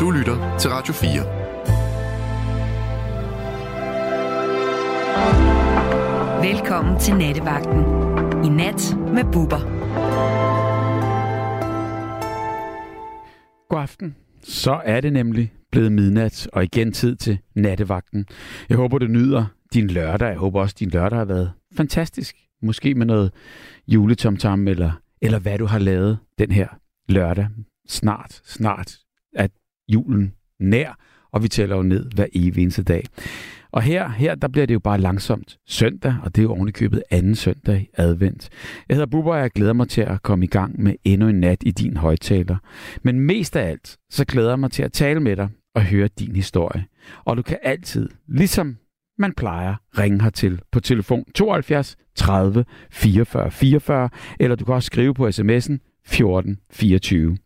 Du lytter til Radio 4. Velkommen til Nattevagten. I nat med Bubber. God aften. Så er det nemlig blevet midnat, og igen tid til nattevagten. Jeg håber, du nyder din lørdag. Jeg håber også, din lørdag har været fantastisk. Måske med noget juletomtam, eller, eller hvad du har lavet den her lørdag. Snart, snart er julen nær, og vi tæller jo ned hver evig eneste dag. Og her, her der bliver det jo bare langsomt søndag, og det er jo ovenikøbet anden søndag i advent. Jeg hedder Bubber, og jeg glæder mig til at komme i gang med endnu en nat i din højtaler. Men mest af alt, så glæder jeg mig til at tale med dig og høre din historie. Og du kan altid, ligesom man plejer, ringe hertil på telefon 72 30 44 44, eller du kan også skrive på sms'en 1424.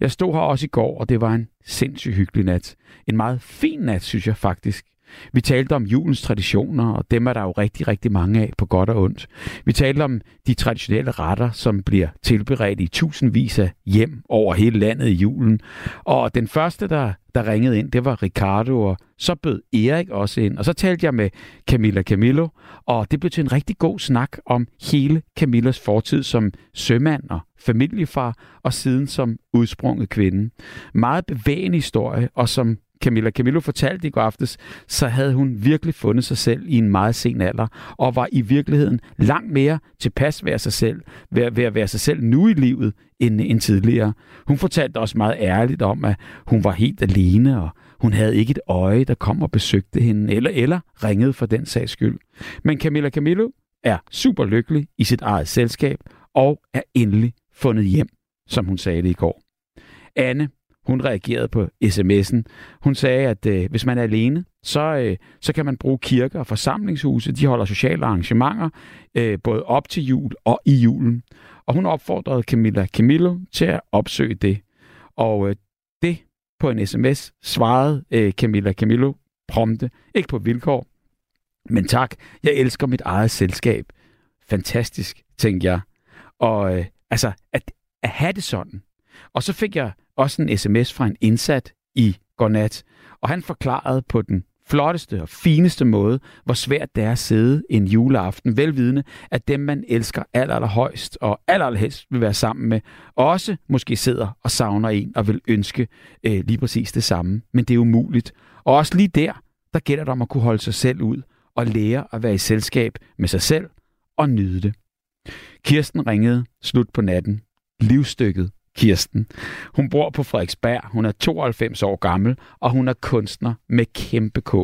Jeg stod her også i går, og det var en sindssygt hyggelig nat. En meget fin nat, synes jeg faktisk. Vi talte om julens traditioner, og dem er der jo rigtig, rigtig mange af på godt og ondt. Vi talte om de traditionelle retter, som bliver tilberedt i tusindvis af hjem over hele landet i julen. Og den første, der, der ringede ind, det var Ricardo, og så bød Erik også ind. Og så talte jeg med Camilla Camillo, og det blev til en rigtig god snak om hele Camillas fortid som sømand og familiefar, og siden som udsprunget kvinde. Meget bevægende historie, og som Camilla Camillo fortalte i går aftes, så havde hun virkelig fundet sig selv i en meget sen alder, og var i virkeligheden langt mere tilpas ved at sig selv, ved, ved at være sig selv nu i livet, end, end tidligere. Hun fortalte også meget ærligt om, at hun var helt alene, og hun havde ikke et øje, der kom og besøgte hende, eller, eller ringede for den sags skyld. Men Camilla Camillo er super lykkelig i sit eget selskab, og er endelig fundet hjem, som hun sagde det i går. Anne hun reagerede på sms'en. Hun sagde, at øh, hvis man er alene, så, øh, så kan man bruge kirker og forsamlingshuse. De holder sociale arrangementer, øh, både op til jul og i julen. Og hun opfordrede Camilla Camillo til at opsøge det. Og øh, det på en sms svarede øh, Camilla Camillo prompte, ikke på vilkår, men tak, jeg elsker mit eget selskab. Fantastisk, tænkte jeg. Og øh, altså, at, at have det sådan. Og så fik jeg også en sms fra en indsat i Gornat, og han forklarede på den flotteste og fineste måde, hvor svært det er at sidde en juleaften, velvidende, at dem, man elsker aller, allerhøjst og aller, allerhelst vil være sammen med, også måske sidder og savner en og vil ønske øh, lige præcis det samme. Men det er umuligt. Og også lige der, der gælder det om at kunne holde sig selv ud og lære at være i selskab med sig selv og nyde det. Kirsten ringede slut på natten. Livstykket Kirsten. Hun bor på Frederiksberg, hun er 92 år gammel, og hun er kunstner med kæmpe K.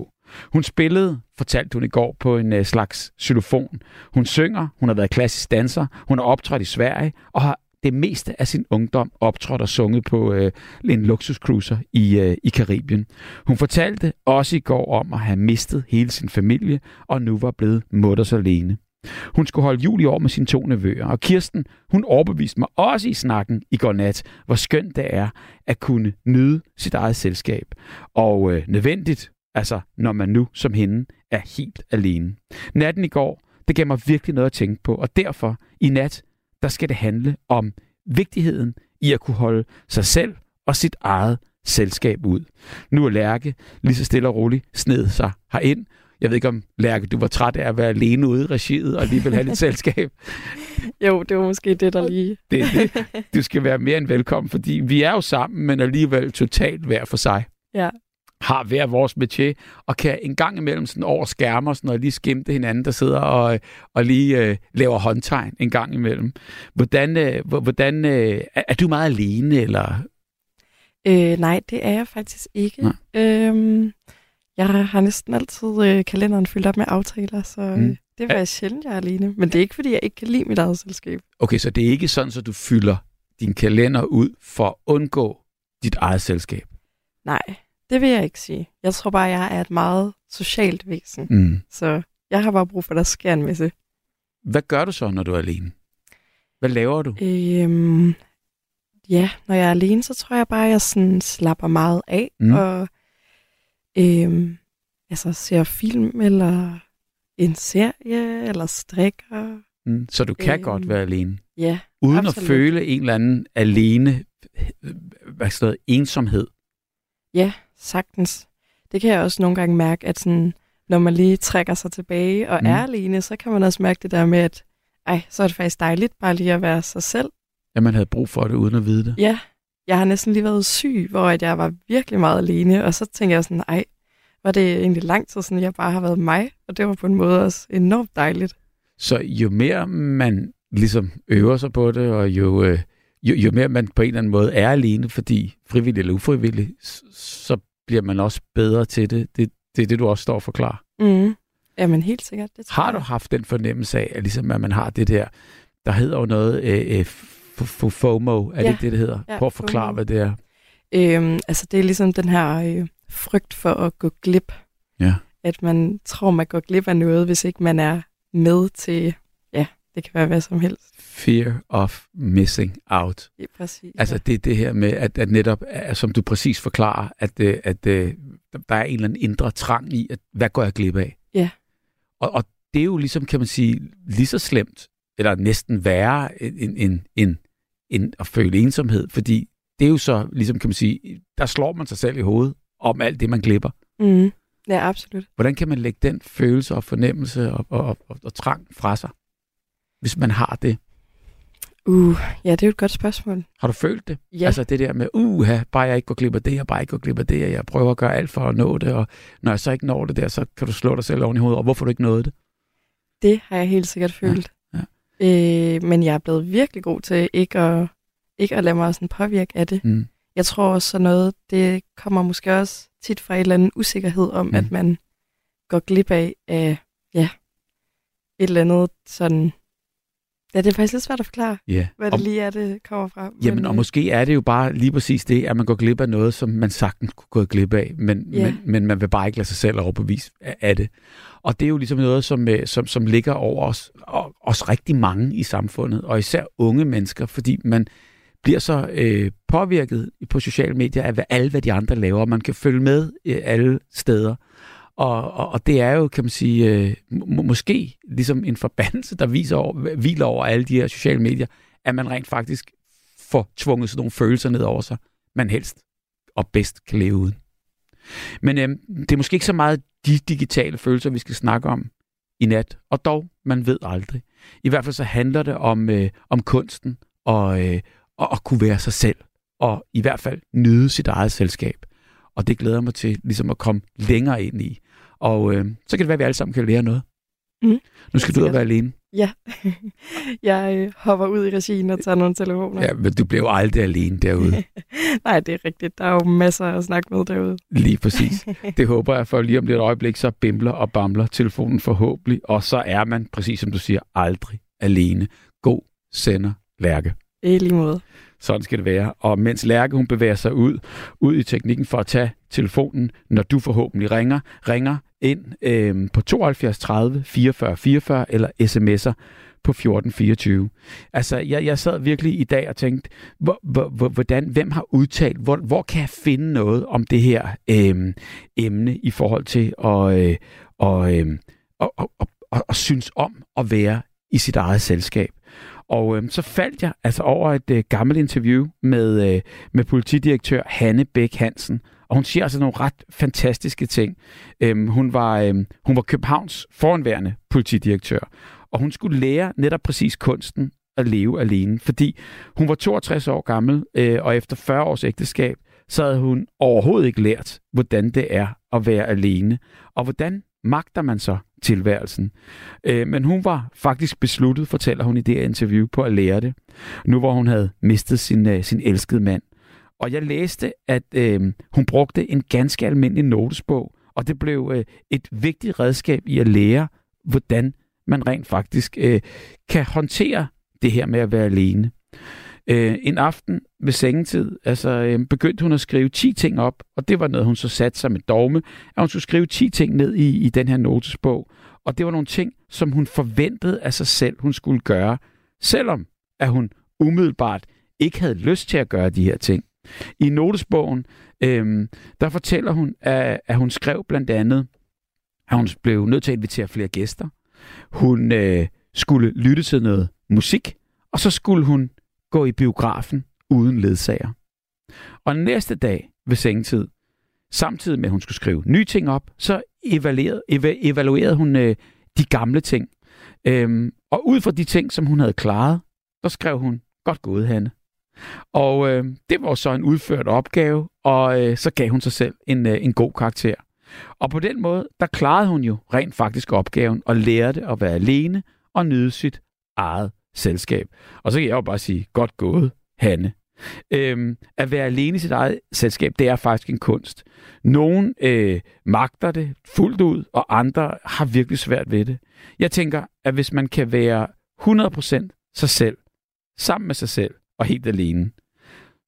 Hun spillede, fortalte hun i går, på en øh, slags xylofon. Hun synger, hun har været klassisk danser, hun har optrådt i Sverige, og har det meste af sin ungdom optrådt og sunget på øh, en luksuscruiser i, øh, i Karibien. Hun fortalte også i går om at have mistet hele sin familie, og nu var blevet mutters alene. Hun skulle holde jul i år med sine to nevøer, og Kirsten, hun overbeviste mig også i snakken i går nat, hvor skønt det er at kunne nyde sit eget selskab. Og øh, nødvendigt, altså når man nu som hende er helt alene. Natten i går, det gav mig virkelig noget at tænke på, og derfor i nat, der skal det handle om vigtigheden i at kunne holde sig selv og sit eget selskab ud. Nu er Lærke lige så stille og roligt sned sig herind, jeg ved ikke om, Lærke, du var træt af at være alene ude i regiet og alligevel have lidt selskab. Jo, det var måske det, der lige... det, det, du skal være mere end velkommen, fordi vi er jo sammen, men alligevel totalt hver for sig. Ja. Har hver vores métier, og kan en gang imellem sådan over skærmer, sådan, og lige skimte hinanden, der sidder og, og lige øh, laver håndtegn en gang imellem. Hvordan, øh, hvordan øh, er du meget alene, eller? Øh, nej, det er jeg faktisk ikke. Nej. Øhm, jeg har næsten altid øh, kalenderen fyldt op med aftaler, så øh, mm. det var sjældent, jeg er alene. Men det er ikke, fordi jeg ikke kan lide mit eget selskab. Okay, så det er ikke sådan, at du fylder din kalender ud for at undgå dit eget selskab? Nej, det vil jeg ikke sige. Jeg tror bare, jeg er et meget socialt væsen. Mm. Så jeg har bare brug for, at der sker en masse. Hvad gør du så, når du er alene? Hvad laver du? Øhm, ja, når jeg er alene, så tror jeg bare, at jeg sådan slapper meget af. Mm. Og øhm, altså ser film, eller en serie, eller strikker. Mm, så du kan øhm, godt være alene? Ja, Uden absolut. at føle en eller anden alene, hvad det, ensomhed? Ja, sagtens. Det kan jeg også nogle gange mærke, at sådan, når man lige trækker sig tilbage og Mm. er alene, så kan man også mærke det der med, at ej, så er det faktisk dejligt bare lige at være sig selv. At man havde brug for det, uden at vide det. Ja, jeg har næsten lige været syg, hvor at jeg var virkelig meget alene, og så tænker jeg sådan, ej, var det egentlig lang tid siden, jeg bare har været mig, og det var på en måde også enormt dejligt. Så jo mere man ligesom øver sig på det, og jo, øh, jo, jo mere man på en eller anden måde er alene, fordi frivillig eller ufrivillig, så bliver man også bedre til det. Det, det er det, du også står og forklarer. Mm. Jamen helt sikkert. Det Har du haft den fornemmelse af, at, ligesom, at man har det der, der hedder jo noget øh, øh, f- f- FOMO, er det Ja. ikke det, det hedder? Ja, Prøv at forklare, FOMO. hvad det er. Øhm, altså det er ligesom den her øh, frygt for at gå glip. Ja. At man tror, man går glip af noget, hvis ikke man er med til, ja, det kan være hvad som helst. Fear of missing out. Ja, præcis. Altså det er det her med, at, at netop, at, som du præcis forklarer, at, øh, at øh, der er en eller anden indre trang i, at hvad går jeg glip af? Ja. Og, og det er jo ligesom, kan man sige, lige så slemt, eller næsten værre, end, end, end, end at føle ensomhed, fordi det er jo så, ligesom kan man sige, der slår man sig selv i hovedet om alt det, man glipper. Mm. Ja, absolut. Hvordan kan man lægge den følelse og fornemmelse og, og, og, og trang fra sig, hvis man har det? Uh, ja, det er jo et godt spørgsmål. Har du følt det? Ja, Altså det der med, uha, bare jeg ikke går glip af det, og bare ikke går glip af det, og jeg prøver at gøre alt for at nå det, og når jeg så ikke når det der, så kan du slå dig selv oven i hovedet, og hvorfor du ikke nåede det? det har jeg helt sikkert følt. Øh, men jeg er blevet virkelig god til ikke at, ikke at lade mig sådan påvirke af det. Mm. Jeg tror også sådan noget, det kommer måske også tit fra en eller anden usikkerhed om, mm. at man går glip af, af ja, et eller andet sådan... Ja, det er faktisk lidt svært at forklare, Ja. hvad Og, det lige er, det kommer fra. jamen, og øh, måske er det jo bare lige præcis det, at man går glip af noget, som man sagtens kunne gå glip af, men, Ja. men, men man vil bare ikke lade sig selv overbevise af af det. Og det er jo ligesom noget, som, øh, som, som ligger over os, og, os rigtig mange i samfundet, og især unge mennesker, fordi man bliver så øh, påvirket på sociale medier af hvad, alle, hvad de andre laver, og man kan følge med øh, alle steder. Og, og, og det er jo, kan man sige, øh, må, måske ligesom en forbandelse, der viser over, hviler over alle de her sociale medier, at man rent faktisk får tvunget sådan nogle følelser ned over sig, man helst og bedst kan leve uden. Men øh, det er måske ikke så meget de digitale følelser, vi skal snakke om i nat, og dog, man ved aldrig. I hvert fald så handler det om, øh, om kunsten og, øh, og at kunne være sig selv, og i hvert fald nyde sit eget selskab. Og det glæder mig til ligesom at komme længere ind i. Og øh, så kan det være, at vi alle sammen kan lære noget. Mm, nu skal du ud og være alene. Ja, jeg øh, hopper ud i regien og tager nogle telefoner. Ja, men du bliver jo aldrig alene derude. Nej, det er rigtigt. Der er jo masser at snakke med derude. Lige præcis. Det håber jeg, for lige om lidt øjeblik, så bimler og bamler telefonen forhåbentlig, og så er man, præcis som du siger, aldrig alene. God sender Lærke. I lige måde. Sådan skal det være. Og mens Lærke hun bevæger sig ud, ud i teknikken for at tage telefonen, når du forhåbentlig ringer, ringer ind øh, på 72 30 44 44 eller sms'er på 1424. Altså, jeg, jeg sad virkelig i dag og tænkte, hvor, hvor, hvordan, hvem har udtalt, hvor, hvor kan jeg finde noget om det her øh, emne i forhold til at, øh, og, øh, og, og, og, og, og synes om at være i sit eget selskab. Og øh, så faldt jeg altså over et øh, gammelt interview med, øh, med politidirektør Hanne Bæk Hansen. Og hun siger altså nogle ret fantastiske ting. Øhm, hun, var, øhm, hun var Københavns foranværende politidirektør. Og hun skulle lære netop præcis kunsten at leve alene. Fordi hun var 62 år gammel, øh, og efter 40 års ægteskab, så havde hun overhovedet ikke lært, hvordan det er at være alene. Og hvordan magter man så tilværelsen? Øh, men hun var faktisk besluttet, fortæller hun i det her interview, på at lære det. Nu hvor hun havde mistet sin, øh, sin elskede mand. Og jeg læste, at øh, hun brugte en ganske almindelig notesbog, og det blev øh, et vigtigt redskab i at lære, hvordan man rent faktisk øh, kan håndtere det her med at være alene. Øh, en aften ved sengetid, altså øh, begyndte hun at skrive 10 ting op, og det var noget, hun så satte sig med dogme, at hun skulle skrive 10 ting ned i, i den her notesbog. Og det var nogle ting, som hun forventede af sig selv, hun skulle gøre, selvom at hun umiddelbart ikke havde lyst til at gøre de her ting. I notesbogen, øh, der fortæller hun, at, at hun skrev blandt andet, at hun blev nødt til at invitere flere gæster. Hun øh, skulle lytte til noget musik, og så skulle hun gå i biografen uden ledsager. Og næste dag ved sengetid, samtidig med, at hun skulle skrive nye ting op, så evaluerede, evaluerede hun øh, de gamle ting. Øhm, og ud fra de ting, som hun havde klaret, så skrev hun, godt gået, Hanne. Og øh, det var så en udført opgave, og øh, så gav hun sig selv en, øh, en god karakter. Og på den måde, der klarede hun jo rent faktisk opgaven og lærte at være alene og nyde sit eget selskab. Og så kan jeg jo bare sige, godt gået, Hanne. Øhm, at være alene i sit eget selskab, det er faktisk en kunst. Nogen øh, magter det fuldt ud, og andre har virkelig svært ved det. Jeg tænker, at hvis man kan være 100% sig selv, sammen med sig selv og helt alene,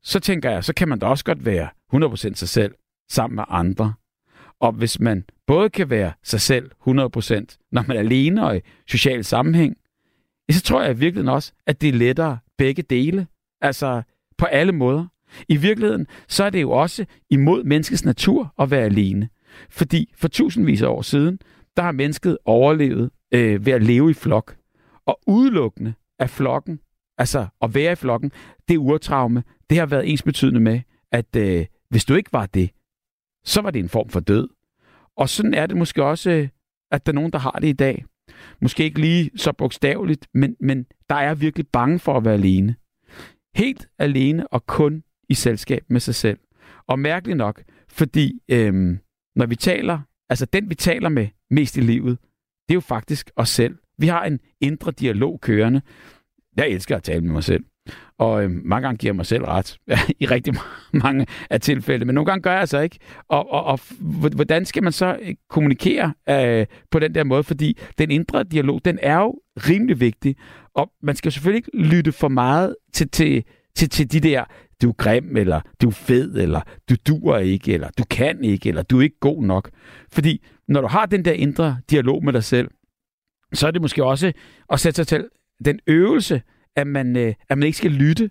så tænker jeg, så kan man da også godt være 100% sig selv sammen med andre. Og hvis man både kan være sig selv 100%, når man er alene og i social sammenhæng, så tror jeg virkelig også, at det er lettere begge dele. Altså på alle måder. I virkeligheden, så er det jo også imod menneskets natur at være alene. Fordi for tusindvis af år siden, der har mennesket overlevet øh, ved at leve i flok. Og udelukkende af flokken, altså at være i flokken, det urtraume, det har været ens betydende med, at øh, hvis du ikke var det, så var det en form for død. Og sådan er det måske også, øh, at der er nogen, der har det i dag. Måske ikke lige så bogstaveligt, men, men der er virkelig bange for at være alene. Helt alene og kun i selskab med sig selv. Og mærkeligt nok, fordi øhm, når vi taler, altså den vi taler med mest i livet, det er jo faktisk os selv. Vi har en indre dialog kørende. Jeg elsker at tale med mig selv. Og øh, mange gange giver jeg mig selv ret i rigtig mange af tilfælde, men nogle gange gør jeg altså ikke. Og, og, og hvordan skal man så øh, kommunikere øh, på den der måde? Fordi den indre dialog, den er jo rimelig vigtig, og man skal selvfølgelig ikke lytte for meget til, til, til, til de der, du er grim, eller du er fed, eller du duer ikke, eller du kan ikke, eller du er ikke god nok. Fordi når du har den der indre dialog med dig selv, så er det måske også at sætte sig til den øvelse, at man, øh, at man ikke skal lytte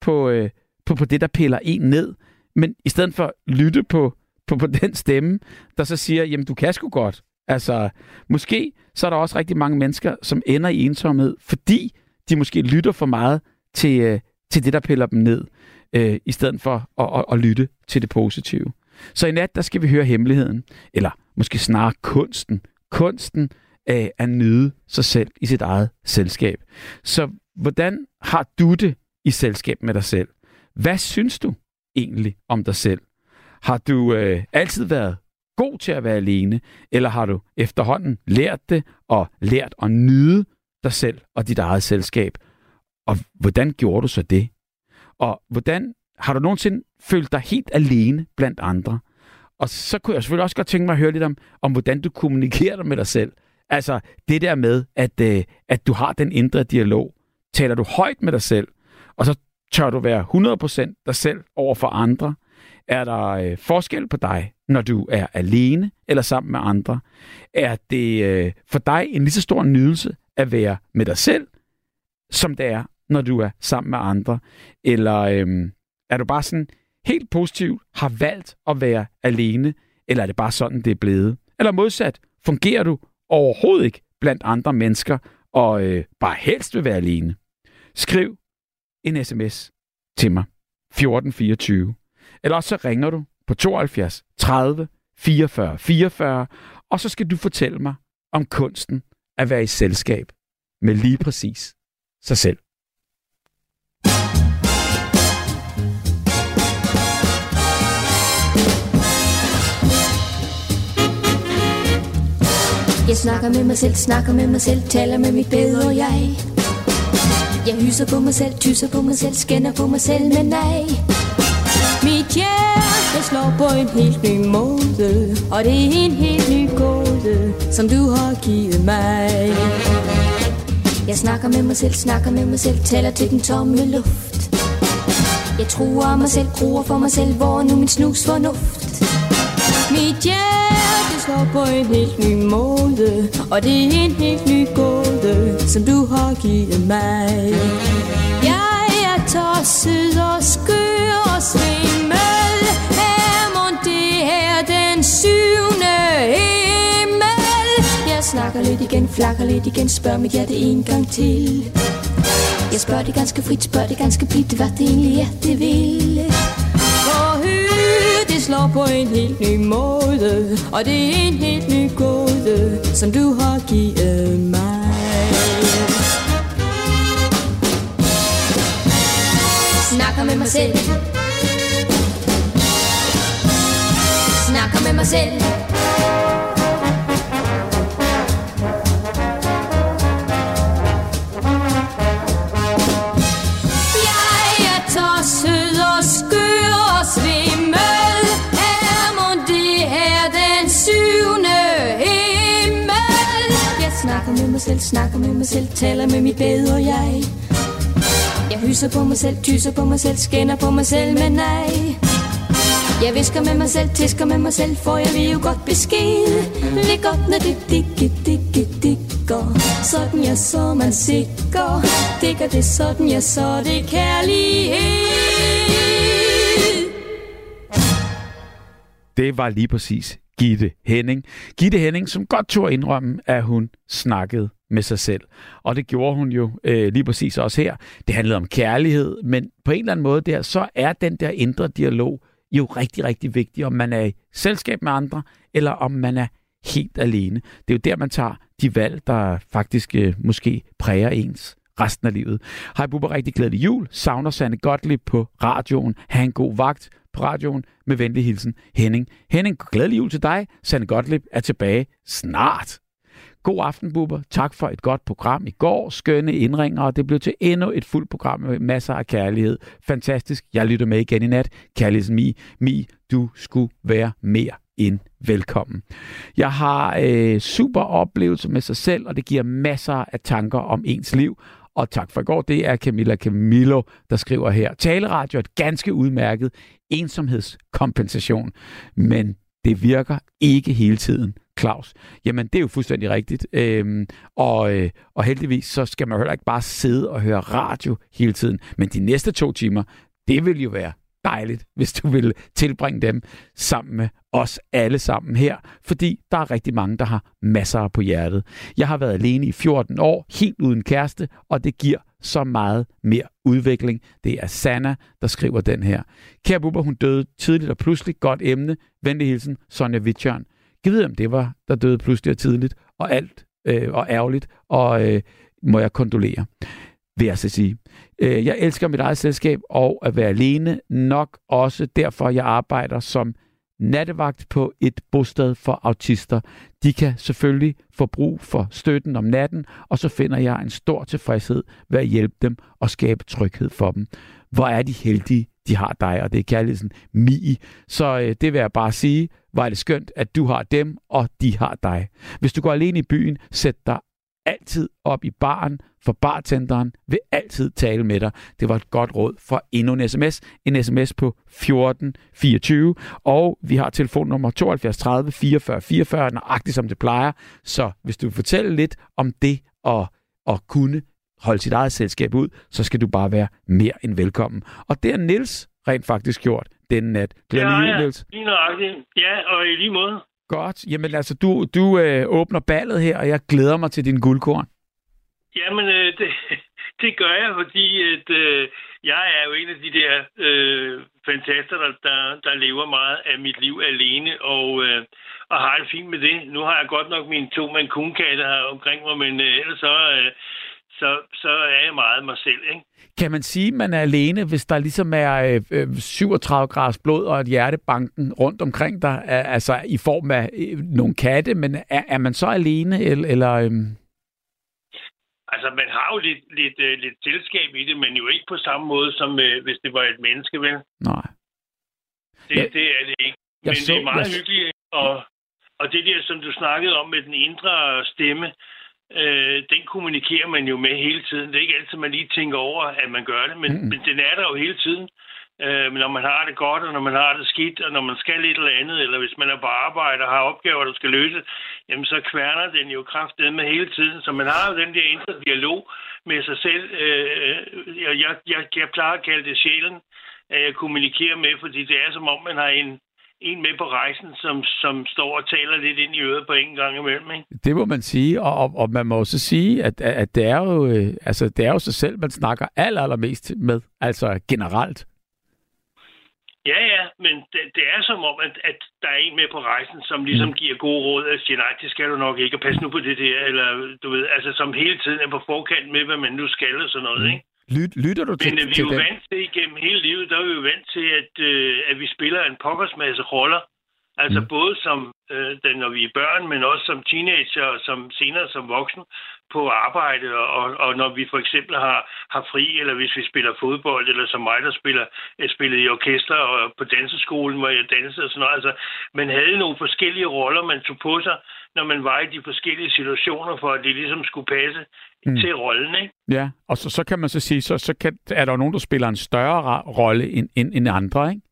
på, øh, på, på det, der piller en ned, men i stedet for lytte på, på, på den stemme, der så siger, jamen du kan sgu godt. Altså, måske så er der også rigtig mange mennesker, som ender i ensomhed, fordi de måske lytter for meget til, øh, til det, der piller dem ned, øh, i stedet for at, at, at lytte til det positive. Så i nat, der skal vi høre hemmeligheden, eller måske snarere kunsten. Kunsten af at nyde sig selv i sit eget selskab. Så hvordan har du det i selskab med dig selv? Hvad synes du egentlig om dig selv? Har du øh, altid været god til at være alene, eller har du efterhånden lært det og lært at nyde dig selv og dit eget selskab? Og hvordan gjorde du så det? Og hvordan har du nogensinde følt dig helt alene blandt andre? Og så kunne jeg selvfølgelig også godt tænke mig at høre lidt om, om hvordan du kommunikerer med dig selv. Altså det der med, at, øh, at du har den indre dialog. Taler du højt med dig selv, og så tør du være 100% dig selv over for andre? Er der øh, forskel på dig, når du er alene eller sammen med andre? Er det øh, for dig en lige så stor nydelse at være med dig selv, som det er, når du er sammen med andre? Eller øh, er du bare sådan helt positivt har valgt at være alene, eller er det bare sådan, det er blevet? Eller modsat, fungerer du overhovedet ikke blandt andre mennesker, og øh, bare helst vil være alene? Skriv en sms til mig. 1424. Eller så ringer du på 72 30 44 44, og så skal du fortælle mig om kunsten at være i selskab med lige præcis sig selv. Jeg snakker med mig selv, snakker med mig selv, taler med mit bedre jeg. Jeg hyser på mig selv, tyser på mig selv, skænder på mig selv, men nej. Mit hjerte slår på en helt ny måde, og det er en helt ny gåde, som du har givet mig. Jeg snakker med mig selv, snakker med mig selv, taler til den tomme luft. Jeg tror mig selv, gruer for mig selv, hvor nu min snus fornuft. Mit hjerte slår på en helt ny måde, og det er en helt ny gåde, som du har givet mig. Jeg er tosset og skør og svimmel, er mon det her den syvende himmel? Jeg snakker lidt igen, flakker lidt igen, spørger mit hjerte en gang til. Jeg spørger det ganske frit, spørger det ganske blidt, hvad det egentlig er, det vil. For det slår på en helt ny måde Og det er en helt ny gåde Som du har givet mig med mig selv. Snakker med mig selv. Er og skør og Er den himmel? Jeg snakker med mig selv, snakker med mig selv Taler med mit bedre Jeg hyser på mig selv, tyser på mig selv Skænder på mig selv, men nej jeg visker med mig selv, tisker med mig selv, for jeg vil jo godt besked. Det godt, når det digge, digge, digger. Sådan jeg så man sikker. Digger det sådan jeg så det kærlighed. Det var lige præcis Gitte Henning. Gitte Henning, som godt tog indrømme, at hun snakkede med sig selv. Og det gjorde hun jo øh, lige præcis også her. Det handlede om kærlighed, men på en eller anden måde der, så er den der indre dialog jo rigtig, rigtig vigtig, om man er i selskab med andre, eller om man er helt alene. Det er jo der, man tager de valg, der faktisk øh, måske præger ens resten af livet. Hej Bubber, rigtig glædelig jul. Savner Sanne Gottlieb på radioen. Ha' en god vagt på radioen. Med venlig hilsen, Henning. Henning, glædelig jul til dig. Sanne Gottlieb er tilbage snart. God aften, Bubber. Tak for et godt program i går. Skønne indringer, og det blev til endnu et fuldt program med masser af kærlighed. Fantastisk. Jeg lytter med igen i nat. Kærligheden Mi. Mi, du skulle være mere end velkommen. Jeg har øh, super oplevelser med sig selv, og det giver masser af tanker om ens liv. Og tak for i går, det er Camilla Camillo, der skriver her. Taleradio er et ganske udmærket ensomhedskompensation, men det virker ikke hele tiden. Claus. Jamen, det er jo fuldstændig rigtigt. Øhm, og, øh, og heldigvis, så skal man heller ikke bare sidde og høre radio hele tiden. Men de næste to timer, det vil jo være dejligt, hvis du vil tilbringe dem sammen med os alle sammen her, fordi der er rigtig mange, der har masser på hjertet. Jeg har været alene i 14 år, helt uden kæreste, og det giver så meget mere udvikling. Det er Sanna, der skriver den her. Kære Bubber, hun døde tidligt og pludselig. Godt emne. Venlig hilsen, Sonja Vitjørn. Jeg ved, om det var, der døde pludselig og tidligt, og alt, øh, og ærgerligt, og øh, må jeg kondolere, vil jeg så sige. Øh, jeg elsker mit eget selskab og at være alene, nok også derfor, jeg arbejder som nattevagt på et bosted for autister. De kan selvfølgelig få brug for støtten om natten, og så finder jeg en stor tilfredshed ved at hjælpe dem og skabe tryghed for dem. Hvor er de heldige, de har dig, og det er kærligheden mi. Så øh, det vil jeg bare sige, var det skønt, at du har dem, og de har dig. Hvis du går alene i byen, sæt dig altid op i baren, for bartenderen vil altid tale med dig. Det var et godt råd for endnu en sms. En sms på 1424, og vi har telefonnummer 72 30 44 44, nøjagtigt som det plejer. Så hvis du vil fortælle lidt om det at, at kunne holde sit eget selskab ud, så skal du bare være mere end velkommen. Og det har Nils rent faktisk gjort den nat. Glædelig ja, jul, Niels. Ja, og i lige måde. Godt. Jamen altså, du, du øh, åbner ballet her, og jeg glæder mig til din guldkorn. Jamen, øh, det, det gør jeg, fordi at, øh, jeg er jo en af de der øh, fantaster, der, der, der lever meget af mit liv alene, og, øh, og har det fint med det. Nu har jeg godt nok mine to mankunkatte her omkring mig, men øh, ellers så, øh, så, så er jeg meget mig selv. Ikke? Kan man sige, at man er alene, hvis der ligesom er øh, 37 grader blod og et hjertebanken rundt omkring dig, altså i form af øh, nogle katte, men er, er man så alene, eller... eller øh... Altså, man har jo lidt, lidt, uh, lidt selskab i det, men jo ikke på samme måde, som uh, hvis det var et menneske, vel? Nej. Det, ja. det er det ikke. Men så, det er meget jeg... hyggeligt, og, og det der, som du snakkede om med den indre stemme, øh, den kommunikerer man jo med hele tiden. Det er ikke altid, man lige tænker over, at man gør det, men, mm. men den er der jo hele tiden. Øh, når man har det godt, og når man har det skidt, og når man skal et eller andet, eller hvis man er på arbejde og har opgaver, der skal løse, jamen så kværner den jo kraftedet med hele tiden. Så man har jo den der indre dialog med sig selv. Øh, jeg, jeg, jeg plejer at kalde det sjælen, at jeg kommunikerer med, fordi det er som om, man har en, en med på rejsen, som, som står og taler lidt ind i øret på en gang imellem. Ikke? Det må man sige, og, og, og man må også sige, at, at det, er jo, øh, altså, det er jo sig selv, man snakker aller, allermest med, altså generelt. Ja, ja, men det, det er som om, at, at der er en med på rejsen, som ligesom mm. giver gode råd og siger, nej, det skal du nok ikke, og pas nu på det der, eller du ved, altså som hele tiden er på forkant med, hvad man nu skal og sådan noget, mm. ikke? Lyt, lytter du til, Men øh, vi er jo vant til igennem hele livet, der er vi jo vant til, at, øh, at vi spiller en pokkers masse roller. Altså mm. både som, øh, den, når vi er børn, men også som teenager og som senere som voksen på arbejde, og, og når vi for eksempel har, har fri, eller hvis vi spiller fodbold, eller som mig, der spiller, jeg spillede i orkester og på danseskolen, hvor jeg dansede og sådan noget. Altså, man havde nogle forskellige roller, man tog på sig, når man var i de forskellige situationer, for at det ligesom skulle passe mm. til rollen, ikke? Ja, og så, så kan man så sige, så, så kan, er der nogen, der spiller en større rolle end, end, end andre, ikke?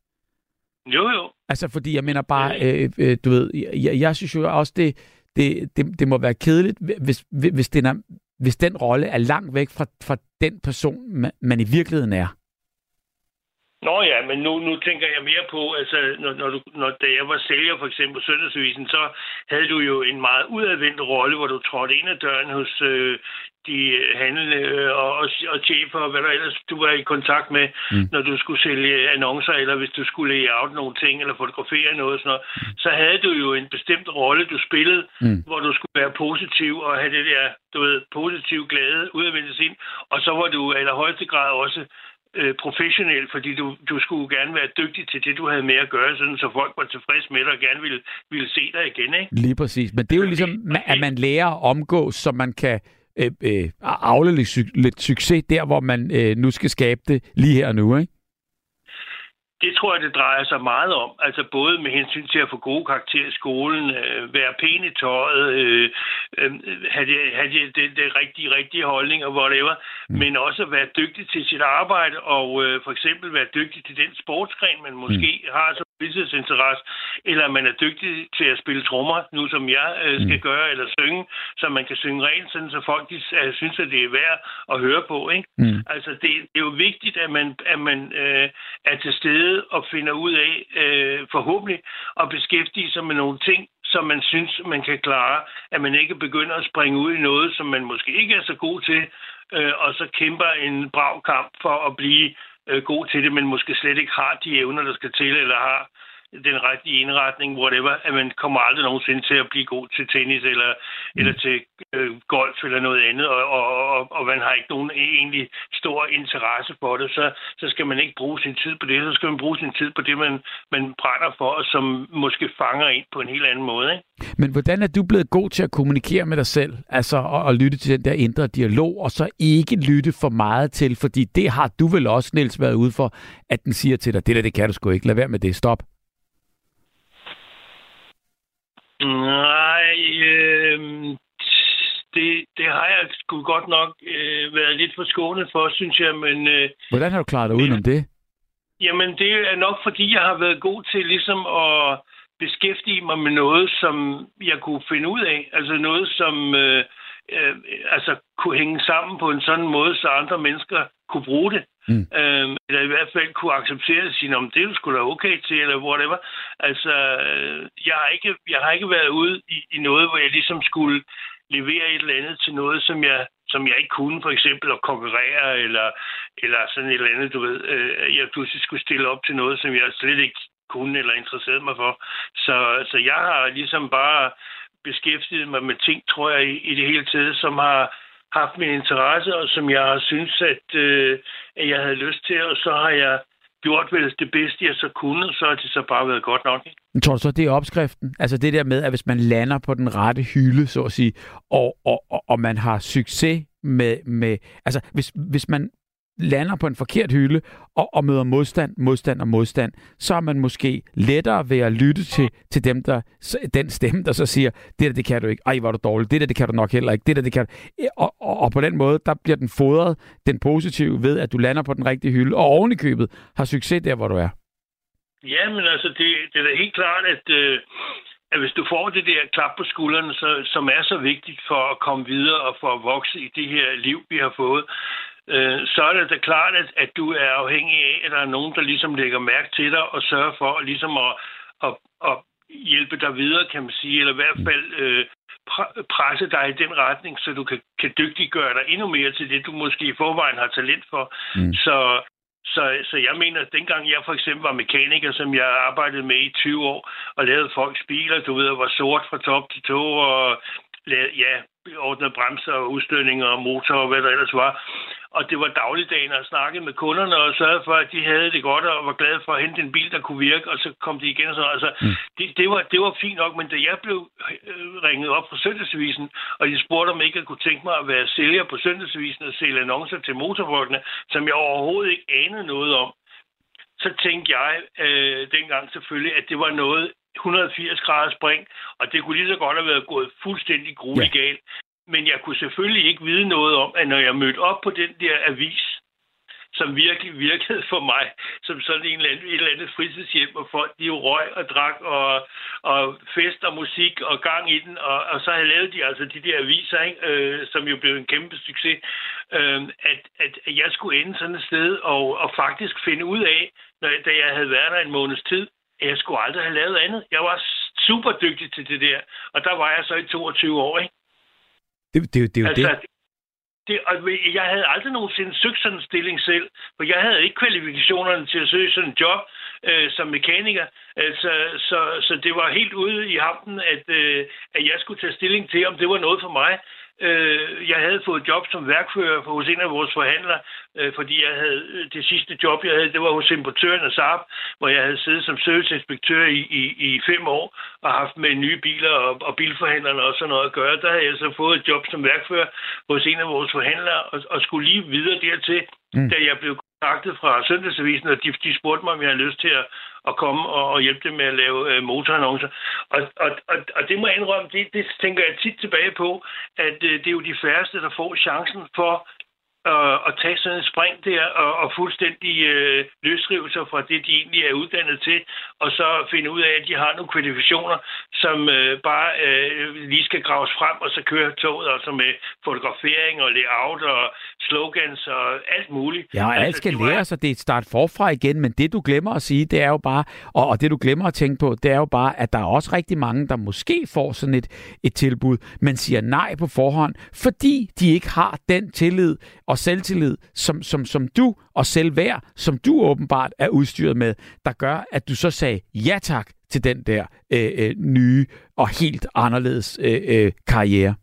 Jo, jo. Altså, fordi jeg mener bare, øh, øh, du ved, jeg, jeg synes jo også, det, det, det, det må være kedeligt, hvis, hvis, den er, hvis den rolle er langt væk fra, fra den person, man, man i virkeligheden er. Nå ja, men nu, nu tænker jeg mere på, altså når, når, du, når da jeg var sælger for eksempel Søndagsvisen, så havde du jo en meget udadvendt rolle, hvor du trådte ind ad døren hos øh, de handlende og, og, og chefer og hvad der ellers du var i kontakt med, mm. når du skulle sælge annoncer, eller hvis du skulle lage out nogle ting, eller fotografere noget, sådan noget, mm. så havde du jo en bestemt rolle, du spillede, mm. hvor du skulle være positiv og have det der, du ved, positiv glæde udadvendt ind, og så var du i allerhøjeste grad også øh, professionel, fordi du, du skulle gerne være dygtig til det, du havde med at gøre, sådan, så folk var tilfredse med dig og gerne ville, ville se dig igen. Ikke? Lige præcis. Men det er jo ligesom, at man lærer at omgås, så man kan øh, øh, afle lidt, lidt succes der, hvor man øh, nu skal skabe det lige her og nu, ikke? Det tror jeg, det drejer sig meget om. Altså både med hensyn til at få gode karakterer i skolen, øh, være pæn i tøjet, øh, øh, have, det, have det, det, det rigtige, rigtige holdning og whatever, mm. men også at være dygtig til sit arbejde og øh, for eksempel være dygtig til den sportsgren, man måske mm. har som fritidsinteresse, eller man er dygtig til at spille trommer, nu som jeg øh, skal mm. gøre, eller synge, så man kan synge rent, sådan, så folk de, øh, synes, at det er værd at høre på. Ikke? Mm. Altså det, det er jo vigtigt, at man, at man øh, er til stede og finder ud af øh, forhåbentlig at beskæftige sig med nogle ting, som man synes, man kan klare. At man ikke begynder at springe ud i noget, som man måske ikke er så god til, øh, og så kæmper en brav kamp for at blive øh, god til det, men måske slet ikke har de evner, der skal til, eller har den rigtige indretning, whatever, at man kommer aldrig nogensinde til at blive god til tennis eller, mm. eller til øh, golf eller noget andet, og, og, og, og man har ikke nogen egentlig stor interesse for det, så, så skal man ikke bruge sin tid på det, så skal man bruge sin tid på det, man, man brænder for, og som måske fanger ind på en helt anden måde. Ikke? Men hvordan er du blevet god til at kommunikere med dig selv, altså at, at lytte til den der indre dialog, og så ikke lytte for meget til, fordi det har du vel også, Niels, været ude for, at den siger til dig, det der, det kan du sgu ikke, lad være med det, stop. Nej, øh, det, det har jeg sgu godt nok øh, været lidt for skånet for, synes jeg. Men, øh, Hvordan har du klaret dig udenom det? Jamen, det er nok, fordi jeg har været god til ligesom at beskæftige mig med noget, som jeg kunne finde ud af. Altså noget, som øh, øh, altså kunne hænge sammen på en sådan måde, så andre mennesker kunne bruge det. Mm. Øhm, eller i hvert fald kunne acceptere det og sige, om det skulle da okay til, eller whatever. Altså, øh, jeg har ikke, jeg har ikke været ude i, i noget, hvor jeg ligesom skulle levere et eller andet til noget, som jeg, som jeg ikke kunne, for eksempel at konkurrere, eller, eller sådan et eller andet, du ved. Øh, jeg pludselig skulle stille op til noget, som jeg slet ikke kunne eller interesserede mig for. Så, så jeg har ligesom bare beskæftiget mig med ting, tror jeg, i, i det hele taget, som har haft min interesse, og som jeg har synes, at, øh, at jeg havde lyst til, og så har jeg gjort vel det bedste, jeg så kunne, og så har det så bare været godt nok. Men Tror du så, det er opskriften? Altså det der med, at hvis man lander på den rette hylde, så at sige, og, og, og, og man har succes med, med altså hvis, hvis man lander på en forkert hylde og, og møder modstand, modstand og modstand, så er man måske lettere ved at lytte til, til dem, der, den stemme, der så siger, det der, det kan du ikke. Ej, var du dårlig. Det der, det kan du nok heller ikke. Det der, det kan du. Og, og, og på den måde, der bliver den fodret, den positive, ved at du lander på den rigtige hylde, og oven i købet har succes der, hvor du er. Ja, men altså, det, det er da helt klart, at, øh, at hvis du får det der klap på skuldrene, så, som er så vigtigt for at komme videre og for at vokse i det her liv, vi har fået, øh, så er det da klart, at, at du er afhængig af, at der er nogen, der ligesom lægger mærke til dig og sørger for ligesom at, at, at hjælpe dig videre, kan man sige, eller i hvert fald øh, presse dig i den retning, så du kan, kan dygtiggøre dig endnu mere til det, du måske i forvejen har talent for. Mm. Så, Så, så jeg mener, at dengang jeg for eksempel var mekaniker, som jeg arbejdede med i 20 år, og lavede folks biler, du ved, og var sort fra top til to, og lavede, ja, ordnede bremser og udstødninger og motor og hvad der ellers var. Og det var dagligdagen at snakke med kunderne og sørge for, at de havde det godt og var glade for at hente en bil, der kunne virke, og så kom de igen. Og så, altså, mm. det, det, var, det var fint nok, men da jeg blev øh, ringet op på Søndagsvisen, og de spurgte, om ikke jeg kunne tænke mig at være sælger på Søndagsvisen og sælge annoncer til motorfolkene, som jeg overhovedet ikke anede noget om, så tænkte jeg øh, dengang selvfølgelig, at det var noget, 180 grader spring, og det kunne lige så godt have været gået fuldstændig grueligt ja. galt. Men jeg kunne selvfølgelig ikke vide noget om, at når jeg mødte op på den der avis, som virkelig virkede for mig, som sådan en eller anden, et eller andet fritidshjem, hvor folk de jo røg og drak og, og fest og musik og gang i den, og, og så havde lavet de altså de der aviser, ikke, øh, som jo blev en kæmpe succes, øh, at, at jeg skulle ende sådan et sted og, og faktisk finde ud af, når, da jeg havde været der en måneds tid, jeg skulle aldrig have lavet andet. Jeg var super dygtig til det der, og der var jeg så i 22 år, ikke? Det, det, det er jo altså, det. det. Og jeg havde aldrig nogensinde søgt sådan en stilling selv, for jeg havde ikke kvalifikationerne til at søge sådan en job øh, som mekaniker. Altså, så, så det var helt ude i hampen, at, øh, at jeg skulle tage stilling til, om det var noget for mig. Øh, jeg havde fået job som værkfører hos en af vores forhandlere, øh, fordi jeg havde øh, det sidste job, jeg havde, det var hos importøren af Saab, hvor jeg havde siddet som serviceinspektør i, i, i fem år og haft med nye biler og, og bilforhandlerne og sådan noget at gøre. Der havde jeg så fået et job som værkfører hos en af vores forhandlere og, og skulle lige videre dertil, mm. da jeg blev kontaktet fra Søndagsavisen, og de, de spurgte mig, om jeg havde lyst til at, at komme og, og hjælpe dem med at lave øh, motorannoncer. Og, og, og, og det må jeg indrømme, det, det tænker jeg tit tilbage på, at øh, det er jo de færreste, der får chancen for at, at tage sådan en spring der og, og fuldstændig øh, løsrive sig fra det, de egentlig er uddannet til, og så finde ud af, at de har nogle kvalifikationer, som øh, bare øh, lige skal graves frem, og så køre toget, altså med fotografering og layout og slogans og alt muligt. Ja, og alt altså, skal lære sig, det er et start forfra igen, men det du glemmer at sige, det er jo bare, og, og det du glemmer at tænke på, det er jo bare, at der er også rigtig mange, der måske får sådan et, et tilbud, men siger nej på forhånd, fordi de ikke har den tillid og selvtillid, som, som, som du, og selvværd, som du åbenbart er udstyret med, der gør, at du så sagde ja tak til den der øh, øh, nye og helt anderledes øh, øh, karriere.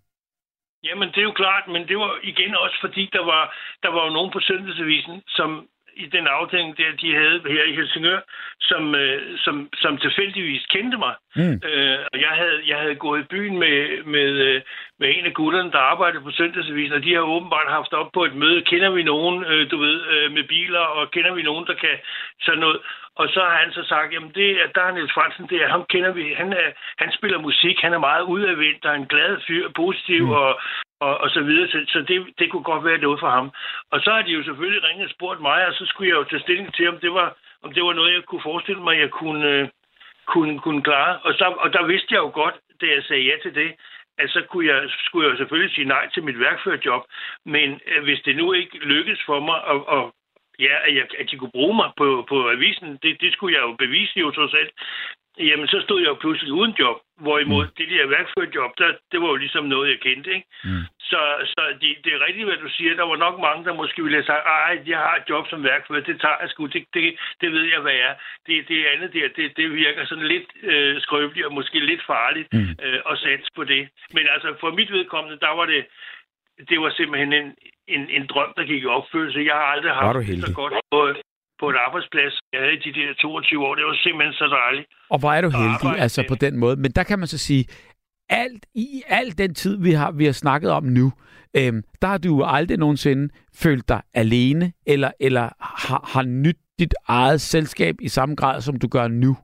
Jamen, det er jo klart, men det var igen også fordi, der var, der var jo nogen på Søndagsavisen, som i den afdeling, der de havde her i Helsingør, som, øh, som, som tilfældigvis kendte mig. Mm. Øh, og jeg havde, jeg havde gået i byen med, med, øh, med en af gutterne, der arbejdede på Søndagsavisen, og de har åbenbart haft op på et møde. Kender vi nogen, øh, du ved, øh, med biler, og kender vi nogen, der kan sådan noget? Og så har han så sagt, jamen det, der er Niels Fransen, det er, ham kender vi, han, er, han spiller musik, han er meget udadvendt, der er en glad fyr, positiv mm. og, og, og så videre, så, så det, det kunne godt være noget for ham. Og så har de jo selvfølgelig ringet og spurgt mig, og så skulle jeg jo tage stilling til, om det var, om det var noget, jeg kunne forestille mig, jeg kunne, kunne, kunne klare. Og, så, og der vidste jeg jo godt, da jeg sagde ja til det, at så kunne jeg, skulle jeg jo selvfølgelig sige nej til mit værkførerjob. Men øh, hvis det nu ikke lykkedes for mig at, at ja, at, jeg, at de kunne bruge mig på, på avisen, det, det skulle jeg jo bevise jo trods alt. Jamen, så stod jeg jo pludselig uden job. Hvorimod mm. det der værkførerjob, der, det var jo ligesom noget, jeg kendte, ikke? Mm. Så, så det, det er rigtigt, hvad du siger. Der var nok mange, der måske ville have sagt, ej, jeg har et job som værkfører, det tager jeg sgu, det, det, det ved jeg, hvad jeg er. Det, det andet der, det, det virker sådan lidt øh, skrøbeligt og måske lidt farligt mm. øh, at satse på det. Men altså, for mit vedkommende, der var det, det var simpelthen en, en, en drøm, der gik i opfyldelse. Jeg har aldrig haft det så godt på, på et arbejdsplads. Jeg havde de der 22 år. Det var simpelthen så dejligt. Og hvor er du heldig, altså på den måde. Men der kan man så sige, alt i al den tid, vi har, vi har snakket om nu, øhm, der har du aldrig nogensinde følt dig alene, eller, eller har, har nyt dit eget selskab i samme grad, som du gør nu?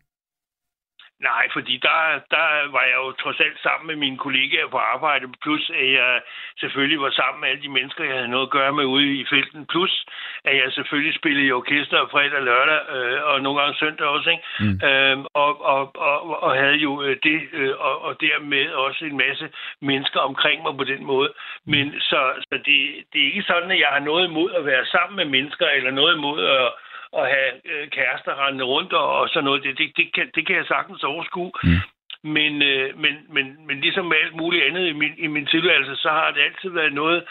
Nej, fordi der, der var jeg jo trods alt sammen med mine kollegaer på arbejde, plus at jeg selvfølgelig var sammen med alle de mennesker, jeg havde noget at gøre med ude i felten, plus at jeg selvfølgelig spillede i orkester fredag og lørdag, øh, og nogle gange søndag også, ikke? Mm. Øhm, og, og, og, og havde jo øh, det, øh, og, og dermed også en masse mennesker omkring mig på den måde. Men så, så det, det er ikke sådan, at jeg har noget imod at være sammen med mennesker, eller noget imod at at have øh, kærester rendende rundt og, og sådan noget. Det, det, det, kan, det kan jeg sagtens overskue. Mm. Men, øh, men, men, men ligesom med alt muligt andet i min, i min tilværelse, så har det altid været noget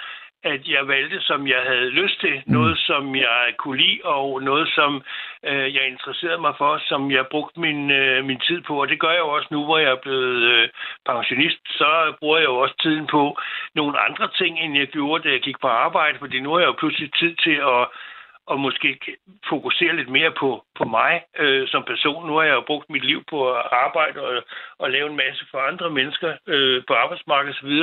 at jeg valgte, som jeg havde lyst til. Mm. Noget, som jeg kunne lide, og noget, som øh, jeg interesserede mig for, som jeg brugte min, øh, min tid på. Og det gør jeg jo også nu, hvor jeg er blevet øh, pensionist. Så bruger jeg jo også tiden på nogle andre ting, end jeg gjorde, da jeg gik på arbejde. Fordi nu har jeg jo pludselig tid til at og måske fokusere lidt mere på, på mig øh, som person. Nu har jeg jo brugt mit liv på at arbejde og, og lave en masse for andre mennesker øh, på arbejdsmarkedet osv.,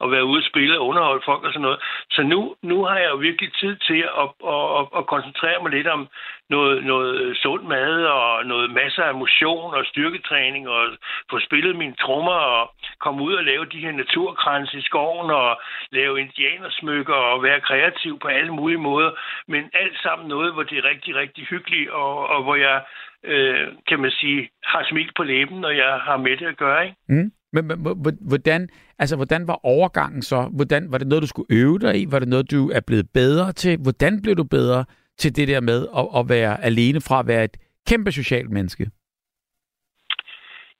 og være ude og spille og underholde folk og sådan noget. Så nu, nu har jeg jo virkelig tid til at, at, at, at koncentrere mig lidt om noget, noget sund mad og noget masser af motion og styrketræning og få spillet mine trommer og komme ud og lave de her naturkranse i skoven og lave indianersmykker og være kreativ på alle mulige måder. Men alt sammen noget, hvor det er rigtig, rigtig hyggeligt og, og hvor jeg, øh, kan man sige, har smil på læben, når jeg har med det at gøre. Ikke? Mm. Men, men hvordan, altså, hvordan var overgangen så? Hvordan, var det noget, du skulle øve dig i? Var det noget, du er blevet bedre til? Hvordan blev du bedre til det der med at, at være alene fra at være et kæmpe socialt menneske?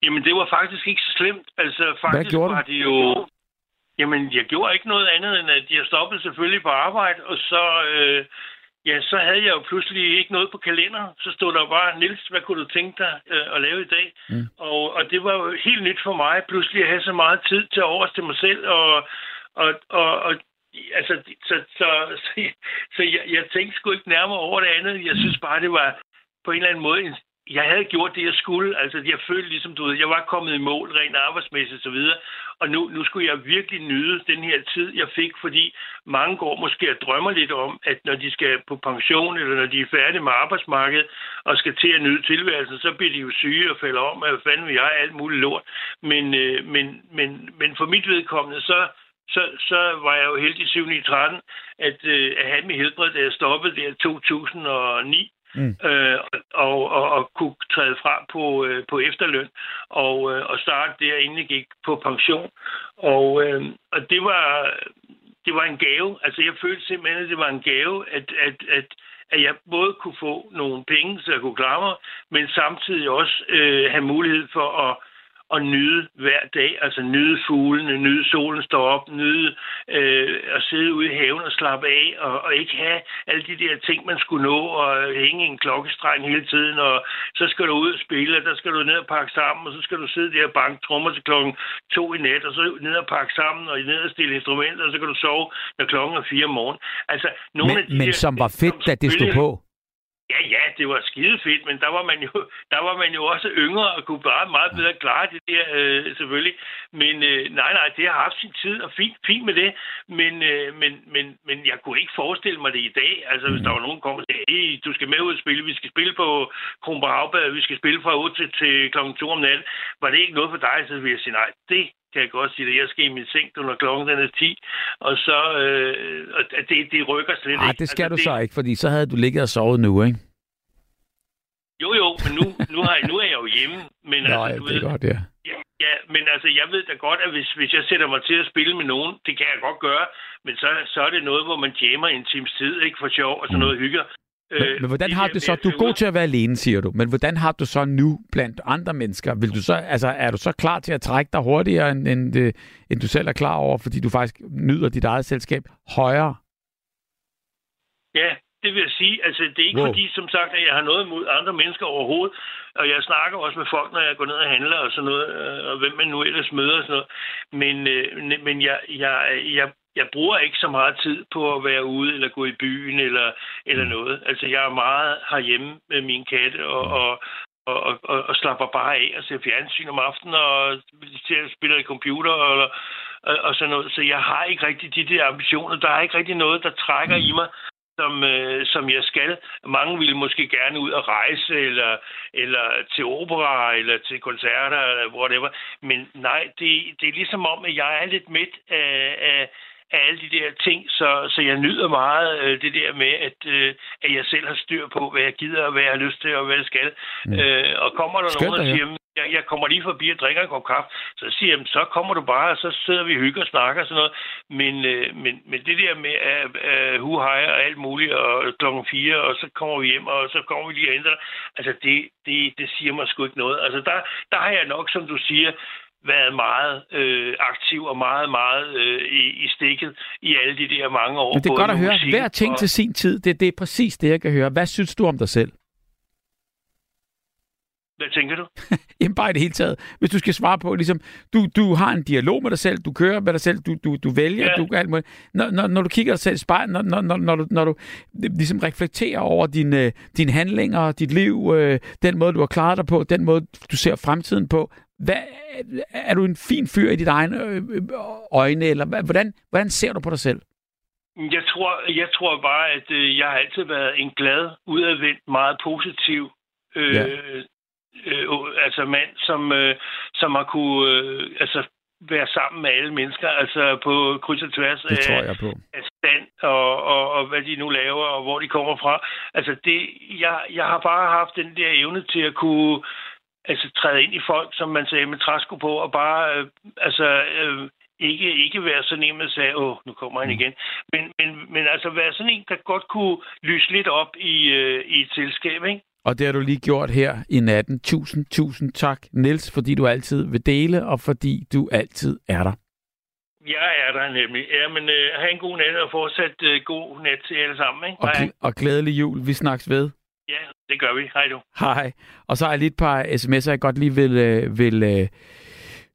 Jamen, det var faktisk ikke så slemt. Altså, faktisk Hvad gjorde var du? det jo... Jamen, jeg gjorde ikke noget andet, end at jeg stoppede selvfølgelig på arbejde, og så... Øh, ja, så havde jeg jo pludselig ikke noget på kalender. Så stod der bare, Nils, hvad kunne du tænke dig øh, at lave i dag? Mm. Og, og det var jo helt nyt for mig, pludselig at have så meget tid til at til mig selv, og, og, og, og altså, så, så, så, så jeg, jeg tænkte sgu ikke nærmere over det andet. Jeg synes bare, det var på en eller anden måde jeg havde gjort det, jeg skulle. Altså, jeg følte ligesom, du ved, jeg var kommet i mål rent arbejdsmæssigt og så videre. Og nu, nu skulle jeg virkelig nyde den her tid, jeg fik, fordi mange går måske og drømmer lidt om, at når de skal på pension, eller når de er færdige med arbejdsmarkedet, og skal til at nyde tilværelsen, så bliver de jo syge og falder om, at fanden vil jeg alt muligt lort. Men, øh, men, men, men for mit vedkommende, så, så, så var jeg jo heldig 7. 13 at, øh, at have mit helbred, da jeg stoppede der i 2009 mm. øh, og, og, og kunne træde fra på, øh, på efterløn og, øh, og starte der, inden jeg gik på pension. Og, øh, og det var det var en gave. Altså, jeg følte simpelthen, at det var en gave, at, at, at, at jeg både kunne få nogle penge, så jeg kunne klare mig, men samtidig også øh, have mulighed for at at nyde hver dag, altså nyde fuglene, nyde solen står op, nyde øh, at sidde ude i haven og slappe af, og, og ikke have alle de der ting, man skulle nå, og hænge en klokkestreng hele tiden, og så skal du ud og spille, og der skal du ned og pakke sammen, og så skal du sidde der og banke trommer til klokken to i nat, og så ned og pakke sammen, og ned og stille instrumenter, og så kan du sove, når klokken er fire om morgenen. Altså, nogle men, af de men der, som var fedt, da det stod på? Ja, ja, det var skide fedt, men der var man jo, der var man jo også yngre og kunne bare meget bedre klare det der, øh, selvfølgelig. Men øh, nej, nej, det har haft sin tid, og fint, fint med det. Men, øh, men, men, men jeg kunne ikke forestille mig det i dag. Altså, hvis der var nogen, der kom og sagde, hey, du skal med ud og spille, vi skal spille på Kronborg vi skal spille fra 8 til, til kl. 2 om natten. Var det ikke noget for dig, så ville jeg sige, nej, det kan jeg godt sige det. Jeg skal i min seng, når klokken den er 10, og så øh, og det, det rykker slet Ej, ikke. det skal altså, du det, så ikke, fordi så havde du ligget og sovet nu, ikke? Jo, jo, men nu, nu, har jeg, nu er jeg jo hjemme. Men Nå, altså, du det ved, er godt, ja. Ja, ja, men altså, jeg ved da godt, at hvis, hvis jeg sætter mig til at spille med nogen, det kan jeg godt gøre, men så, så er det noget, hvor man jammer en times tid, ikke for sjov, og sådan Mm. noget hygger. Men, Øh, men hvordan har du så, du er god til at være alene, siger du, men hvordan har du så nu blandt andre mennesker? Vil du så, altså, er du så klar til at trække dig hurtigere, end, end, øh, end du selv er klar over, fordi du faktisk nyder dit eget selskab højere? Ja, det vil jeg sige. Altså, det er ikke Wow. fordi, som sagt, at jeg har noget imod andre mennesker overhovedet. Og jeg snakker også med folk, når jeg går ned og handler og sådan noget, øh, og hvem man nu ellers møder og sådan noget. Men, men jeg, jeg, jeg, jeg bruger ikke så meget tid på at være ude eller gå i byen eller, eller noget. Altså, jeg er meget herhjemme med min katte og, og, og, og, og, og slapper bare af og ser fjernsyn om aftenen og spiller i computer og, og, og sådan noget. Så jeg har ikke rigtig de der ambitioner. Der er ikke rigtig noget, der trækker i mig som, øh, som jeg skal. Mange ville måske gerne ud og rejse, eller, eller til opera, eller til koncerter, eller whatever. Men nej, det, det er ligesom om, at jeg er lidt midt af, af, af alle de der ting, så, så jeg nyder meget øh, det der med, at, øh, at jeg selv har styr på, hvad jeg gider, og hvad jeg har lyst til, og hvad jeg skal. Mm. Øh, og kommer der Skønt nogen, der siger, jeg, jeg kommer lige forbi og drikker en kop kaffe, så siger jeg, så kommer du bare, og så sidder vi og hygger og snakker og sådan noget. Men, øh, men, men det der med at uh, hu hej og alt muligt, og klokken fire, og så kommer vi hjem, og så kommer vi lige og ændrer, altså det, det, det siger mig sgu ikke noget. Altså der, der har jeg nok, som du siger, været meget øh, aktiv og meget, meget øh, i, i stikket i alle de der mange år. Men det er godt at høre. Hver ting og... til sin tid. Det, det er præcis det, jeg kan høre. Hvad synes du om dig selv? Hvad tænker du? Jamen bare i det hele taget. Hvis du skal svare på, ligesom, du, du har en dialog med dig selv, du kører med dig selv, du, du, du vælger, ja. du alt muligt. Når, når, når du kigger dig selv i spejlet, når, når, når, når, du, når du ligesom reflekterer over dine, øh, dine handlinger, dit liv, øh, den måde, du har klaret dig på, den måde, du ser fremtiden på, hvad, er du en fin fyr i dit egne øh, øjne, eller hvordan, hvordan ser du på dig selv? Jeg tror, jeg tror bare, at øh, jeg har altid været en glad, udadvendt, meget positiv øh, ja øh, altså mand, som, øh, som har kunne øh, altså, være sammen med alle mennesker, altså på kryds og tværs det tror jeg på. af stand og, og, og hvad de nu laver og hvor de kommer fra. Altså det, jeg, jeg har bare haft den der evne til at kunne altså træde ind i folk, som man sagde med træsko på, og bare øh, altså øh, ikke, ikke være sådan en, man sagde, åh, nu kommer han mm. igen. Men, men, men altså være sådan en, der godt kunne lyse lidt op i, øh, i et selskab, ikke? Og det har du lige gjort her i natten. Tusind, tusind tak, Niels, fordi du altid vil dele, og fordi du altid er der. Jeg er der nemlig. Ja, men øh, have en god nat, og fortsat øh, god nat til alle sammen. Ikke? Og, gl- og glædelig jul. Vi snakkes ved. Ja, det gør vi. Hej du. Hej. Og så har jeg lige et par sms'er, jeg godt lige vil, øh, vil øh,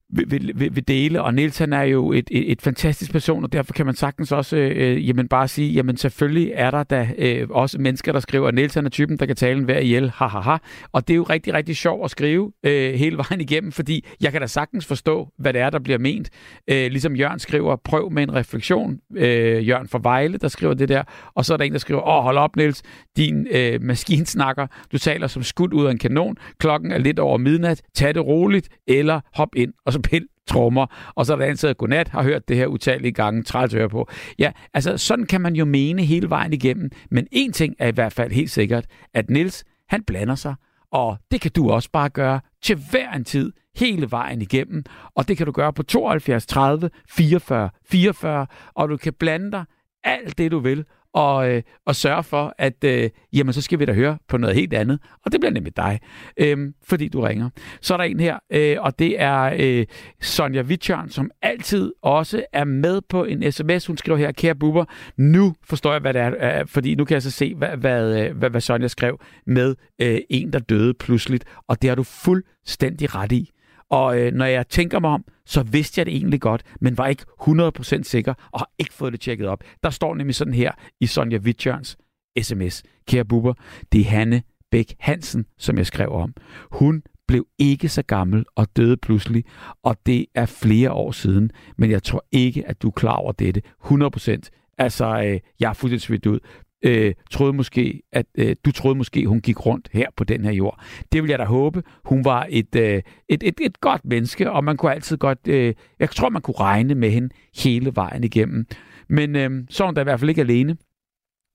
vil, vil, vil dele, og Niels han er jo et, et, et fantastisk person, og derfor kan man sagtens også øh, jamen bare sige, jamen selvfølgelig er der da øh, også mennesker, der skriver, at Niels han er typen, der kan tale en hver ihjel, ha, ha, ha. Og det er jo rigtig, rigtig sjovt at skrive øh, hele vejen igennem, fordi jeg kan da sagtens forstå, hvad det er, der bliver ment. Øh, ligesom Jørgen skriver, prøv med en refleksion. Øh, Jørgen fra Vejle, der skriver det der, og så er der en, der skriver, åh, hold op, Niels, din øh, maskinsnakker, du taler som skud ud af en kanon, klokken er lidt over midnat, tag det roligt, eller hop ind, og så pil trommer, og så er der ansat godnat, har hørt det her utallige gange, træt høre på. Ja, altså sådan kan man jo mene hele vejen igennem, men en ting er i hvert fald helt sikkert, at Nils han blander sig, og det kan du også bare gøre til hver en tid, hele vejen igennem, og det kan du gøre på 72 30 44 44, og du kan blande dig alt det, du vil, og, øh, og sørge for, at øh, jamen, så skal vi da høre på noget helt andet. Og det bliver nemlig dig, øh, fordi du ringer. Så er der en her, øh, og det er øh, Sonja Vitjørn, som altid også er med på en sms. Hun skriver her, kære buber, nu forstår jeg, hvad det er, øh, fordi nu kan jeg så se, hvad, hvad, øh, hvad, hvad Sonja skrev med øh, en, der døde pludseligt. Og det har du fuldstændig ret i. Og øh, når jeg tænker mig om, så vidste jeg det egentlig godt, men var ikke 100% sikker og har ikke fået det tjekket op. Der står nemlig sådan her i Sonja Wittjørns sms. Kære buber, det er Hanne Bæk Hansen, som jeg skrev om. Hun blev ikke så gammel og døde pludselig, og det er flere år siden, men jeg tror ikke, at du er klar over dette 100%. Altså, øh, jeg er fuldstændig svidt ud øh, troede måske, at øh, du troede måske, hun gik rundt her på den her jord. Det vil jeg da håbe. Hun var et, øh, et, et, et godt menneske, og man kunne altid godt, øh, jeg tror, man kunne regne med hende hele vejen igennem. Men øh, så er hun da i hvert fald ikke alene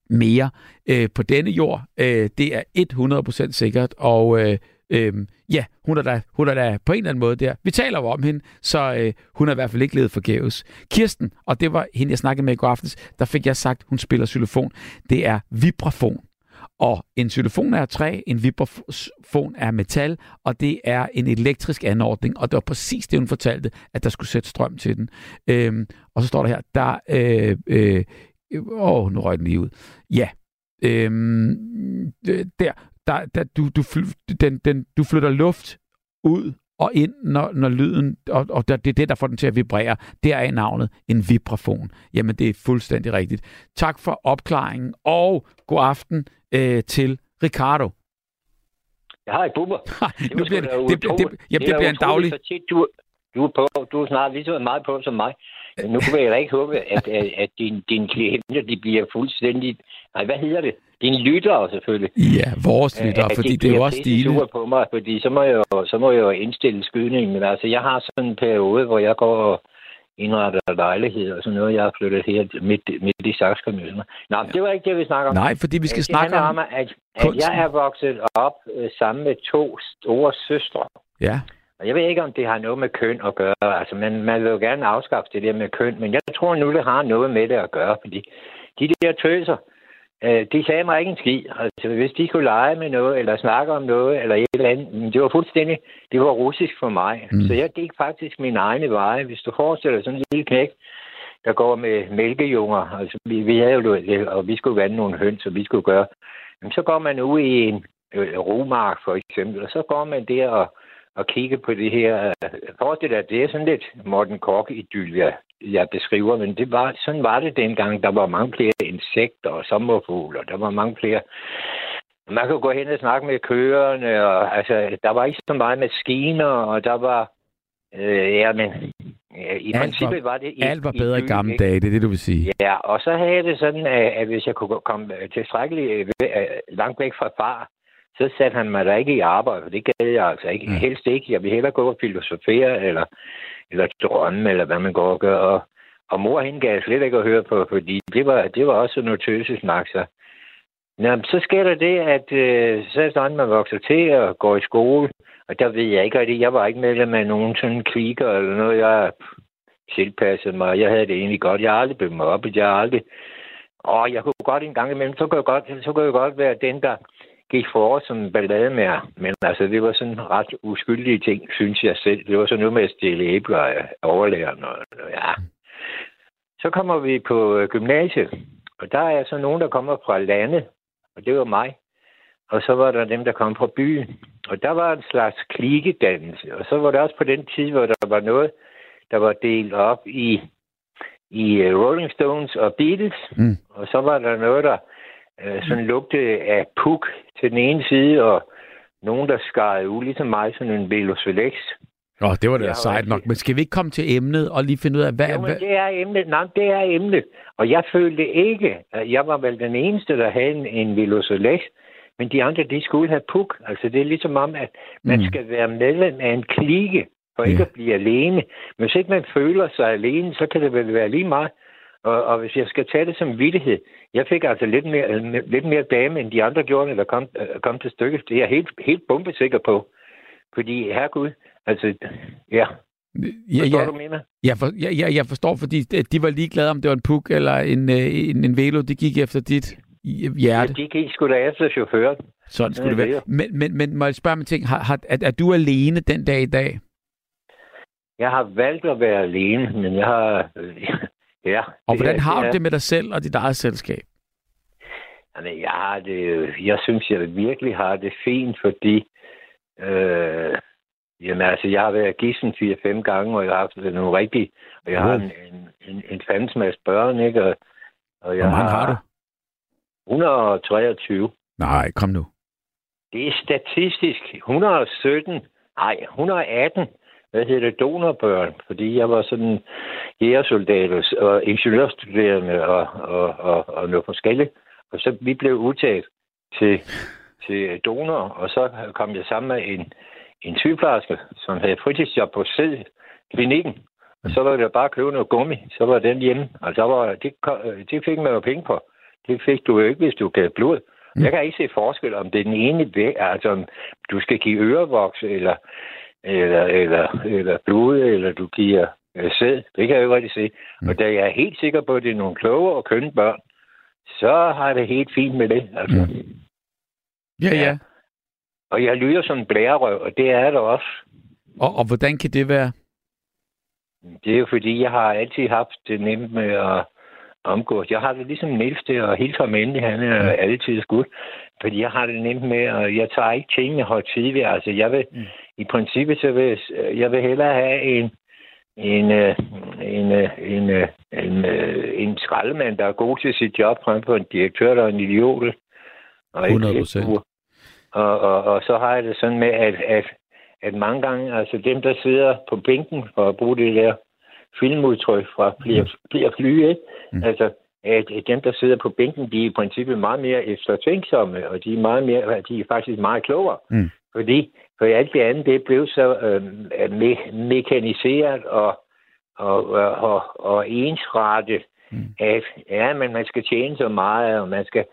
mere øh, på denne jord. Øh, det er 100% sikkert, og øh, Øhm, ja, hun er, da, hun er da på en eller anden måde der. Vi taler jo om hende, så øh, hun er i hvert fald ikke levet forgæves. Kirsten, og det var hende, jeg snakkede med i går aftes, der fik jeg sagt, hun spiller xylofon. Det er vibrafon. Og en xylofon er træ, en vibrafon er metal, og det er en elektrisk anordning, og det var præcis det, hun fortalte, at der skulle sætte strøm til den. Øhm, og så står der her, der... Øh, øh, åh, nu røg den lige ud. Ja, øhm, der, der, der, du, du, den, den, du flytter luft ud og ind, når, når lyden, og, og det er det, der får den til at vibrere. Det er navnet en vibrafon. Jamen, det er fuldstændig rigtigt. Tak for opklaringen, og god aften øh, til Ricardo. Hej, Bubber. nu bliver det, det, det, det, det, det bliver en daglig... Du, du, er på, du er snart lige så meget på som mig. Nu vil jeg da ikke håbe, at, at, at dine din klienter de bliver fuldstændig... Nej, hvad hedder det? Dine lyttere selvfølgelig. Ja, vores lyttere, fordi de det er jo også dine. På mig, fordi så må, jeg jo, så må jeg jo indstille skydningen. Men altså, jeg har sådan en periode, hvor jeg går og indretter lejligheder og sådan noget. Jeg har flyttet her midt, midt i Saxkommunerne. Nå, ja. det var ikke det, vi snakker om. Nej, fordi vi skal det snakke om... om at, at jeg er vokset op øh, sammen med to store søstre. Ja. Og jeg ved ikke, om det har noget med køn at gøre. Altså, man, man vil jo gerne afskaffe det der med køn, men jeg tror nu, det har noget med det at gøre, fordi de der tøser, Øh, de sagde mig ikke en skid. Altså, hvis de kunne lege med noget, eller snakke om noget, eller et eller andet, det var fuldstændig, det var russisk for mig. Mm. Så jeg gik faktisk min egne veje. Hvis du forestiller sådan en lille knæk, der går med mælkejunger, altså vi, vi havde jo det, og vi skulle vande nogle høns, og vi skulle gøre, jamen, så går man ud i en øh, romark for eksempel, og så går man der og, og kigger på det her. Øh, forestil dig, det er sådan lidt Morten Kork-idyl, jeg, jeg beskriver, men det var, sådan var det dengang. Der var mange flere insekter og sommerfugle, og der var mange flere man kunne gå hen og snakke med kørerne, og altså, der var ikke så meget maskiner, og der var, øh, ja, men i alt princippet var, var det... I, alt var bedre i, i gamle dage, det er det, du vil sige. Ja, og så havde jeg det sådan, at, at hvis jeg kunne komme tilstrækkeligt øh, øh, langt væk fra far, så satte han mig da ikke i arbejde, for det gad jeg altså ikke. Mm. Helst ikke. Jeg vil hellere gå og filosofere, eller, eller drømme, eller hvad man går og gør. Og, og mor, hende gav slet ikke at høre på, fordi det var, det var også noget tøsesnak, så... Nå, så sker der det, at øh, så er sådan, man vokser til og går i skole, og der ved jeg ikke rigtig, jeg var ikke medlem af nogen sådan klikker eller noget, jeg tilpassede mig. Jeg havde det egentlig godt. Jeg har aldrig blevet mig op, jeg har aldrig... Og jeg kunne godt en gang imellem, så kunne jeg godt, så kunne jeg godt være den, der gik for som ballade med. Men altså, det var sådan ret uskyldige ting, synes jeg selv. Det var sådan noget med at stille æbler af overlæren. Og, ja. Så kommer vi på øh, gymnasiet, og der er så nogen, der kommer fra landet, og det var mig. Og så var der dem, der kom fra byen. Og der var en slags klikedannelse. Og så var det også på den tid, hvor der var noget, der var delt op i, i øh, Rolling Stones og Beatles. Mm. Og så var der noget, der øh, sådan lugtede af puk til den ene side, og nogen, der skar ud, ligesom mig, sådan en Velocelex. Åh, oh, det var da sejt nok. Men skal vi ikke komme til emnet og lige finde ud af, hvad... Jo, men det er emnet. Nej, det er emnet. Og jeg følte ikke, at jeg var vel den eneste, der havde en, en Velocelex, men de andre, de skulle have puk. Altså, det er ligesom om, at man mm. skal være medlem af en klike, for ikke ja. at blive alene. Men hvis ikke man føler sig alene, så kan det vel være lige meget. Og, og hvis jeg skal tage det som vittighed, jeg fik altså lidt mere, lidt mere dame, end de andre gjorde, der kom, øh, kom til stykket. Det er jeg helt, helt bombesikker på. Fordi, herregud, altså, ja, Ja, ja, du mener? Jeg, for, ja, ja, jeg forstår, fordi de var ligeglade, om det var en puk eller en, øh, en, en velo. De gik efter dit hjerte. Ja, de gik sgu da efter chaufføren. Sådan skulle det være. Men, men, men må jeg spørge mig ting? Har, har, er, er du alene den dag i dag? Jeg har valgt at være alene, men jeg har... Ja. Og hvordan har du det med dig selv og dit eget selskab? Jamen, jeg har det... Jeg synes, jeg virkelig har det fint, fordi... Øh, jamen, altså, jeg har været gissen 4-5 gange, og jeg har haft det nogle rigtigt... Og jeg har en, en, en, en fandens masse børn, ikke? Og, og jeg Hvor mange har, har du? 123. Nej, kom nu. Det er statistisk. 117. Nej, 118 hvad hedder det, donorbørn, fordi jeg var sådan jægersoldat og ingeniørstuderende og, og, og, og noget forskelligt. Og så vi blev udtaget til, til donor, og så kom jeg sammen med en, en sygeplejerske, som havde fritidsjob på sæd klinikken. Og så var det bare at købe noget gummi, så var den hjemme. Altså, var, det, det fik man jo penge på. Det fik du jo ikke, hvis du gav blod. Mm. Jeg kan ikke se forskel, om det er den ene væg, altså om du skal give ørevoks, eller eller, eller, eller blod, eller du giver øh, sæd. Det kan jeg jo rigtig se. Mm. Og da jeg er helt sikker på, at det er nogle kloge og kønne børn, så har jeg det helt fint med det. Altså. Mm. Ja, ja. Og jeg lyder som en blærerøv, og det er det også. Og, og hvordan kan det være? Det er jo fordi, jeg har altid haft det nemt med at omgås. Jeg har det ligesom Niels det, og helt som endelig, han er ja. altid skud. Fordi jeg har det nemt med, og jeg tager ikke tingene højtidligt. Altså, jeg vil, mm i princippet, så vil jeg vil hellere have en, en, øh, en, øh, en, øh, en, en, skraldemand, der er god til sit job, frem for en direktør, der er en idiot. Og 100 Og, og, og så har jeg det sådan med, at, at, at mange gange, altså dem, der sidder på bænken, for at bruge det der filmudtryk fra flere, flere fly, ikke? Mm. altså at dem, der sidder på bænken, de er i princippet meget mere eftertænksomme, og de er, meget mere, de er faktisk meget klogere. Mm. Fordi for alt det andet, det blev så øh, me- mekaniseret og, og, og, og ensrettet, mm. at ja, men man skal tjene så meget, og man skal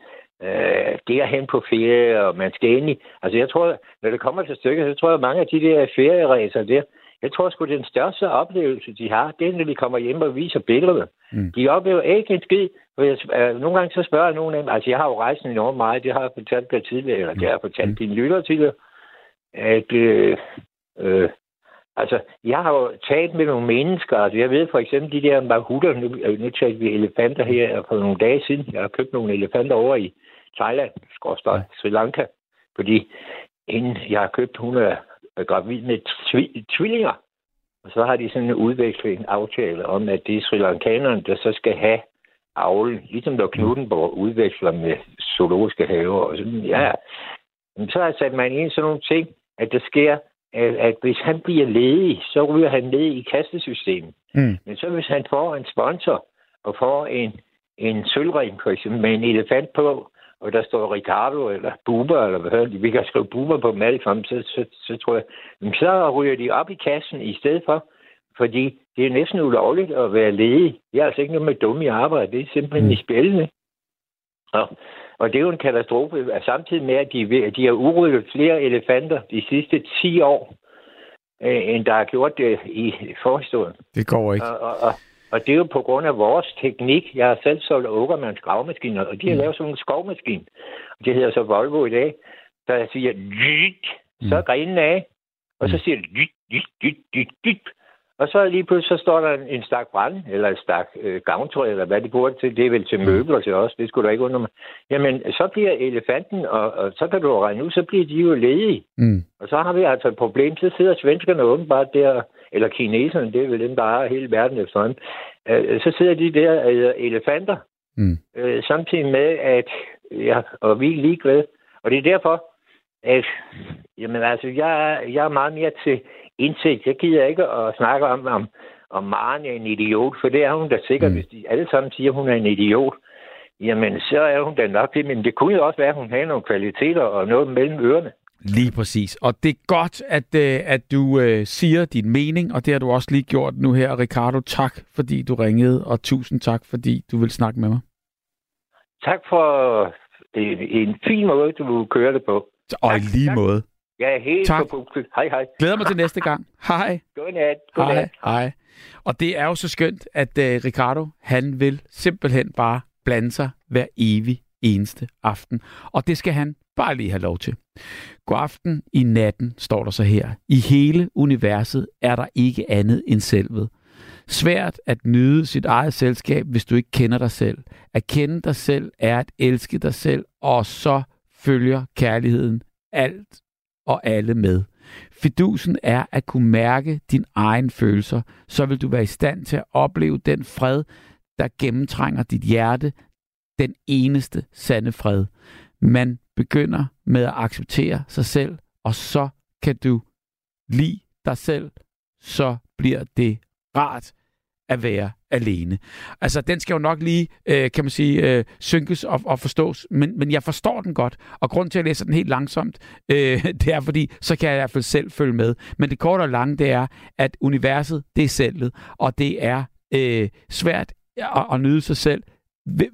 øh, derhen på ferie, og man skal ind i... Altså jeg tror, når det kommer til stykket, så tror jeg, at mange af de der ferieræser der, Jeg tror sgu, den største oplevelse, de har, det er, når de kommer hjem og viser billederne. Mm. De oplever ikke en skid. For jeg, øh, nogle gange så spørger jeg nogen af dem, altså jeg har jo rejst enormt meget, det har jeg fortalt dig tidligere, eller det har jeg fortalt mm. dine lytter tidligere, at øh, øh, Altså, jeg har jo talt med nogle mennesker. Altså, jeg ved for eksempel de der mahutter, nu, øh, nu talte vi elefanter her for nogle dage siden. Jeg har købt nogle elefanter over i Thailand, skorstøj, Sri Lanka. Fordi inden jeg har købt, hun er gravid med tv- tvillinger. Og så har de sådan en udveksling aftale om, at det er Sri Lankanerne, der så skal have avlen, ligesom der Knuttenborg udveksler med zoologiske haver og sådan. Ja, men så har jeg sat mig ind i sådan nogle ting, at der sker at, at hvis han bliver ledig, så ryger han ned i kastesystemet. Mm. Men så hvis han får en sponsor og får en, en sølvring, for eksempel, med en elefant på, og der står Ricardo eller Bubber, eller hvad hedder vi kan skrive Bubber på dem alle sammen, så, så, så tror jeg, men så ryger de op i kassen i stedet for, fordi det er næsten ulovligt at være ledig. Det er altså ikke noget med dumme i arbejde, det er simpelthen mm. i spillene. Og og det er jo en katastrofe, samtidig med, at de, de har udryddet flere elefanter de sidste 10 år, øh, end der har gjort det i forhistorien. Det går ikke. Og, og, og, og det er jo på grund af vores teknik. Jeg har selv solgt Åkermanns gravmaskiner, og de har mm. lavet sådan en skovmaskine. Det hedder så Volvo i dag. Så jeg siger, så er grenen af, og så mm. siger det, og så lige pludselig så står der en, en stak brand, eller en stak øh, gavntøj, eller hvad de bruger det til. Det er vel til mm. møbler til os, det skulle du ikke undre mig. Jamen, så bliver elefanten, og, og så kan du regne ud, så bliver de jo ledige. Mm. Og så har vi altså et problem. Så sidder svenskerne åbenbart der, eller kineserne, det er vel dem, der har hele verden efterhånden. Øh, så sidder de der øh, elefanter, mm. øh, samtidig med, at ja, og vi er ligeglade. Og det er derfor, at jamen, altså, jeg, jeg er meget mere til indsigt. Jeg gider ikke at snakke om, om, om Maren er en idiot, for det er hun da sikkert. Mm. Hvis de alle sammen siger, at hun er en idiot, jamen så er hun da nok det. Men det kunne jo også være, at hun havde nogle kvaliteter og noget mellem ørerne. Lige præcis. Og det er godt, at, øh, at du øh, siger din mening, og det har du også lige gjort nu her. Ricardo, tak fordi du ringede, og tusind tak fordi du vil snakke med mig. Tak for en, en fin måde, du kører det på. Og i lige tak. måde. Jeg er helt tak. på Hej, hej. Glæder mig til næste gang. Hej. Godnat. Godnat. Hej, hej. Og det er jo så skønt, at uh, Ricardo, han vil simpelthen bare blande sig hver evig eneste aften. Og det skal han bare lige have lov til. God aften i natten, står der så her. I hele universet er der ikke andet end selvet. Svært at nyde sit eget selskab, hvis du ikke kender dig selv. At kende dig selv er at elske dig selv, og så følger kærligheden alt og alle med. Fidusen er at kunne mærke din egen følelser, så vil du være i stand til at opleve den fred, der gennemtrænger dit hjerte, den eneste sande fred. Man begynder med at acceptere sig selv, og så kan du lide dig selv, så bliver det rart at være alene. Altså, den skal jo nok lige, øh, kan man sige, øh, synkes og, og forstås, men, men jeg forstår den godt, og grund til, at jeg læser den helt langsomt, øh, det er fordi, så kan jeg i hvert fald selv følge med. Men det korte og lange, det er, at universet, det er selvet, og det er øh, svært at, at nyde sig selv,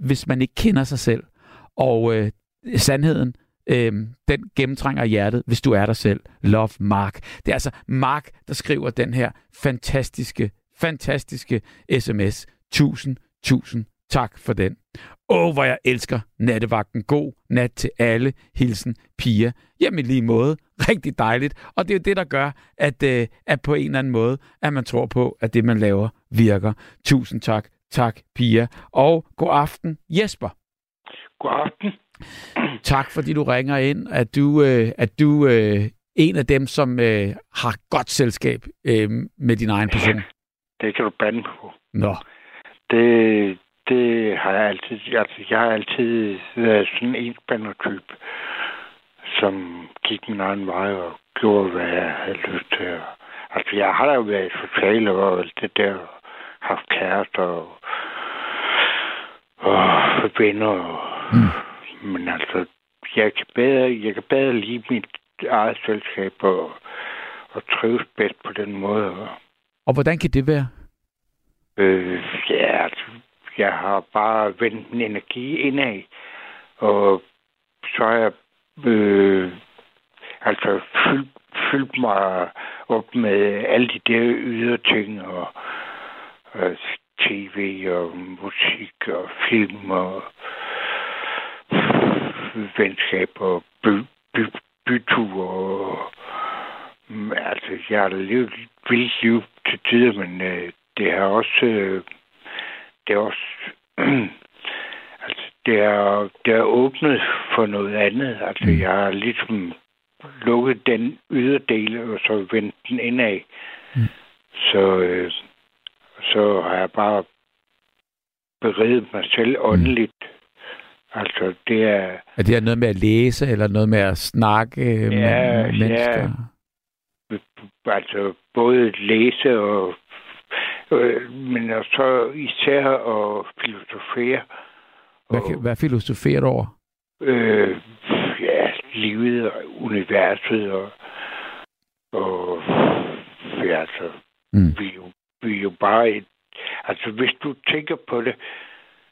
hvis man ikke kender sig selv. Og øh, sandheden, øh, den gennemtrænger hjertet, hvis du er dig selv. Love Mark. Det er altså Mark, der skriver den her fantastiske fantastiske sms. Tusind, tusind tak for den. Åh, hvor jeg elsker nattevagten. God nat til alle. Hilsen, Pia. Jamen lige måde. Rigtig dejligt. Og det er jo det, der gør, at, øh, at på en eller anden måde, at man tror på, at det, man laver, virker. Tusind tak. Tak, Pia. Og god aften, Jesper. God aften. Tak, fordi du ringer ind. At du, øh, at du øh, en af dem, som øh, har godt selskab øh, med din egen person. Det kan du bande på. Nå. Det, det har jeg altid... Altså, jeg har altid været sådan en bandertype, som gik min egen vej og gjorde, hvad jeg havde lyst til. Altså, jeg har da været totalt og alt det der, haft kærester og, og venner. Og, mm. Men altså, jeg kan bedre, jeg kan bedre lide mit eget selskab og, og trives bedst på den måde. Og og hvordan kan det være? Øh, ja, altså, jeg har bare vendt en energi indad, og så har jeg øh, altså fyldt, fyldt mig op med alle de der ydre ting, og, og tv og musik og film og venskab og by, by, bytur og mm, altså, jeg har levet et vildt liv til tider, men øh, det har også øh, det er også altså, det er, det er åbnet for noget andet. Altså, mm. jeg har ligesom lukket den yderdele, og så vendt den indad. Mm. Så, øh, så har jeg bare beriget mig selv mm. åndeligt. Mm. Altså, det er... Er det noget med at læse, eller noget med at snakke ja, med mennesker? Ja, altså både læse og... Øh, men så især at filosofere. Hvad, og, hvad filosoferer du over? Øh, ja, livet og universet og... og ja, altså, mm. vi, er jo, vi er jo bare et... Altså, hvis du tænker på det,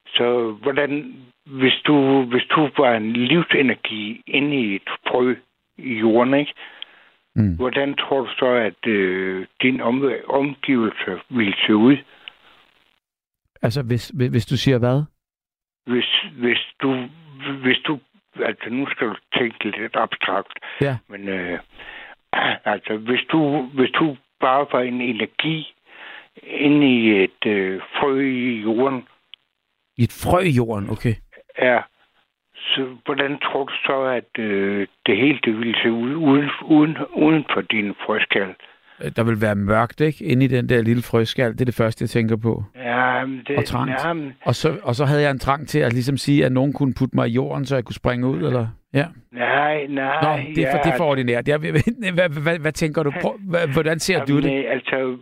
så hvordan, hvis du, hvis du var en livsenergi inde i et frø i jorden, ikke? Mm. Hvordan tror du så, at øh, din om, omgivelse ville se ud? Altså, hvis, hvis du siger hvad? Hvis, hvis du, hvis du, altså nu skal du tænke lidt abstrakt, ja. men øh, altså, hvis du, hvis du bare var en energi inde i et øh, frø i jorden, i et frø i jorden, okay. Ja. Så hvordan tror du så, at øh, det hele det ville se ud uden, uden, uden for din frøskal? Øh, der vil være mørkt, ikke? Inde i den der lille frøskal. Det er det første, jeg tænker på. Ja, men det... Og trangt. Ja, men... og, så, og så havde jeg en trang til at ligesom sige, at nogen kunne putte mig i jorden, så jeg kunne springe ud, eller? Ja. Nej, nej. Nå, det er for, ja, det er for ordinært. Jeg, hvad, hvad, hvad, tænker du? på? hvordan ser Jamen, du det? Altså,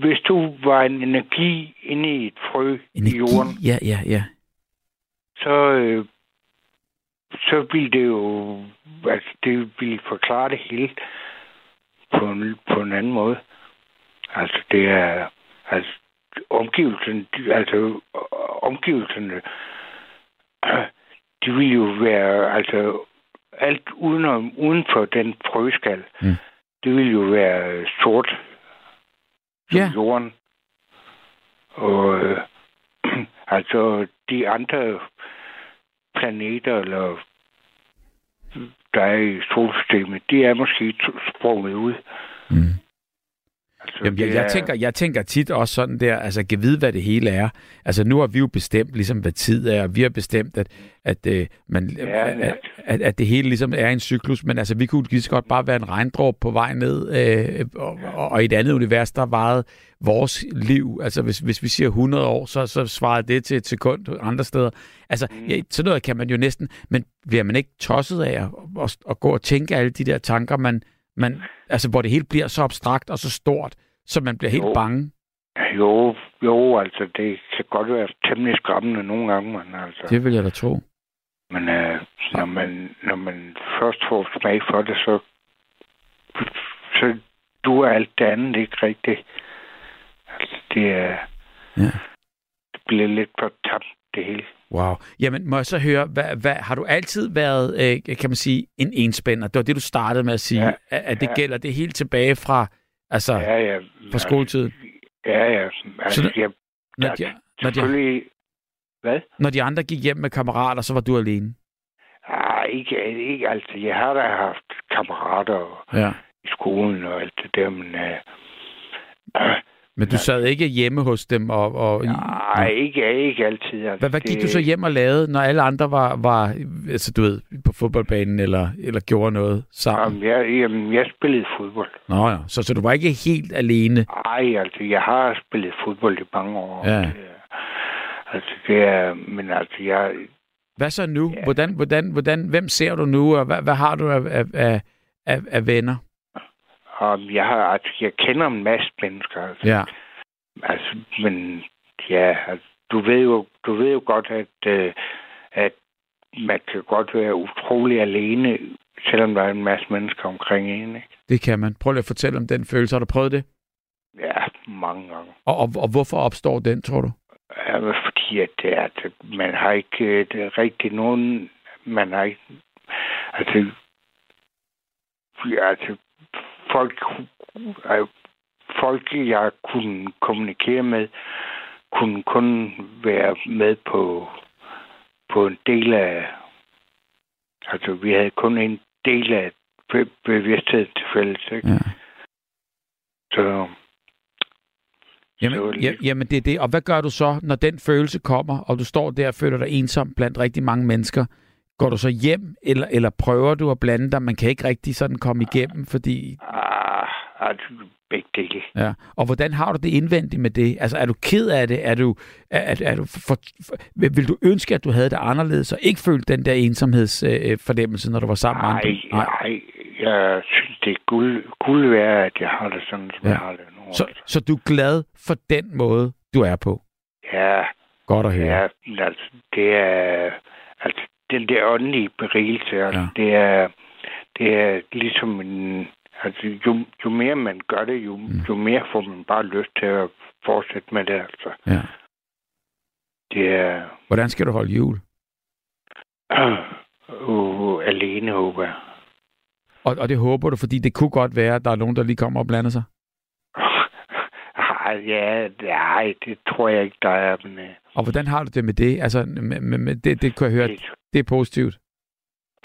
hvis du var en energi inde i et frø energi? i jorden, ja, ja, ja. så, øh, så ville det jo, altså det ville forklare det hele på en, på en anden måde. Altså det er, altså omgivelsen, altså omgivelserne, de vil jo være, altså alt udenom, uden for den frøskal, mm. det vil jo være sort som ja. jorden. Og øh, altså de andre planeter, eller der er i solsystemet, de er måske sprunget ud. Mm. Altså, Jamen, jeg, jeg, er... tænker, jeg tænker tit også sådan der, altså, kan vide, hvad det hele er. Altså, nu har vi jo bestemt, ligesom, hvad tid er, og vi har bestemt, at, at, øh, man, ja, at, at, at det hele ligesom er en cyklus, men altså, vi kunne lige så godt bare være en regndråb på vej ned, øh, og, og, i et andet univers, der varede vores liv. Altså, hvis, hvis vi siger 100 år, så, så svarer det til et sekund andre steder. Altså, mm. ja, sådan noget kan man jo næsten, men bliver man ikke tosset af at, at, at gå og tænke alle de der tanker, man, man, altså, hvor det hele bliver så abstrakt og så stort, så man bliver jo. helt bange. Jo, jo, altså det kan godt være temmelig skræmmende nogle gange, men altså... Det vil jeg da tro. Men øh, når, man, når man først får smag for det, så, så du er alt det andet ikke rigtigt. Altså, det er... Ja. Det bliver lidt for tabt, det hele. Wow. Jamen, må jeg så høre, hvad, hvad, har du altid været, øh, kan man sige, en enspænder? Det var det, du startede med at sige, ja, at, at det ja. gælder det helt tilbage fra, altså, ja, ja. fra skoletiden? Ja, ja. Altså, så, jeg, når, de, når, de, hvad? når de andre gik hjem med kammerater, så var du alene? Ah, ikke, ikke altid. Jeg har da haft kammerater ja. i skolen og alt det der, men... Uh, uh, men du sad ikke hjemme hos dem? Og, og Nej, ikke, ikke altid. Altså, hvad, hvad gik det... du så hjem og lavede, når alle andre var, var altså, du ved, på fodboldbanen eller, eller gjorde noget sammen? Jamen, jeg, jamen, jeg spillede fodbold. Nå ja, så, så du var ikke helt alene? Nej, altså, jeg har spillet fodbold i mange år. Ja. Altså, det er, men altså, jeg... Hvad så nu? Ja. Hvordan, hvordan, hvordan, hvem ser du nu, og hvad, hvad har du af, af, af, af venner? Og jeg har, altså, jeg kender en masse mennesker. Altså. Ja. Altså, men ja, altså, du ved jo, du ved jo godt, at, øh, at man kan godt være utrolig alene, selvom der er en masse mennesker omkring en. Ikke? Det kan man. Prøv lige at fortælle om den følelse. Har du prøvet det? Ja, mange gange. Og, og, og hvorfor opstår den, tror du? Ja, fordi at, det er, at man har ikke øh, det rigtig nogen... Man har ikke... Altså, altså folk, folk, jeg kunne kommunikere med, kunne kun være med på, på en del af... Altså, vi havde kun en del af bevidsthed til fælles, ikke? Ja. Så... Jamen, så ja, jamen, det er det. Og hvad gør du så, når den følelse kommer, og du står der og føler dig ensom blandt rigtig mange mennesker? Går du så hjem, eller, eller prøver du at blande dig? Man kan ikke rigtig sådan komme igennem, fordi... Ah, altså, begge dele. Ja. Og hvordan har du det indvendigt med det? Altså, er du ked af det? Er du, er, er, er du for, for, vil du ønske, at du havde det anderledes, og ikke følte den der ensomhedsfornemmelse, øh, når du var sammen nej, med andre? Nej, nej. Jeg synes, det kunne, kunne være, at jeg har det sådan, som ja. jeg har det nu. Så, så du er glad for den måde, du er på? Ja. Godt at høre. Ja, altså, det er... Altså, den der åndelige berigelse, altså, ja. det er, det er ligesom en, altså, jo, jo mere man gør det, jo, mm. jo mere får man bare lyst til at fortsætte med det, altså. Ja. Det er... Hvordan skal du holde jul? Uh, alene, håber jeg. Og, og det håber du, fordi det kunne godt være, at der er nogen, der lige kommer og blander sig? ja, nej, det tror jeg ikke, der er. Men. Og hvordan har du det med det? Altså, med, med, med det, det kunne jeg høre, det, det er positivt.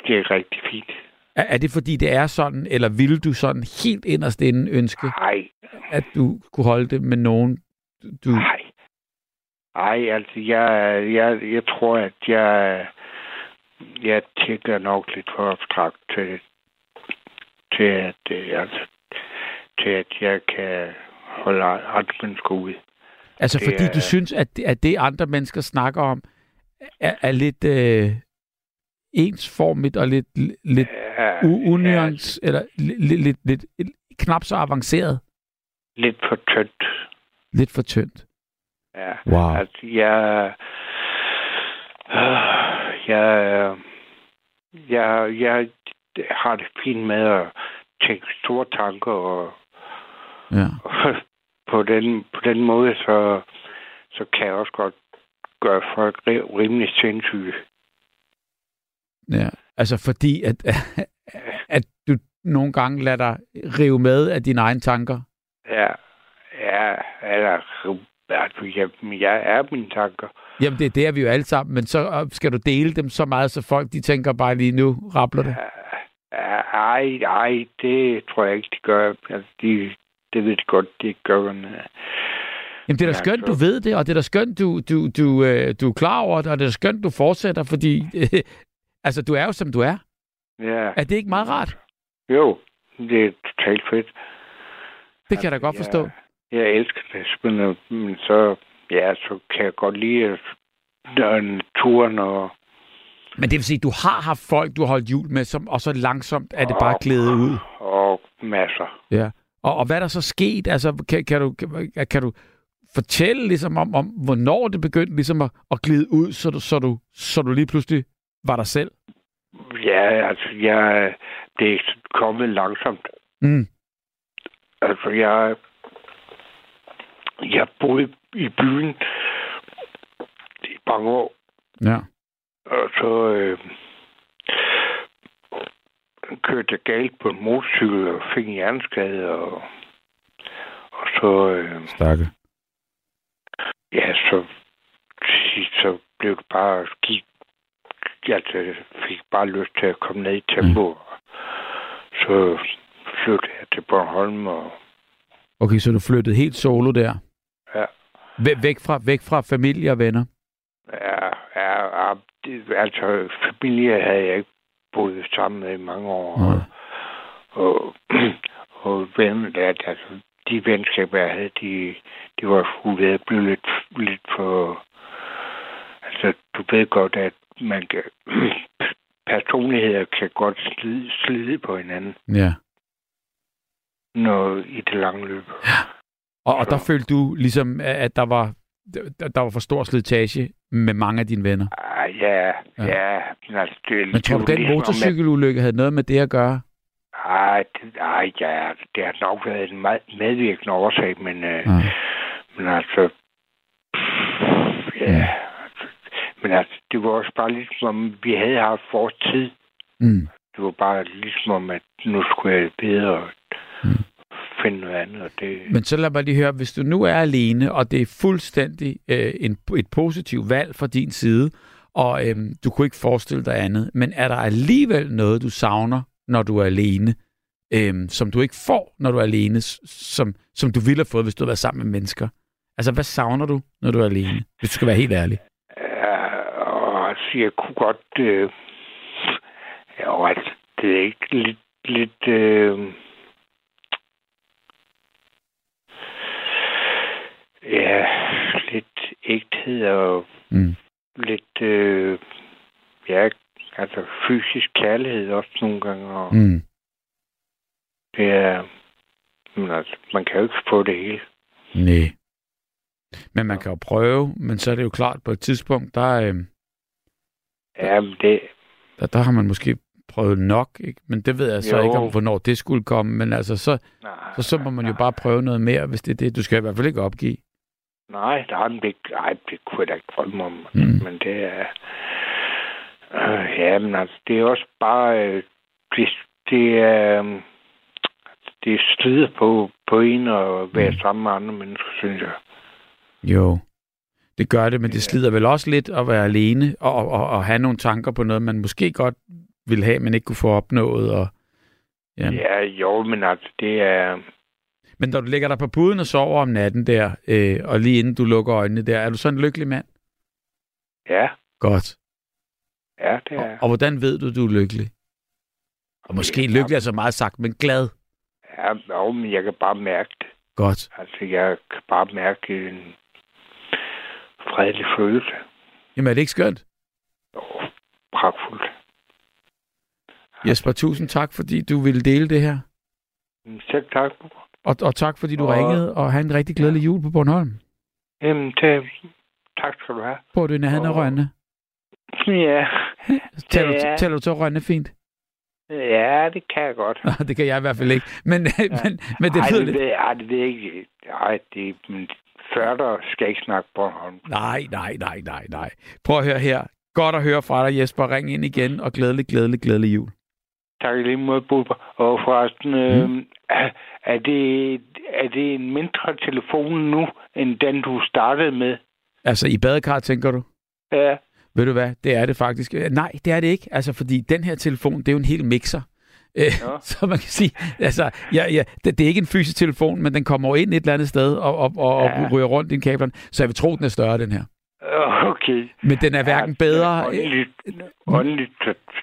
Det er rigtig fint. Er, er det fordi, det er sådan, eller ville du sådan helt inderst inden ønske, Nej. at du kunne holde det med nogen, du... Nej. Nej, altså, jeg, jeg, jeg tror, at jeg, jeg tænker nok lidt for abstrakt til, til, at, altså, til at jeg kan holde andre mennesker ud. Altså, det fordi er, du synes, at, at det, andre mennesker snakker om, er, er lidt... Øh ensformigt og lidt, lidt ja, unuance, ja. eller lidt, lidt, lidt, lidt knap så avanceret? Lidt for tyndt. Lidt for tyndt? Ja. Wow. Altså, jeg, øh, jeg, jeg, jeg har det fint med at tænke store tanker, og, ja. og på, den, på den måde, så, så kan jeg også godt gøre folk rimelig sindssyge. Ja, altså fordi, at, at du nogle gange lader dig rive med af dine egne tanker? Ja, ja, eller jeg, jeg er mine tanker. Jamen, det, det er vi jo alle sammen, men så øh, skal du dele dem så meget, så folk de tænker bare lige nu, rappler det? Ja, ej, ej, det tror jeg ikke, de gør. Altså, de, det ved de godt, de gør. Men, Jamen, det er da skønt, du ved det, og det er da skønt, du, du, du, øh, du er klar over det, og det er da skønt, du fortsætter, fordi Altså, du er jo, som du er. Ja. Er det ikke meget rart? Jo, det er totalt fedt. Det kan jeg da godt forstå. Jeg, elsker det, men, men så, ja, så kan jeg godt lide den turen og... Men det vil sige, du har haft folk, du har holdt jul med, som, og så langsomt er det bare glædet ud? Og masser. Ja. Og, og hvad er der så sket? Altså, kan, kan, du, kan, kan du fortælle ligesom om, om, hvornår det begyndte ligesom at, at glide ud, så du, så, du, så du lige pludselig var dig selv? Ja, altså, jeg, det er kommet langsomt. Mm. Altså, jeg, jeg boede i byen i mange år. Ja. Og så øh, kørte jeg galt på en motorcykel og fik en hjerneskade, og, og så... Øh, Stakke. Ja, så så blev det bare skidt jeg fik bare lyst til at komme ned i tempo. Mm. Så flyttede jeg til Bornholm. Og... Okay, så du flyttede helt solo der? Ja. Væk fra, væk fra familie og venner? Ja, ja, ja det, altså familie havde jeg ikke boet sammen med i mange år. Mm. Og, og, og venner, altså, de venskaber, jeg havde, de, de var ved at blive lidt, lidt for... Altså, du ved godt, at man kan, personligheder kan godt slide, slide på hinanden. Ja. Når i det lange løb. Ja. Og, og der følte du ligesom, at der var, der var for stor slitage med mange af dine venner? Ah, ja, ja. ja men, altså, det, men tror du, den ligesom, motorcykelulykke havde noget med det at gøre? Ej, det, ej, ja, det har nok været en meget medvirkende årsag, men, øh, ja. men altså, pff, ja. Men altså, det var også bare ligesom, om vi havde haft vores tid. Mm. Det var bare ligesom om, at nu skulle jeg bedre. Mm. finde noget andet. Det... Men så lad mig lige høre, hvis du nu er alene, og det er fuldstændig øh, en, et positivt valg fra din side, og øh, du kunne ikke forestille dig andet, men er der alligevel noget, du savner, når du er alene, øh, som du ikke får, når du er alene, som, som du ville have fået, hvis du havde været sammen med mennesker? Altså, hvad savner du, når du er alene, hvis du skal være helt ærlig? Jeg kunne godt... Øh... Jo, altså, det er ikke lidt... lidt øh... Ja, lidt ægthed og mm. lidt... Øh... Ja, altså fysisk kærlighed også nogle gange. Og mm. Det er... Men altså, man kan jo ikke få det hele. Nej. Men man kan jo prøve, men så er det jo klart, på et tidspunkt, der, øh, ja, det... der, der har man måske prøvet nok, ikke? men det ved jeg så jo. ikke om, hvornår det skulle komme, men altså, så, nej, så, så må man nej. jo bare prøve noget mere, hvis det er det. Du skal i hvert fald ikke opgive. Nej, der er det, ej, det kunne jeg da ikke drømme om, mm. men det er... Øh, ja, men altså, det er også bare... Øh, det, det er... Øh, det slider på, på en at være mm. sammen med andre mennesker, synes jeg. Jo, det gør det, men det slider vel også lidt at være alene og, og, og have nogle tanker på noget, man måske godt ville have, men ikke kunne få opnået. Og, ja. ja, jo, men altså, det er... Men når du ligger der på puden og sover om natten der, øh, og lige inden du lukker øjnene der, er du så en lykkelig mand? Ja. Godt. Ja, det er og, og hvordan ved du, du er lykkelig? Og måske lykkelig er så meget sagt, men glad. Ja, jo, men jeg kan bare mærke det. Godt. Altså, jeg kan bare mærke en fredelig følelse. Jamen, er det ikke skønt? Jo, pragtfuldt. Jesper, tusind tak, fordi du ville dele det her. Selv tak. Og, og tak, fordi du og... ringede, og have en rigtig glædelig jul på Bornholm. Jamen, det... tak skal du have. Bor du i nærheden af Rønne? Ja. Taler, ja. taler du til Rønne fint? Ja, det kan jeg godt. det kan jeg i hvert fald ikke. Men, ja. men, men det ej, det, lidt... Ej, det er ikke... Ej, det, men Førder skal ikke snakke Bornholm. Nej, nej, nej, nej, nej. Prøv at høre her. Godt at høre fra dig, Jesper. Ring ind igen, og glædelig, glædelig, glædelig jul. Tak lige måde, Bubber. Og forresten, øh, mm. er, er, det, er det en mindre telefon nu, end den, du startede med? Altså, i badekar, tænker du? Ja. Ved du hvad, det er det faktisk. Nej, det er det ikke. Altså, fordi den her telefon, det er jo en hel mixer. Øh, ja. Så man kan sige, altså, ja, ja, det, det er ikke en fysisk telefon, men den kommer ind et eller andet sted og, og, og, ja. og ryger rundt i kablerne, så jeg vil tro, den er større, den her. Okay. Men den er hverken ja, bedre... Åndeligt, åndeligt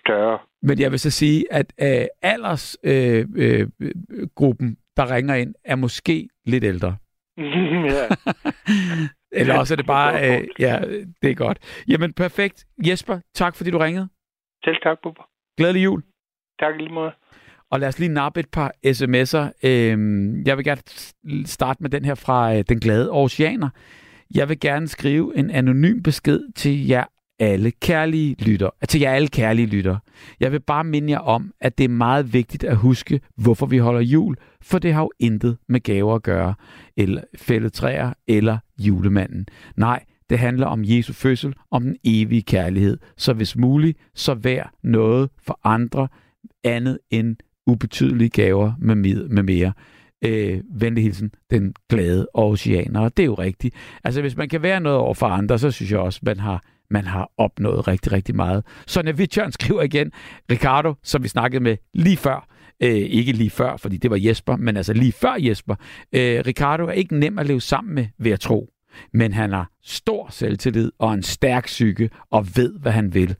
større. Men jeg vil så sige, at øh, aldersgruppen, øh, øh, gruppen, der ringer ind, er måske lidt ældre. ja. Eller også er det bare... Øh, ja, det er godt. Jamen, perfekt. Jesper, tak fordi du ringede. Selv tak, Bubber. Glædelig jul. Tak lige måde. Og lad os lige nappe et par sms'er. Øhm, jeg vil gerne starte med den her fra øh, Den Glade Oceaner. Jeg vil gerne skrive en anonym besked til jer alle kærlige lytter, øh, til jer alle kærlige lytter. Jeg vil bare minde jer om, at det er meget vigtigt at huske, hvorfor vi holder jul, for det har jo intet med gaver at gøre, eller fældetræer eller julemanden. Nej, det handler om Jesu fødsel, om den evige kærlighed. Så hvis muligt, så vær noget for andre, andet end ubetydelige gaver med, med mere. Øh, venlig hilsen, den glade oceaner. Og det er jo rigtigt. Altså, hvis man kan være noget over for andre, så synes jeg også, man har man har opnået rigtig, rigtig meget. Sonja Wittjørn skriver igen, Ricardo, som vi snakkede med lige før, øh, ikke lige før, fordi det var Jesper, men altså lige før Jesper. Øh, Ricardo er ikke nem at leve sammen med, ved at tro, men han har stor selvtillid og en stærk psyke og ved, hvad han vil.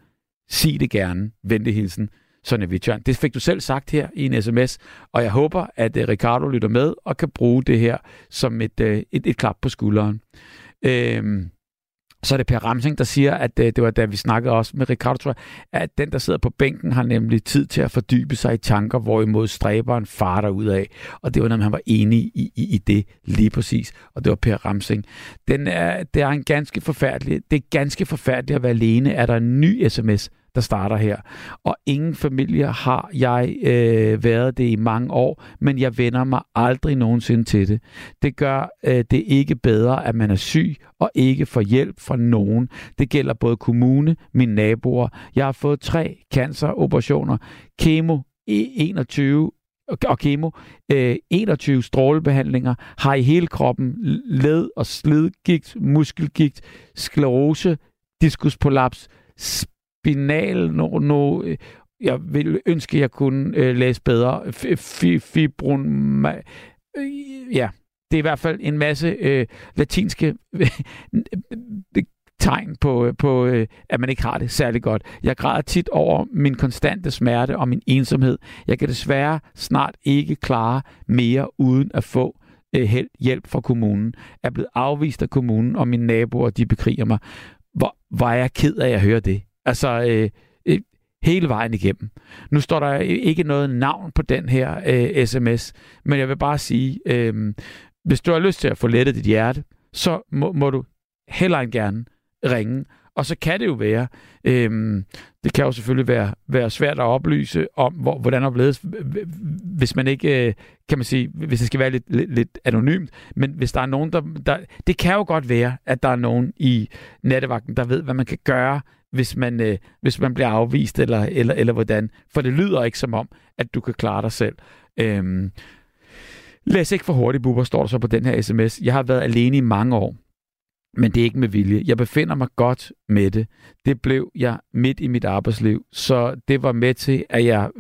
Sig det gerne. Venlig hilsen. Sonja Vitjørn. Det fik du selv sagt her i en sms, og jeg håber, at uh, Ricardo lytter med og kan bruge det her som et, uh, et, et klap på skulderen. Øhm, så er det Per Ramsing, der siger, at uh, det var da vi snakkede også med Ricardo, tror jeg, at den, der sidder på bænken, har nemlig tid til at fordybe sig i tanker, hvorimod stræberen farter ud af. Og det var, når han var enig i, i, i det lige præcis. Og det var Per Ramsing. Den er, det er en ganske forfærdelig, det er ganske forfærdeligt at være alene. Er der en ny sms, der starter her. Og ingen familie har jeg øh, været det i mange år, men jeg vender mig aldrig nogensinde til det. Det gør øh, det ikke bedre, at man er syg og ikke får hjælp fra nogen. Det gælder både kommune, mine naboer. Jeg har fået tre canceroperationer, kemo 21 og kemo, øh, 21 strålebehandlinger, har i hele kroppen led- og slidgigt, muskelgigt, sklerose, diskusprolaps, spinal, no, no, øh, jeg vil ønske, jeg kunne øh, læse bedre, øh, fibron, øh, ja, det er i hvert fald en masse øh, latinske tegn på, på øh, at man ikke har det særlig godt. Jeg græder tit over min konstante smerte og min ensomhed. Jeg kan desværre snart ikke klare mere uden at få øh, hjælp fra kommunen. Jeg er blevet afvist af kommunen, og mine naboer de bekriger mig. Hvor, hvor er jeg ked af at høre det. Altså, øh, øh, hele vejen igennem. Nu står der ikke noget navn på den her øh, sms, men jeg vil bare sige, øh, hvis du har lyst til at få lettet dit hjerte, så må, må du heller end gerne ringe. Og så kan det jo være, øh, det kan jo selvfølgelig være, være svært at oplyse om, hvor, hvordan opleves, hvis man ikke, øh, kan man sige, hvis det skal være lidt, lidt, lidt anonymt, men hvis der er nogen, der, der, det kan jo godt være, at der er nogen i nattevagten, der ved, hvad man kan gøre, hvis man, øh, hvis man bliver afvist, eller, eller, eller hvordan. For det lyder ikke som om, at du kan klare dig selv. Øhm, Læs ikke for hurtigt, Bubber, står der så på den her sms. Jeg har været alene i mange år, men det er ikke med vilje. Jeg befinder mig godt med det. Det blev jeg midt i mit arbejdsliv, så det var med til, at jeg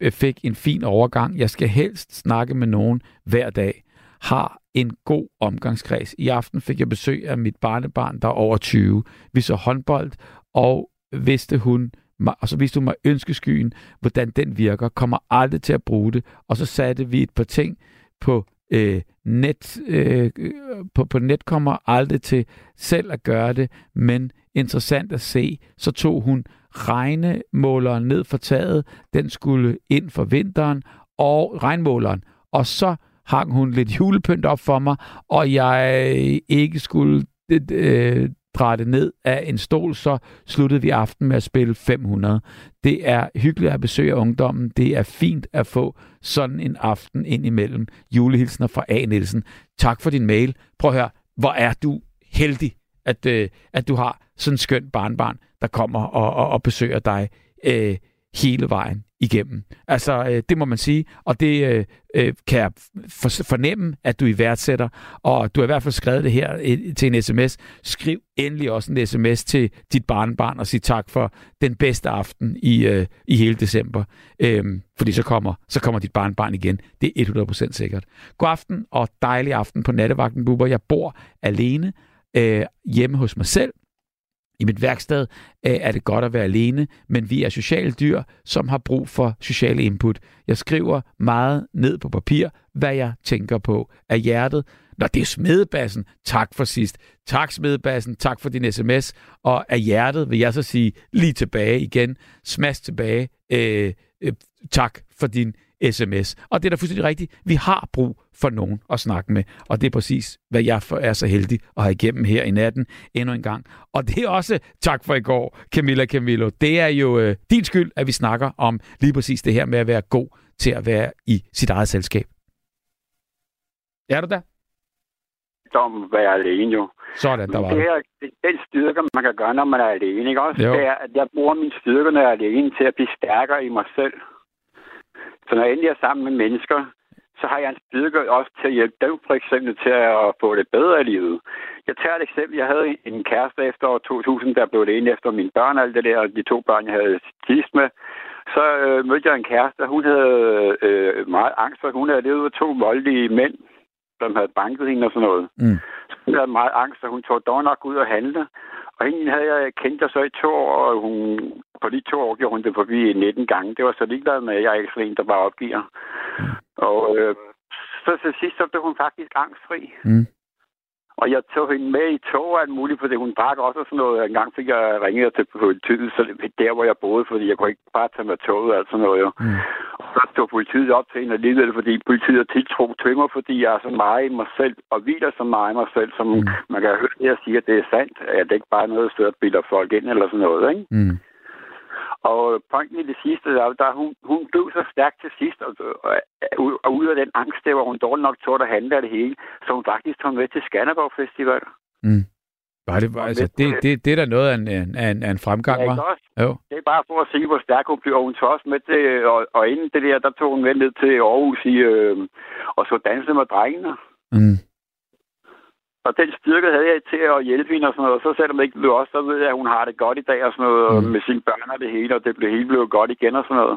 øh, fik en fin overgang. Jeg skal helst snakke med nogen hver dag. Har en god omgangskreds. I aften fik jeg besøg af mit barnebarn, der er over 20. Vi så håndbold, og vidste hun og så altså viste hun mig ønskeskyen, hvordan den virker, kommer aldrig til at bruge det, og så satte vi et par ting, på øh, net, øh, på, på net kommer aldrig til selv at gøre det, men interessant at se, så tog hun regnemåleren ned for taget, den skulle ind for vinteren, og regnmåleren, og så hang hun lidt julepynt op for mig, og jeg ikke skulle øh, dreje ned af en stol, så sluttede vi aften med at spille 500. Det er hyggeligt at besøge ungdommen. Det er fint at få sådan en aften ind imellem. Julehilsner fra A. Nielsen. Tak for din mail. Prøv at høre, hvor er du heldig, at, øh, at du har sådan en skøn barnbarn, der kommer og, og, og besøger dig øh, hele vejen igennem. Altså, øh, det må man sige, og det øh, øh, kan jeg fornemme, at du i værdsætter, og du har i hvert fald skrevet det her øh, til en sms. Skriv endelig også en sms til dit barnbarn og sig tak for den bedste aften i, øh, i hele december, øh, fordi så kommer, så kommer dit barnbarn igen. Det er 100% sikkert. God aften og dejlig aften på nattevagten, Bubber. Jeg bor alene øh, hjemme hos mig selv, i mit værksted øh, er det godt at være alene, men vi er sociale dyr, som har brug for sociale input. Jeg skriver meget ned på papir, hvad jeg tænker på af hjertet. Når det er smedebassen, tak for sidst. Tak smedebassen, tak for din sms. Og af hjertet vil jeg så sige lige tilbage igen. Smash tilbage. Øh, øh, tak for din sms. Og det er da fuldstændig rigtigt. Vi har brug for nogen at snakke med. Og det er præcis, hvad jeg er så heldig at have igennem her i natten endnu en gang. Og det er også tak for i går, Camilla Camillo. Det er jo øh, din skyld, at vi snakker om lige præcis det her med at være god til at være i sit eget selskab. Er du der? Som at være alene jo. Sådan, der var det. Er, den styrke, man kan gøre, når man er alene, ikke også? Jo. Det er, at jeg bruger min styrke, når jeg er alene, til at blive stærkere i mig selv. Så når jeg endelig er sammen med mennesker, så har jeg en styrke også til at hjælpe dem for eksempel til at få det bedre i livet. Jeg tager et eksempel. Jeg havde en kæreste efter år 2000, der blev det ene efter mine børn og alt det der, og de to børn, jeg havde sidst med. Så øh, mødte jeg en kæreste, hun havde øh, meget angst, for hun havde levet med to voldelige mænd, som havde banket hende og sådan noget. Mm. Så hun havde meget angst, og hun tog dog nok ud og handle. Og hende havde jeg kendt der så i to år, og hun, på de to år gjorde hun det forbi 19 gange. Det var så ligeglad med, at jeg er ikke sådan en, der bare opgiver. Mm. Og øh, så til sidst, så blev hun faktisk angstfri. Mm. Og jeg tog hende med i tog og alt muligt, fordi hun drak også sådan noget. En gang fik jeg ringet til politiet, så der hvor jeg boede, fordi jeg kunne ikke bare tage med toget og alt sådan noget. Jo. Mm. Og så tog politiet op til hende alligevel, fordi politiet har tiltro til mig, fordi jeg er så meget i mig selv, og hviler så meget i mig selv, som mm. man kan høre, at jeg siger, at det er sandt, at det ikke bare er noget, der bilder folk ind eller sådan noget. Ikke? Mm. Og pointen i det sidste, der, der hun, hun blev så stærk til sidst, og, og, og ud af den angst, der var hun dårlig nok tog at handle af det hele, så hun faktisk tog med til Skanderborg Festival. Mm. Var det, altså, det, det, det er da noget af en, en, en fremgang, ja, var? Jo. Det er bare for at se, hvor stærk hun bliver. Hun tog også med til, og, og inden det der, der tog hun med ned til Aarhus i, øh, og så danse med drengene. Mm. Og den styrke havde jeg til at hjælpe hende og sådan noget. Og så selvom det ikke blev også, så ved jeg, at hun har det godt i dag og sådan noget, mm. med sine børn og det hele, og det blev helt blevet godt igen og sådan noget.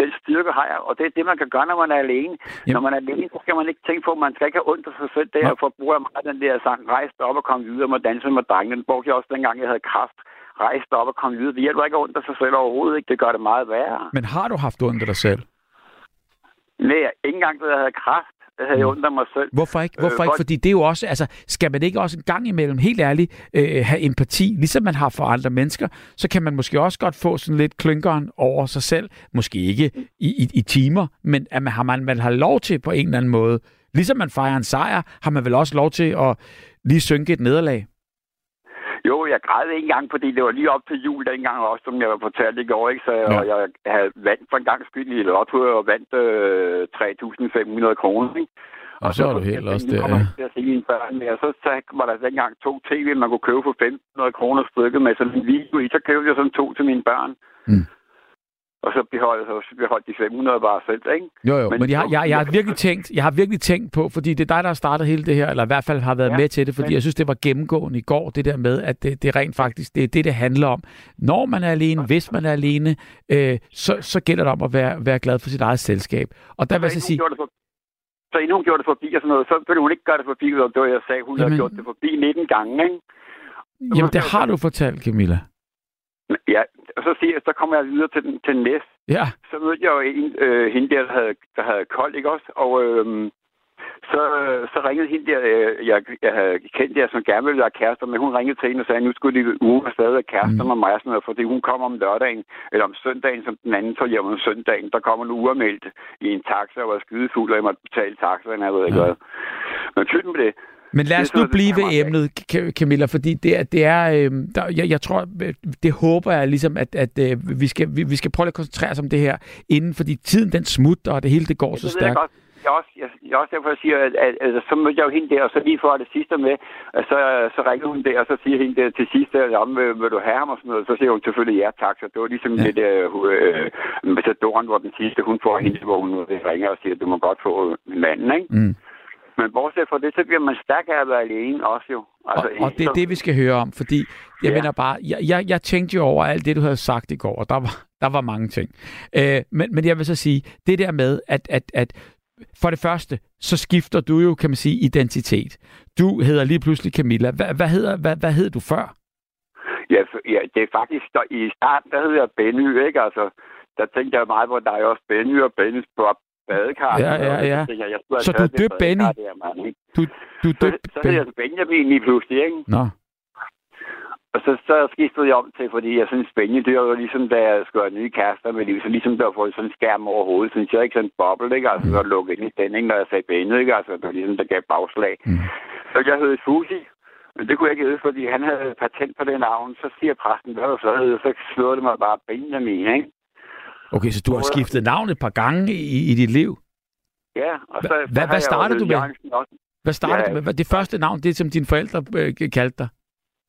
Den styrke har jeg, og det er det, man kan gøre, når man er alene. Jamen. Når man er alene, så skal man ikke tænke på, at man skal ikke have ondt af sig selv. Det er for bruger jeg meget den der sang, rejse op og komme videre med danse med drengene. Den brugte jeg også dengang, jeg havde kraft. Rejse op og komme videre. Det hjælper ikke ondt af sig selv overhovedet, ikke? Det gør det meget værre. Men har du haft ondt af dig selv? Nej, ikke engang, da jeg havde kraft. Det havde jeg mm. undret mig selv. Hvorfor ikke? Hvorfor øh, ikke? Fordi det er jo også, altså, skal man ikke også en gang imellem, helt ærligt, øh, have empati, ligesom man har for andre mennesker, så kan man måske også godt få sådan lidt klynkeren over sig selv. Måske ikke i, i, i timer, men at man har, man, man har lov til på en eller anden måde, ligesom man fejrer en sejr, har man vel også lov til at lige synke et nederlag. Jo, jeg græd ikke engang, fordi det var lige op til jul dengang også, som jeg var fortalt i går, ikke? Så ja. og jeg havde vandt for en gang skyld i Lotto og vandt øh, 3.500 kroner, ikke? Og, og så er du helt også der, ja. Se mine børn og så, så var der dengang to tv, man kunne købe for 1.500 kroner stykket med sådan en video i. Så købte jeg sådan to til mine børn. Mm. Og så beholdt, så beholdt de 500 bare selv, ikke? Jo, jo, men, men jeg, har, jeg, jeg, har virkelig tænkt, jeg har virkelig tænkt på, fordi det er dig, der har startet hele det her, eller i hvert fald har været ja, med til det, fordi men... jeg synes, det var gennemgående i går, det der med, at det, det rent faktisk, det er det, det handler om. Når man er alene, hvis man er alene, øh, så, så gælder det om at være, være glad for sit eget selskab. Og der vil jeg så sige... Så inden hun gjorde det forbi og sådan noget, så ville hun ikke gøre det forbi, og det var, jeg sagde, hun Jamen... havde gjort det forbi 19 gange, ikke? Jamen, det har du fortalt, Camilla. Ja, og så, siger jeg, så kommer jeg videre til, den, til næst. Ja. Så mødte jeg jo en, øh, hende der, der havde, der havde kold, ikke også? Og øh, så, så ringede hende der, øh, jeg, jeg havde kendt der, som gerne ville være kærester, men hun ringede til hende og sagde, nu skulle de uge stadig være kærester mm. med mig, sådan noget, fordi hun kommer om lørdagen, eller om søndagen, som den anden tog hjem om søndagen. Der kommer en ugermeldt i en taxa, og var skydefuld, og jeg måtte betale taxaen, jeg ved ikke ja. hvad. Men pyt med det. Men lad os nu blive ved emnet, Camilla, fordi det er, det er øh, der, jeg, jeg tror, det håber jeg ligesom, at, at øh, vi, skal, vi, vi skal prøve at koncentrere os om det her inden, fordi tiden den smutter, og det hele det går så stærkt. Jeg også, jeg, jeg også derfor, siger, at, at, at, at så mødte jeg jo hende der, og så lige for det sidste med, at så, så ringer hun der, og så siger hende der til sidst, at om, vil, vil du have ham og sådan noget, så siger hun selvfølgelig ja tak, så det var ligesom ja. det der, øh, Matadoren, hvor den sidste, hun får hende, hvor hun ringer og siger, at du må godt få manden, ikke? Mm. Men bortset fra det, så bliver man stærk af at være alene også jo. Altså, og, og det er det, vi skal høre om, fordi jeg ja. mener bare, jeg, jeg, jeg tænkte jo over alt det, du havde sagt i går, og der var, der var mange ting. Øh, men, men jeg vil så sige, det der med, at, at, at for det første, så skifter du jo, kan man sige, identitet. Du hedder lige pludselig Camilla. Hvad, hvad, hedder, hvad, hvad hed du før? Ja, ja, det er faktisk, der, i starten, der hed jeg Benny, ikke? Altså, der tænkte jeg meget på, der er også Benny og Bennys Bob badekar. Ja, ja, ja. Jeg så du døbte Benny? Der, du, du døbte Så, så hed jeg Benjamin lige pludselig, ikke? Nå. Og så, så skiftede jeg om til, fordi jeg synes, Benny, det var ligesom, da jeg skulle have nye kærester med livet, så ligesom der var sådan en skærm over hovedet, så jeg ikke sådan en boble, ikke? Altså, mm. så lukket ind i den, ikke? Når jeg sagde Benny, ikke? Altså, det var ligesom, der gav bagslag. Mm. Så jeg hed Fusi, men det kunne jeg ikke hedde, fordi han havde patent på det navn. Så siger præsten, hvad så hed, så slår det mig bare Benjamin, ikke? Okay, så du har skiftet navn et par gange i, i dit liv? Ja. Og så, hvad, hvad startede du med? Hvad startede ja, du med? Det første navn, det som dine forældre øh, kaldte dig?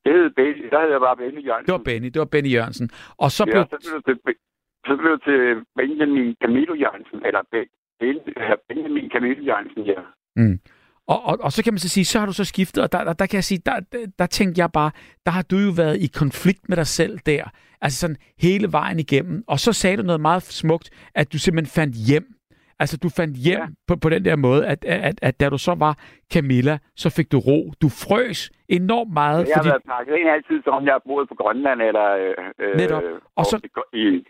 Det hed Benny. Der hed jeg bare Benny Jørgensen. Det var Benny. Det var Benny Jørgensen. Og så ja, blev... så blev det så blev det til Benjamin Camilo Jørgensen, eller Benjamin Camilo Jørgensen, ja. Mm. Og, og, og så kan man så sige, så har du så skiftet, og der, der, der kan jeg sige, der, der, der tænkte jeg bare, der har du jo været i konflikt med dig selv der, altså sådan hele vejen igennem. Og så sagde du noget meget smukt, at du simpelthen fandt hjem. Altså du fandt hjem ja. på, på den der måde, at, at, at, at da du så var Camilla, så fik du ro. Du frøs enormt meget. Jeg fordi... har været pakket ind altid, som jeg har boet på Grønland, eller... Øh, Netop. Og så, i,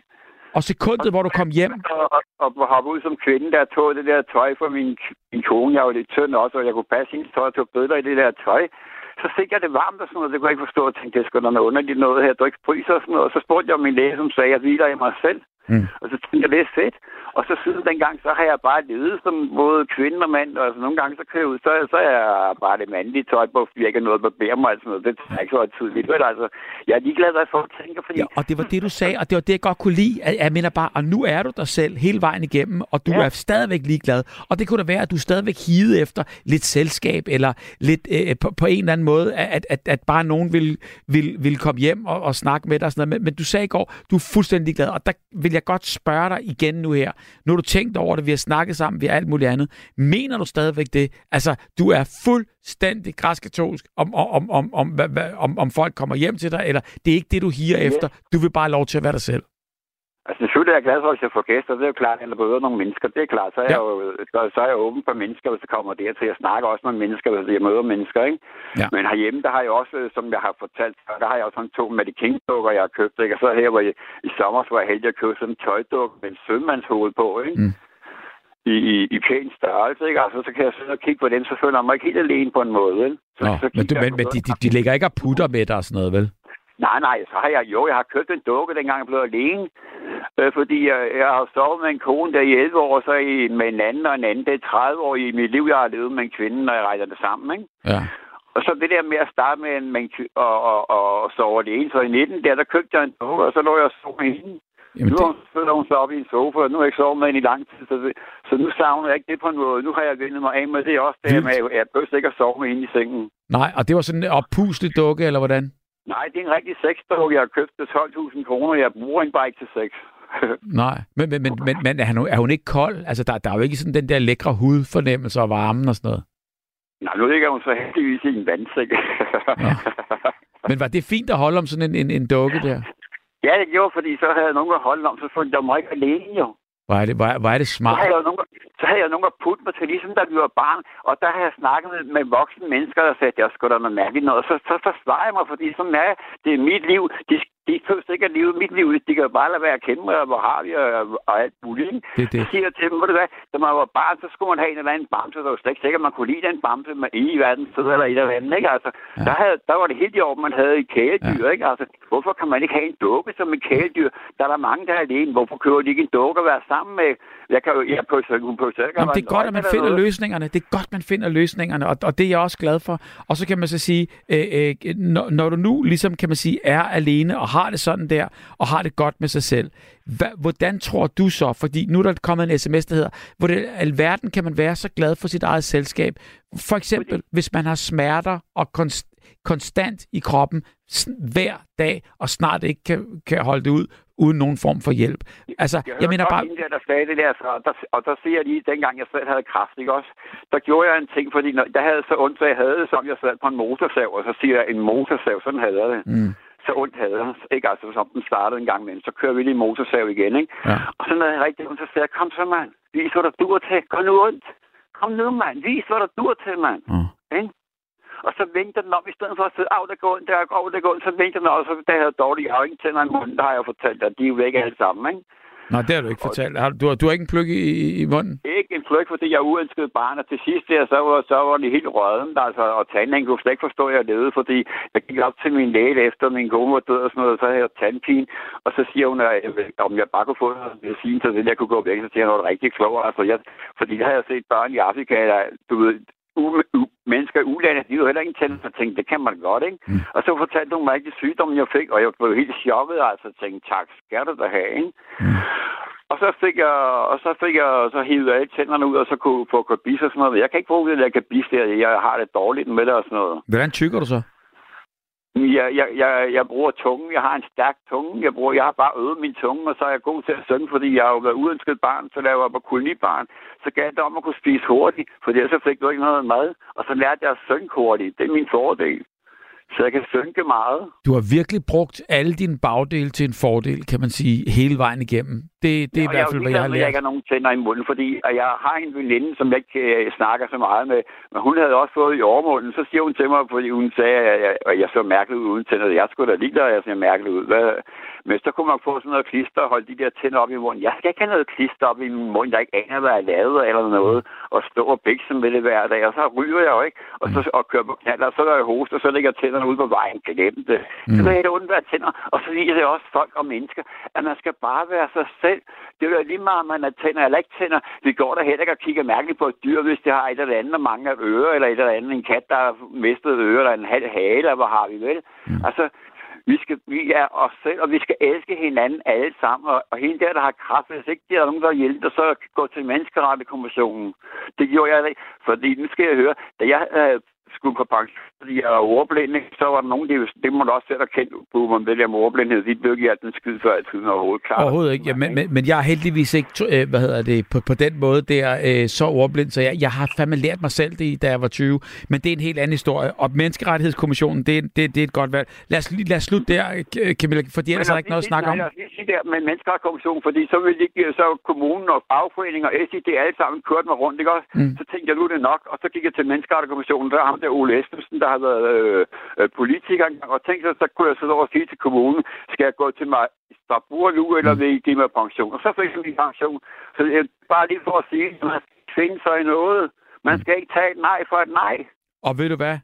og sekundet, hvor du kom hjem... Og, og, og hoppe ud som kvinde, der tog det der tøj for min, min kone. Jeg var lidt tynd også, og jeg kunne passe hendes tøj og tog billeder i det der tøj. Så fik jeg det varmt og sådan noget. Det kunne jeg ikke forstå. Jeg tænkte, det skulle noget underligt noget her. Du ikke fryser og sådan noget. Og så spurgte jeg min læge, som sagde, at jeg hviler i mig selv. Mm. Og så tænkte jeg, det er fedt. Og så siden dengang, så har jeg bare levet som både kvinde og mand, og altså, nogle gange så kører jeg så, så er jeg bare det mandlige tøj på, fordi jeg ikke har noget at bære mig, altså noget. Det er ikke så tidligt. Men altså, jeg er ligeglad, hvad folk tænker, fordi... Ja, og det var det, du sagde, og det var det, jeg godt kunne lide. Jeg mener bare, og nu er du dig selv hele vejen igennem, og du ja. er stadigvæk ligeglad. Og det kunne da være, at du stadigvæk hide efter lidt selskab, eller lidt øh, på, på en eller anden måde, at, at, at bare nogen vil, vil, vil komme hjem og, og snakke med dig. Og sådan noget. Men, men du sagde i går, du er fuldstændig glad, og der vil jeg godt spørge dig igen nu her. Nu har du tænkt over det, vi har snakket sammen, vi har alt muligt andet. Mener du stadigvæk det? Altså, du er fuldstændig græskatolsk, om, om, om, om, om, om folk kommer hjem til dig, eller det er ikke det, du higer yeah. efter. Du vil bare have lov til at være dig selv. Altså, selvfølgelig er jeg glad for, hvis jeg får gæster. Det er jo klart, at jeg møder nogle mennesker. Det er klart. Så er, ja. jeg, jo, så, så er jeg åben for mennesker, hvis det kommer dertil. Jeg snakker også med mennesker, hvis jeg møder mennesker. Ikke? Ja. Men herhjemme, der har jeg også, som jeg har fortalt, der har jeg også sådan to Maddie King-dukker, jeg har købt. Ikke? Og så her, hvor jeg, i sommer, så var jeg heldig at købe sådan en tøjdukke med en sømandshoved på. Ikke? Mm. I, i, i pæn størrelse, ikke? Altså, så kan jeg sidde og kigge på den, så føler jeg mig ikke helt alene på en måde, vel? Så, Nå, så men, du, men, men de, de, de ligger ikke og putter med dig og sådan noget, vel? Nej, nej, så har jeg jo, jeg har købt en dukke, dengang jeg blev alene. Øh, fordi jeg, jeg har sovet med en kone der i 11 år, så i, med en anden og en anden. Det er 30 år i mit liv, jeg har levet med en kvinde, når jeg regner det sammen, ikke? Ja. Og så det der med at starte med en, med en og, og, og, og sove alene. Så i 19 der, der købte jeg en dukke, og så lå jeg og sov med hende. Jamen, nu det... sidder hun så op i en sofa, og nu har jeg ikke sovet med hende i lang tid, så, så nu savner jeg ikke det på en måde. Nu har jeg vendt mig af med det også, det med, at jeg behøver ikke at sove med hende i sengen. Nej, og det var sådan en oppuslig dukke, eller hvordan? Nej, det er en rigtig sexdukke, jeg har købt til 12.000 kroner. Jeg bruger en bare ikke til sex. Nej, men, men, men, men, men er, hun, er hun ikke kold? Altså, der, der er jo ikke sådan den der lækre hudfornemmelse og varmen og sådan noget. Nej, nu ligger hun så heldigvis i en vandsæk. ja. Men var det fint at holde om sådan en, en, en dukke der? Ja, det gjorde, fordi så havde jeg nogen at holde om, så følte jeg mig ikke alene jo. Er det, hvor er det smart? Så havde, jeg nogen, så havde jeg nogen at putte mig til, ligesom da vi var barn. Og der havde jeg snakket med, med voksne mennesker, der sagde, at jeg skulle da noget mærkeligt noget. Så, så forsvarer jeg mig, fordi sådan er det er mit liv. De, de behøver ikke at leve mit liv. De kan bare lade være at kende mig, og hvor har vi, og, og alt muligt. Ikke? Det, det. Så siger jeg til dem, hvad, da man var barn, så skulle man have en eller anden bamse. Der var slet ikke sikkert, at man kunne lide den bamse med i verden, så eller et eller andet. Ikke? Altså, ja. der, havde, der var det helt i orden, man havde i kæledyr. Ja. Ikke? Altså, hvorfor kan man ikke have en dukke som et kæledyr? Der er der mange, der er alene. Hvorfor kører de ikke en dukke at være sammen med? Jeg kan jo, jeg på, på, på, Jamen, det er godt, at man finder noget. løsningerne. Det er godt, man finder løsningerne, og, og det er jeg også glad for. Og så kan man så sige, øh, øh, når, når du nu ligesom, kan man sige, er alene og har det sådan der, og har det godt med sig selv, hva, hvordan tror du så, fordi nu er der kommet en sms, der hedder, hvordan alverden kan man være så glad for sit eget selskab? For eksempel, fordi... hvis man har smerter og konst, konstant i kroppen hver dag, og snart ikke kan, kan holde det ud, uden nogen form for hjælp. Altså, jeg, jeg mener bare... Der, der sagde det der, så, der, og der siger jeg lige, dengang jeg selv havde kraft, ikke også? Der gjorde jeg en ting, fordi når, der havde så ondt, så jeg havde det, som jeg sad på en motorsav, og så siger jeg, en motorsav, sådan havde jeg det. Mm. Så ondt havde jeg, ikke? Altså, som den startede en gang, men så kører vi lige motorsav igen, ikke? Ja. Og så når jeg rigtig ondt, så siger jeg, kom så, mand, vis, hvad der dur til, gå nu ondt. Kom nu, mand, vis, hvad der dur til, mand. Mm. Ikke? og så venter den om, i stedet for at sidde, af, der går der går der går så venter den og så der havde dårlige jeg har ikke tænder i munden, der har jeg fortalt dig, de er jo væk alle sammen, ikke? Nej, det har du ikke fortalt. Har, du, har, du har ikke en pløk i, i, munden? Ikke en pløk, fordi jeg er uønsket barn, og til sidst der, så var, så var det helt rødden, altså, og tanden kunne slet ikke forstå, at jeg levede, fordi jeg gik op til min læge efter, min kone var død og sådan noget, og så havde jeg tandpine, og så siger hun, at om jeg bare kunne få medicin, så det jeg kunne gå væk, så siger hun, at det rigtig klog. Altså, jeg, fordi jeg havde set børn i Afrika, der, du ved, u- mennesker i udlandet, de er jo heller ikke tændt, og tænkte, det kan man godt, ikke? Mm. Og så fortalte hun mig ikke de sygdomme, jeg fik, og jeg blev helt chokket, altså tænkte, tak, skal du da have, ikke? Mm. Og så fik jeg, og så fik jeg så hivet alle tænderne ud, og så kunne få kabis og sådan noget. Jeg kan ikke bruge det, at jeg kan bis der. Jeg har det dårligt med det og sådan noget. Hvordan tykker du så? Jeg, jeg, jeg, jeg bruger tungen. Jeg har en stærk tunge. Jeg, bruger, jeg har bare øvet min tunge, og så er jeg god til at synge, fordi jeg har jo været uønsket barn, så da jeg var på kolonibarn, så gav det om at kunne spise hurtigt, for ellers så fik du ikke noget mad. Og så lærte jeg at synge hurtigt. Det er min fordel. Så jeg kan synke meget. Du har virkelig brugt alle dine bagdele til en fordel, kan man sige, hele vejen igennem. Det, det er ja, i hvert fald, hvad jeg har lært. Jeg ikke har nogen tænder i munden, fordi jeg har en veninde, som jeg ikke uh, snakker så meget med, men hun havde også fået i overmunden. Så siger hun til mig, fordi hun sagde, at jeg, at jeg så mærkeligt ud uden tænder. Jeg skulle da lige at jeg ser mærkeligt ud. Hvad? Men så kunne man få sådan noget klister og holde de der tænder op i munden. Jeg skal ikke have noget klister op i min mund, der ikke aner, hvad jeg lavet eller noget, og stå og bikse med det hver dag. Og så ryger jeg jo ikke, og, så, og kører på knaller, og så er jeg host, og så ligger tænderne ude på vejen. Glem det. Mm. Så vil jeg undvære tænder. Og så viser det også folk og mennesker, at man skal bare være sig selv selv. Det er jo lige meget, man er tænder eller ikke tænder. Vi går der heller ikke og kigger mærkeligt på et dyr, hvis det har et eller andet, og mange af ører, eller et eller andet, en kat, der har mistet ører, eller en halv hale, eller hvad har vi vel? Mm. Altså, vi, skal, vi er os selv, og vi skal elske hinanden alle sammen. Og, og hende der, der har kraft, hvis ikke der er nogen, der hjælper, så gå til menneskerettekommissionen. Det gjorde jeg ikke, fordi nu skal jeg høre, da jeg øh, skulle på pension, fordi jeg er ordblinde, så var der nogen, det, det må du også selv have kendt på, om det der med ordblindhed, de blev ikke den skid før i tiden overhovedet klar. Overhovedet ikke, ja, men, men, men, jeg er heldigvis ikke, øh, hvad hedder det, på, på den måde der, øh, så ordblind, så jeg, jeg har fandme lært mig selv det, da jeg var 20, men det er en helt anden historie, og Menneskerettighedskommissionen, det, det, det er et godt valg. Lad os, lad os slutte der, Camilla, fordi ellers er der ikke noget at snakke om. Der med Menneskerettighedskommissionen, fordi så vil ikke, så kommunen og fagforeninger og SID alle sammen kørt mig rundt, ikke også? Mm. Så tænkte jeg, nu er det nok, og så gik jeg til Menneskerettighedskommissionen, der ham der Ole Esbensen, der har været øh, politiker og tænkte, så kunne jeg så over og sige til kommunen, skal jeg gå til mig Strasbourg nu, eller mm. vil I give mig pension? Og så fik jeg min pension. Så jeg, bare lige for at sige, at man skal finde sig i noget. Man skal ikke tage et nej for et nej. Og ved du hvad?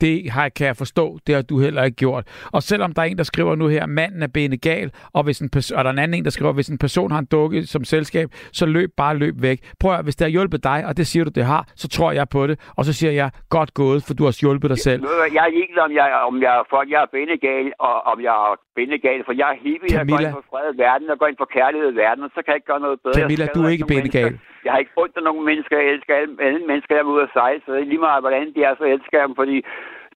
Det har, kan jeg forstå, det har du heller ikke gjort. Og selvom der er en, der skriver nu her, manden er bene gal, og, hvis en og der er en anden en, der skriver, hvis en person har en dukke som selskab, så løb bare løb væk. Prøv at, hvis det har hjulpet dig, og det siger du, det har, så tror jeg på det. Og så siger jeg, godt gået, for du har hjulpet dig selv. Jeg er ikke om jeg, om jeg, for jeg er benegal, og om jeg benegal, for jeg er hippie, jeg går ind for fred i verden, og går ind for kærlighed i verden, og så kan jeg ikke gøre noget bedre. Camilla, du er ikke benegal. Jeg har ikke fundet nogen mennesker, jeg elsker alle, alle mennesker, jeg er ude at sejle, så lige meget, hvordan de er, så elsker jeg dem, fordi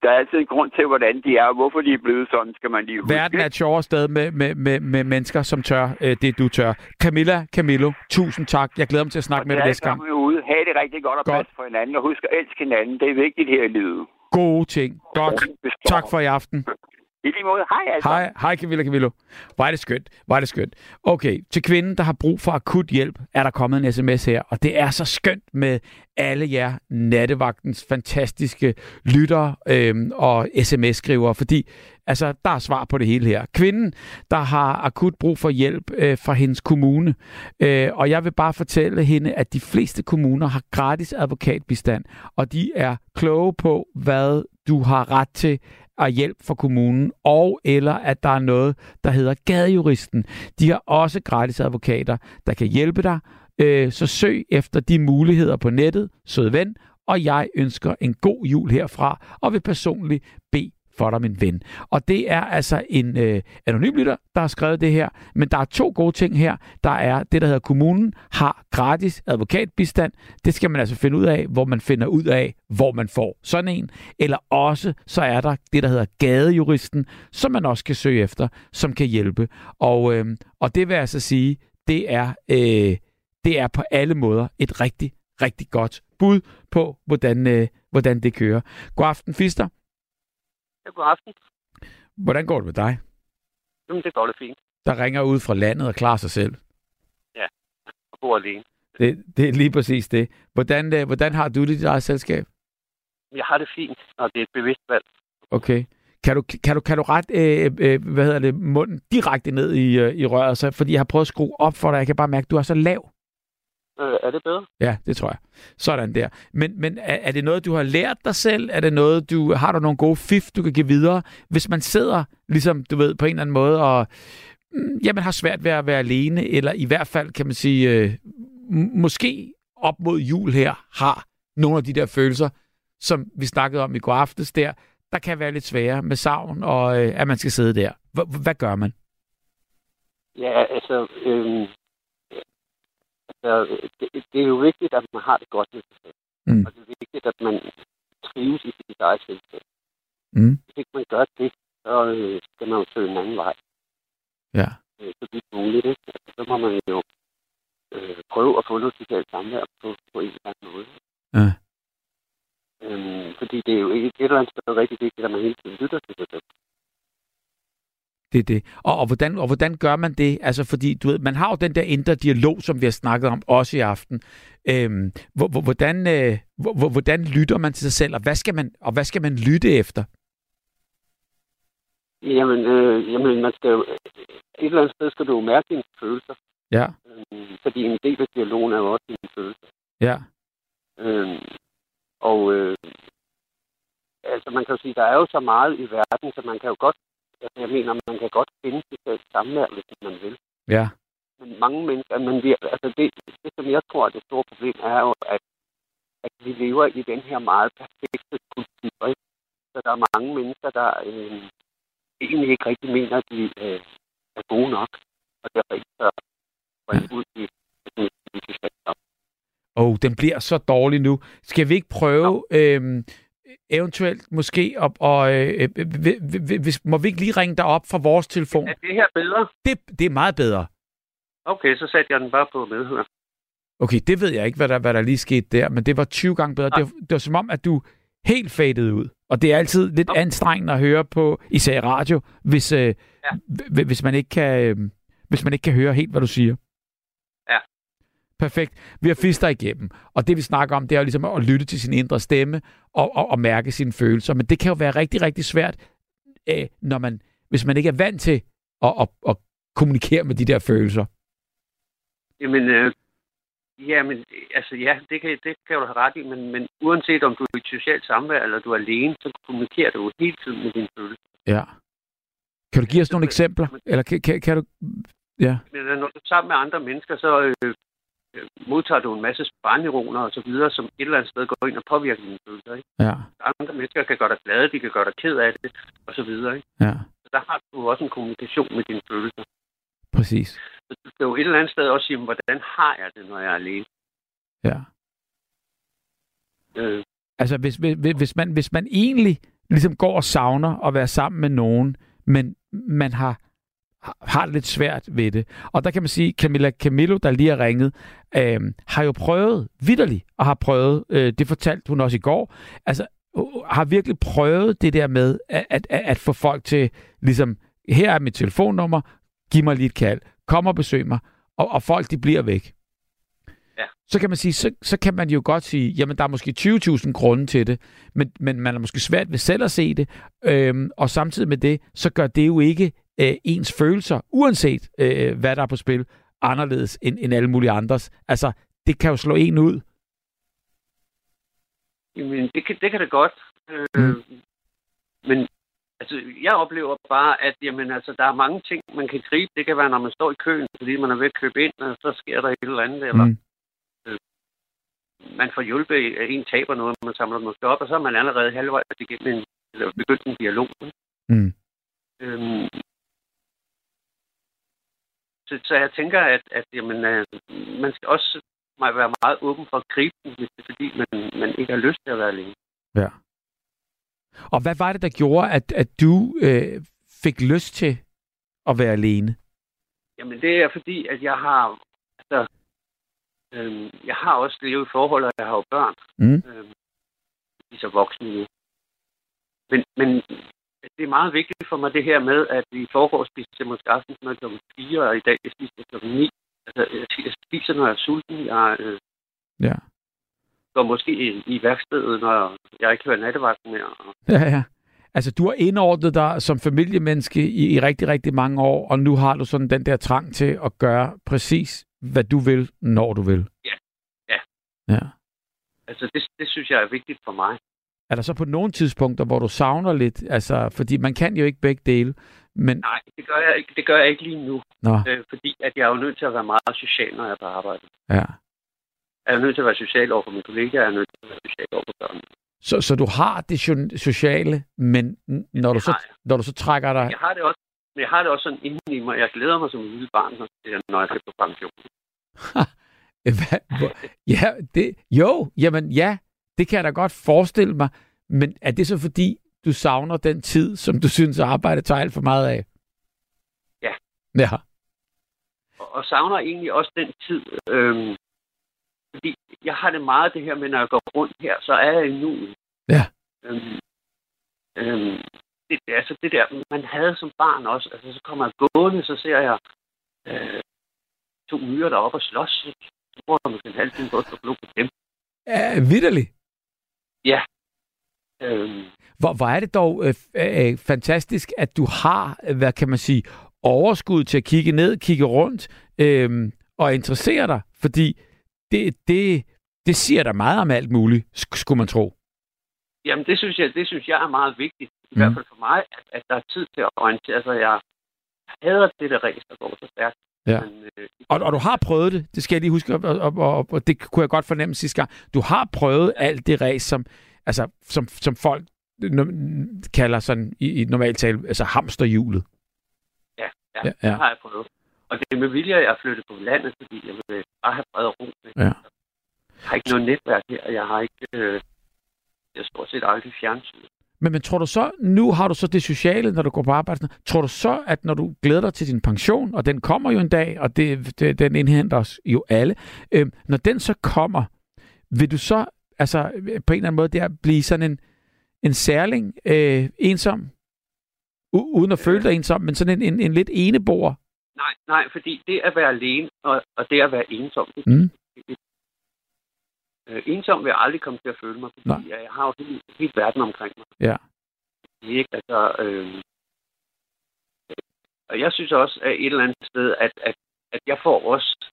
der er altid en grund til, hvordan de er, og hvorfor de er blevet sådan, skal man lige huske. Verden er et sjovere sted med, med, med, med mennesker, som tør øh, det, du tør. Camilla, Camillo, tusind tak. Jeg glæder mig til at snakke og med dig næste gang. Ude. Ha' det rigtig godt og godt. passe for hinanden, og husk at elske hinanden. Det er vigtigt her i livet. Gode ting. Godt. Tak for i aften. I lige måde. Hej altså. Hej, hej Camilla Camillo. Var det skønt. Var det skønt. Okay, til kvinden, der har brug for akut hjælp, er der kommet en sms her. Og det er så skønt med alle jer nattevagtens fantastiske lytter øhm, og sms-skrivere, fordi altså, der er svar på det hele her. Kvinden, der har akut brug for hjælp øh, fra hendes kommune, øh, og jeg vil bare fortælle hende, at de fleste kommuner har gratis advokatbistand, og de er kloge på, hvad du har ret til af hjælp fra kommunen, og eller at der er noget, der hedder gadejuristen. De har også gratis advokater, der kan hjælpe dig. Øh, så søg efter de muligheder på nettet, sød ven, og jeg ønsker en god jul herfra, og vil personligt bede for dig, min ven. Og det er altså en øh, anonym lytter, der har skrevet det her. Men der er to gode ting her. Der er det, der hedder, kommunen har gratis advokatbistand. Det skal man altså finde ud af, hvor man finder ud af, hvor man får sådan en. Eller også så er der det, der hedder gadejuristen, som man også kan søge efter, som kan hjælpe. Og, øh, og det vil altså sige, det er, øh, det er på alle måder et rigtig, rigtig godt bud på, hvordan, øh, hvordan det kører. God aften, Fister. God aften. Hvordan går det med dig? Jamen, det går det fint. Der ringer ud fra landet og klarer sig selv. Ja, og bor alene. Det, det er lige præcis det. Hvordan, øh, hvordan har du det i dit eget selskab? Jeg har det fint, og det er et bevidst valg. Okay. Kan du, kan du, kan du ret, øh, øh, hvad hedder det, munden direkte ned i, øh, i røret, så, fordi jeg har prøvet at skrue op for dig. Jeg kan bare mærke, at du er så lav. Øh, er det bedre? Ja, det tror jeg. Sådan der. Men, men er, er det noget, du har lært dig selv? Er det noget, du har du nogle gode fif, du kan give videre? Hvis man sidder, ligesom du ved, på en eller anden måde, og mm, jamen, har svært ved at være alene, eller i hvert fald, kan man sige, øh, måske op mod jul her, har nogle af de der følelser, som vi snakkede om i går aftes der, der kan være lidt svære med savn, og øh, at man skal sidde der. H- hvad gør man? Ja, altså, øh, Altså, det, det er jo vigtigt, at man har det godt med sig selv. Mm. Og det er vigtigt, at man trives i sit eget selskab. Mm. Hvis ikke man gør det, så øh, skal man jo søge en anden vej. Ja. Øh, så det er muligt, ikke? Altså, så må man jo øh, prøve at få noget socialt samvær på, på en eller anden måde. Ja. Øhm, fordi det er jo ikke et eller andet sted rigtig vigtigt, at man hele tiden lytter til sig selv. Det er det. Og, og, hvordan, og hvordan gør man det? Altså, fordi du ved, man har jo den der indre dialog, som vi har snakket om også i aften. Øhm, hvordan, øh, hvordan lytter man til sig selv, og hvad skal man, og hvad skal man lytte efter? Jamen, øh, jamen man skal jo, et eller andet sted skal du jo mærke dine følelser. Ja. Øhm, fordi en del af dialogen er jo også dine følelser. Ja. Øhm, og øh, altså man kan jo sige, der er jo så meget i verden, så man kan jo godt Altså, jeg mener, man kan godt finde sig selv samvær, hvis man vil. Ja. men mange mennesker, men vi, altså det, det, som jeg tror er det store problem, er jo, at, at vi lever i den her meget perfekte kultur. Ikke? Så der er mange mennesker, der øh, egentlig ikke rigtig mener, at de øh, er gode nok, og derfor ikke tør bringe ud i et Åh, oh, den bliver så dårlig nu. Skal vi ikke prøve ja. øhm, eventuelt måske op, og øh, øh, hvis, må vi ikke lige ringe dig op fra vores telefon? Er det her bedre? Det, det er meget bedre. Okay, så satte jeg den bare på medhør. Okay, det ved jeg ikke, hvad der, hvad der lige skete der, men det var 20 gange bedre. Det, det var som om, at du helt fadede ud. Og det er altid lidt okay. anstrengende at høre på, især radio, hvis, øh, ja. hvis, man ikke kan, øh, hvis man ikke kan høre helt, hvad du siger. Perfekt. Vi har fister igennem. Og det, vi snakker om, det er jo ligesom at lytte til sin indre stemme og, og, og mærke sine følelser. Men det kan jo være rigtig, rigtig svært, øh, når man, hvis man ikke er vant til at, at, at kommunikere med de der følelser. Jamen, øh, jamen, altså ja, det kan, det kan du have ret i, men, men uanset om du er i et socialt samvær, eller du er alene, så kommunikerer du hele tiden med dine følelser. Ja. Kan du give os nogle eksempler? Eller kan, kan, kan du... Ja. Men når du er sammen med andre mennesker, så øh, modtager du en masse sprængneroner og så videre, som et eller andet sted går ind og påvirker dine følelser. Ikke? Ja. Andre mennesker kan gøre dig glad, de kan gøre dig ked af det, og så videre. Ikke? Ja. Så der har du også en kommunikation med dine følelser. Præcis. Så du skal jo et eller andet sted også sige, hvordan har jeg det, når jeg er alene? Ja. Øh. Altså, hvis, hvis, hvis, man, hvis man egentlig ligesom går og savner at være sammen med nogen, men man har har det lidt svært ved det. Og der kan man sige, Camilla Camillo, der lige har ringet, øh, har jo prøvet, vidderligt, og har prøvet, øh, det fortalte hun også i går, altså øh, har virkelig prøvet det der med at, at, at få folk til, ligesom, her er mit telefonnummer, giv mig lige et kald, kom og besøg mig, og, og folk de bliver væk. Ja. Så kan man sige, så, så kan man jo godt sige, jamen der er måske 20.000 grunde til det, men, men man er måske svært ved selv at se det, øhm, og samtidig med det, så gør det jo ikke øh, ens følelser, uanset øh, hvad der er på spil, anderledes end, end alle mulige andres. Altså, det kan jo slå en ud. Jamen, det kan det, kan det godt. Øh, mm. Men altså, jeg oplever bare, at jamen, altså, der er mange ting, man kan gribe. Det kan være, når man står i køen, fordi man er ved at købe ind, og så sker der et eller andet. Eller, mm. øh, man får hjulpet, at en taber noget, man samler måske op, og så er man allerede halvvejs igennem en, eller begyndt en dialog. Mm. Øhm, så, så jeg tænker, at, at jamen, øh, man skal også være meget åben for at gribe den, hvis det er fordi, man, man ikke har lyst til at være alene. Ja. Og hvad var det, der gjorde, at, at du øh, fik lyst til at være alene? Jamen, det er fordi, at jeg har... Altså, øh, jeg har også levet i forhold, og jeg har jo børn. Mm. Øh, de er så voksne nu. Men, men det er meget vigtigt for mig, det her med, at vi foregår spiste til måske aftensmad kl. 4, og i dag jeg spiser kl. 9. Altså, jeg spiser, når jeg er sulten. Jeg øh, ja. går måske i, i værkstedet, når jeg ikke hører nattevagten mere. Ja, ja. Altså, du har indordnet dig som familiemenneske i, i rigtig, rigtig mange år, og nu har du sådan den der trang til at gøre præcis, hvad du vil, når du vil. Ja. Ja. Ja. Altså, det, det synes jeg er vigtigt for mig. Er der så på nogle tidspunkter, hvor du savner lidt? Altså, fordi man kan jo ikke begge dele. Men... Nej, det gør, jeg ikke, det gør jeg ikke lige nu. Nå. Øh, fordi at jeg er jo nødt til at være meget social, når jeg er på arbejde. Ja. Jeg er nødt til at være social over for mine kollegaer, jeg er nødt til at være social over for børnene. Så, så du har det sociale, men når du, så, når du så trækker dig... Jeg har det også, men jeg har det også sådan inden i mig. Jeg glæder mig som en lille barn, når jeg skal på pension. ja, det, jo, jamen ja, det kan jeg da godt forestille mig. Men er det så fordi, du savner den tid, som du synes, at arbejde tager alt for meget af? Ja. Ja. Og, og savner egentlig også den tid. Øhm, fordi jeg har det meget det her med, når jeg går rundt her, så er jeg i nu. Ja. Øhm, øhm, det, altså det der, man havde som barn også. Altså, så kommer jeg gående, så ser jeg øh, to myrer deroppe og slås. Så bruger man måske en halv time på at på dem. Ja, vidderligt. Ja. Øhm. Hvor, hvor er det dog øh, øh, fantastisk, at du har, hvad kan man sige, overskud til at kigge ned, kigge rundt øh, og interessere dig, fordi det, det, det siger der meget om alt muligt, skulle man tro. Jamen, det synes jeg, det synes jeg er meget vigtigt, i mm. hvert fald for mig, at, at der er tid til at orientere sig. Jeg hader det der race, der går så stærkt. Ja. Men, øh, og, og du har prøvet det, det skal jeg lige huske, og, og, og, og det kunne jeg godt fornemme sidste gang. Du har prøvet alt det race, som, altså, som, som folk kalder sådan i, i normalt tale, altså hamsterhjulet. Ja, ja, ja, ja, det har jeg prøvet. Og det er med vilje, at jeg er flyttet på landet, fordi jeg vil bare have fred og ro. Ja. Jeg har ikke noget netværk her, og jeg har ikke... Øh, jeg stort set aldrig fjernsyn. Men, men tror du så, nu har du så det sociale, når du går på arbejde, tror du så, at når du glæder dig til din pension, og den kommer jo en dag, og det, det, den indhenter os jo alle, øh, når den så kommer, vil du så altså på en eller anden måde der blive sådan en, en særling, øh, ensom, U- uden at føle dig ensom, men sådan en, en, en lidt enebor? Nej, nej, fordi det at være alene, og, og det at være ensom, det, mm. det, Øh, ensom vil jeg aldrig komme til at føle mig, fordi Nej. jeg har jo helt, helt verden omkring mig. Ja. Ikke, altså, øh, og jeg synes også at et eller andet sted, at, at, at jeg får også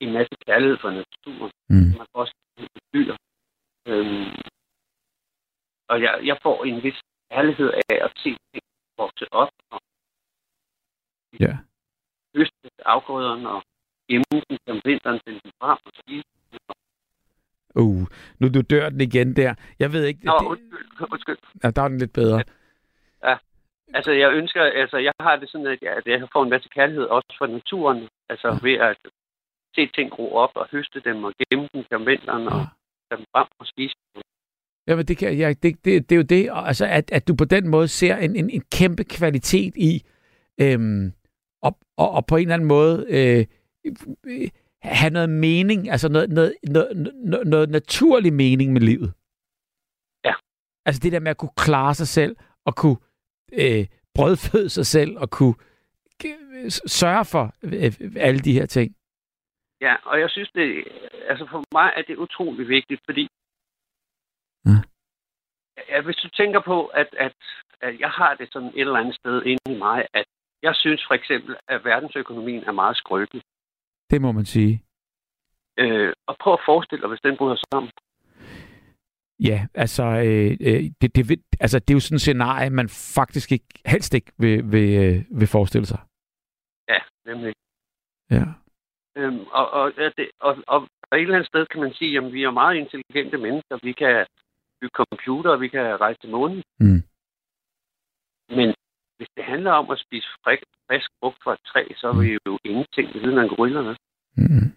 en masse kærlighed for naturen. Mm. Man får også dyr. Øh, og jeg, jeg får en vis kærlighed af at se ting vokse op og ja. høste afgrøderne og gemme den som vinteren til den frem og spise Uh, nu du dør den igen der. Jeg ved ikke... Nå, det... undskyld, undskyld. Ja, der er den lidt bedre. Ja. Altså, jeg ønsker... Altså, jeg har det sådan, at jeg, får en masse kærlighed også for naturen. Altså, ja. ved at se ting gro op og høste dem og gemme dem om vinteren og tage dem frem og spise dem. Jamen, det, kan, ja, det, det, det er jo det, altså, at, at du på den måde ser en, en, en kæmpe kvalitet i, øhm, og, og, og på en eller anden måde øh, have noget mening, altså noget, noget, noget, noget, noget naturlig mening med livet. Ja. Altså det der med at kunne klare sig selv, og kunne øh, brødføde sig selv, og kunne øh, sørge for øh, alle de her ting. Ja, og jeg synes, det, altså for mig er det utrolig vigtigt, fordi ja. Ja, hvis du tænker på, at, at, at jeg har det sådan et eller andet sted inde i mig, at jeg synes for eksempel, at verdensøkonomien er meget skrøbelig. Det må man sige. Øh, og prøv at forestille dig, hvis den bryder sammen. Ja, altså, øh, øh det, det, altså, det er jo sådan et scenarie, man faktisk ikke, helst ikke vil, vil, øh, vil forestille sig. Ja, nemlig. Ja. Øhm, og, og, det, og, og på et eller andet sted kan man sige, at vi er meget intelligente mennesker. Vi kan bygge computer, og vi kan rejse til månen. Mm. Men hvis det handler om at spise frisk, frisk frugt fra et træ, så er vi jo ingenting ved en gorilla med. Mm.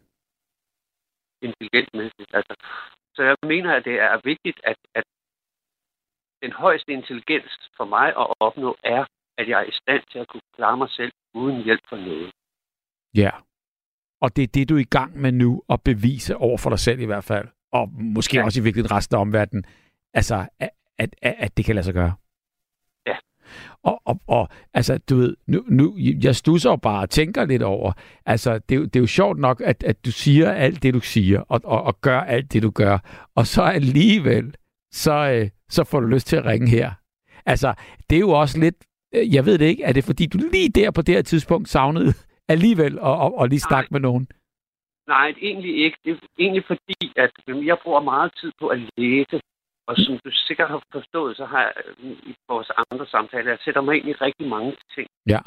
Intelligentmæssigt. Altså. Så jeg mener, at det er vigtigt, at, at den højeste intelligens for mig at opnå er, at jeg er i stand til at kunne klare mig selv uden hjælp fra noget. Ja. Og det er det, du er i gang med nu at bevise over for dig selv i hvert fald. Og måske ja. også i virkeligheden resten af omverdenen. Altså, at, at, at det kan lade sig gøre. Og, og, og altså, du ved, nu, nu, jeg stusser jo bare og tænker lidt over, altså, det, det er jo sjovt nok, at, at du siger alt det, du siger, og, og, og gør alt det, du gør, og så alligevel, så, øh, så får du lyst til at ringe her. Altså, det er jo også lidt, øh, jeg ved det ikke, er det fordi, du lige der på det her tidspunkt savnede alligevel at, at, at lige snakke med nogen? Nej, egentlig ikke. Det er egentlig fordi, at jeg bruger meget tid på at læse og som du sikkert har forstået, så har jeg i vores andre samtaler, jeg sætter mig ind i rigtig mange ting. Ja.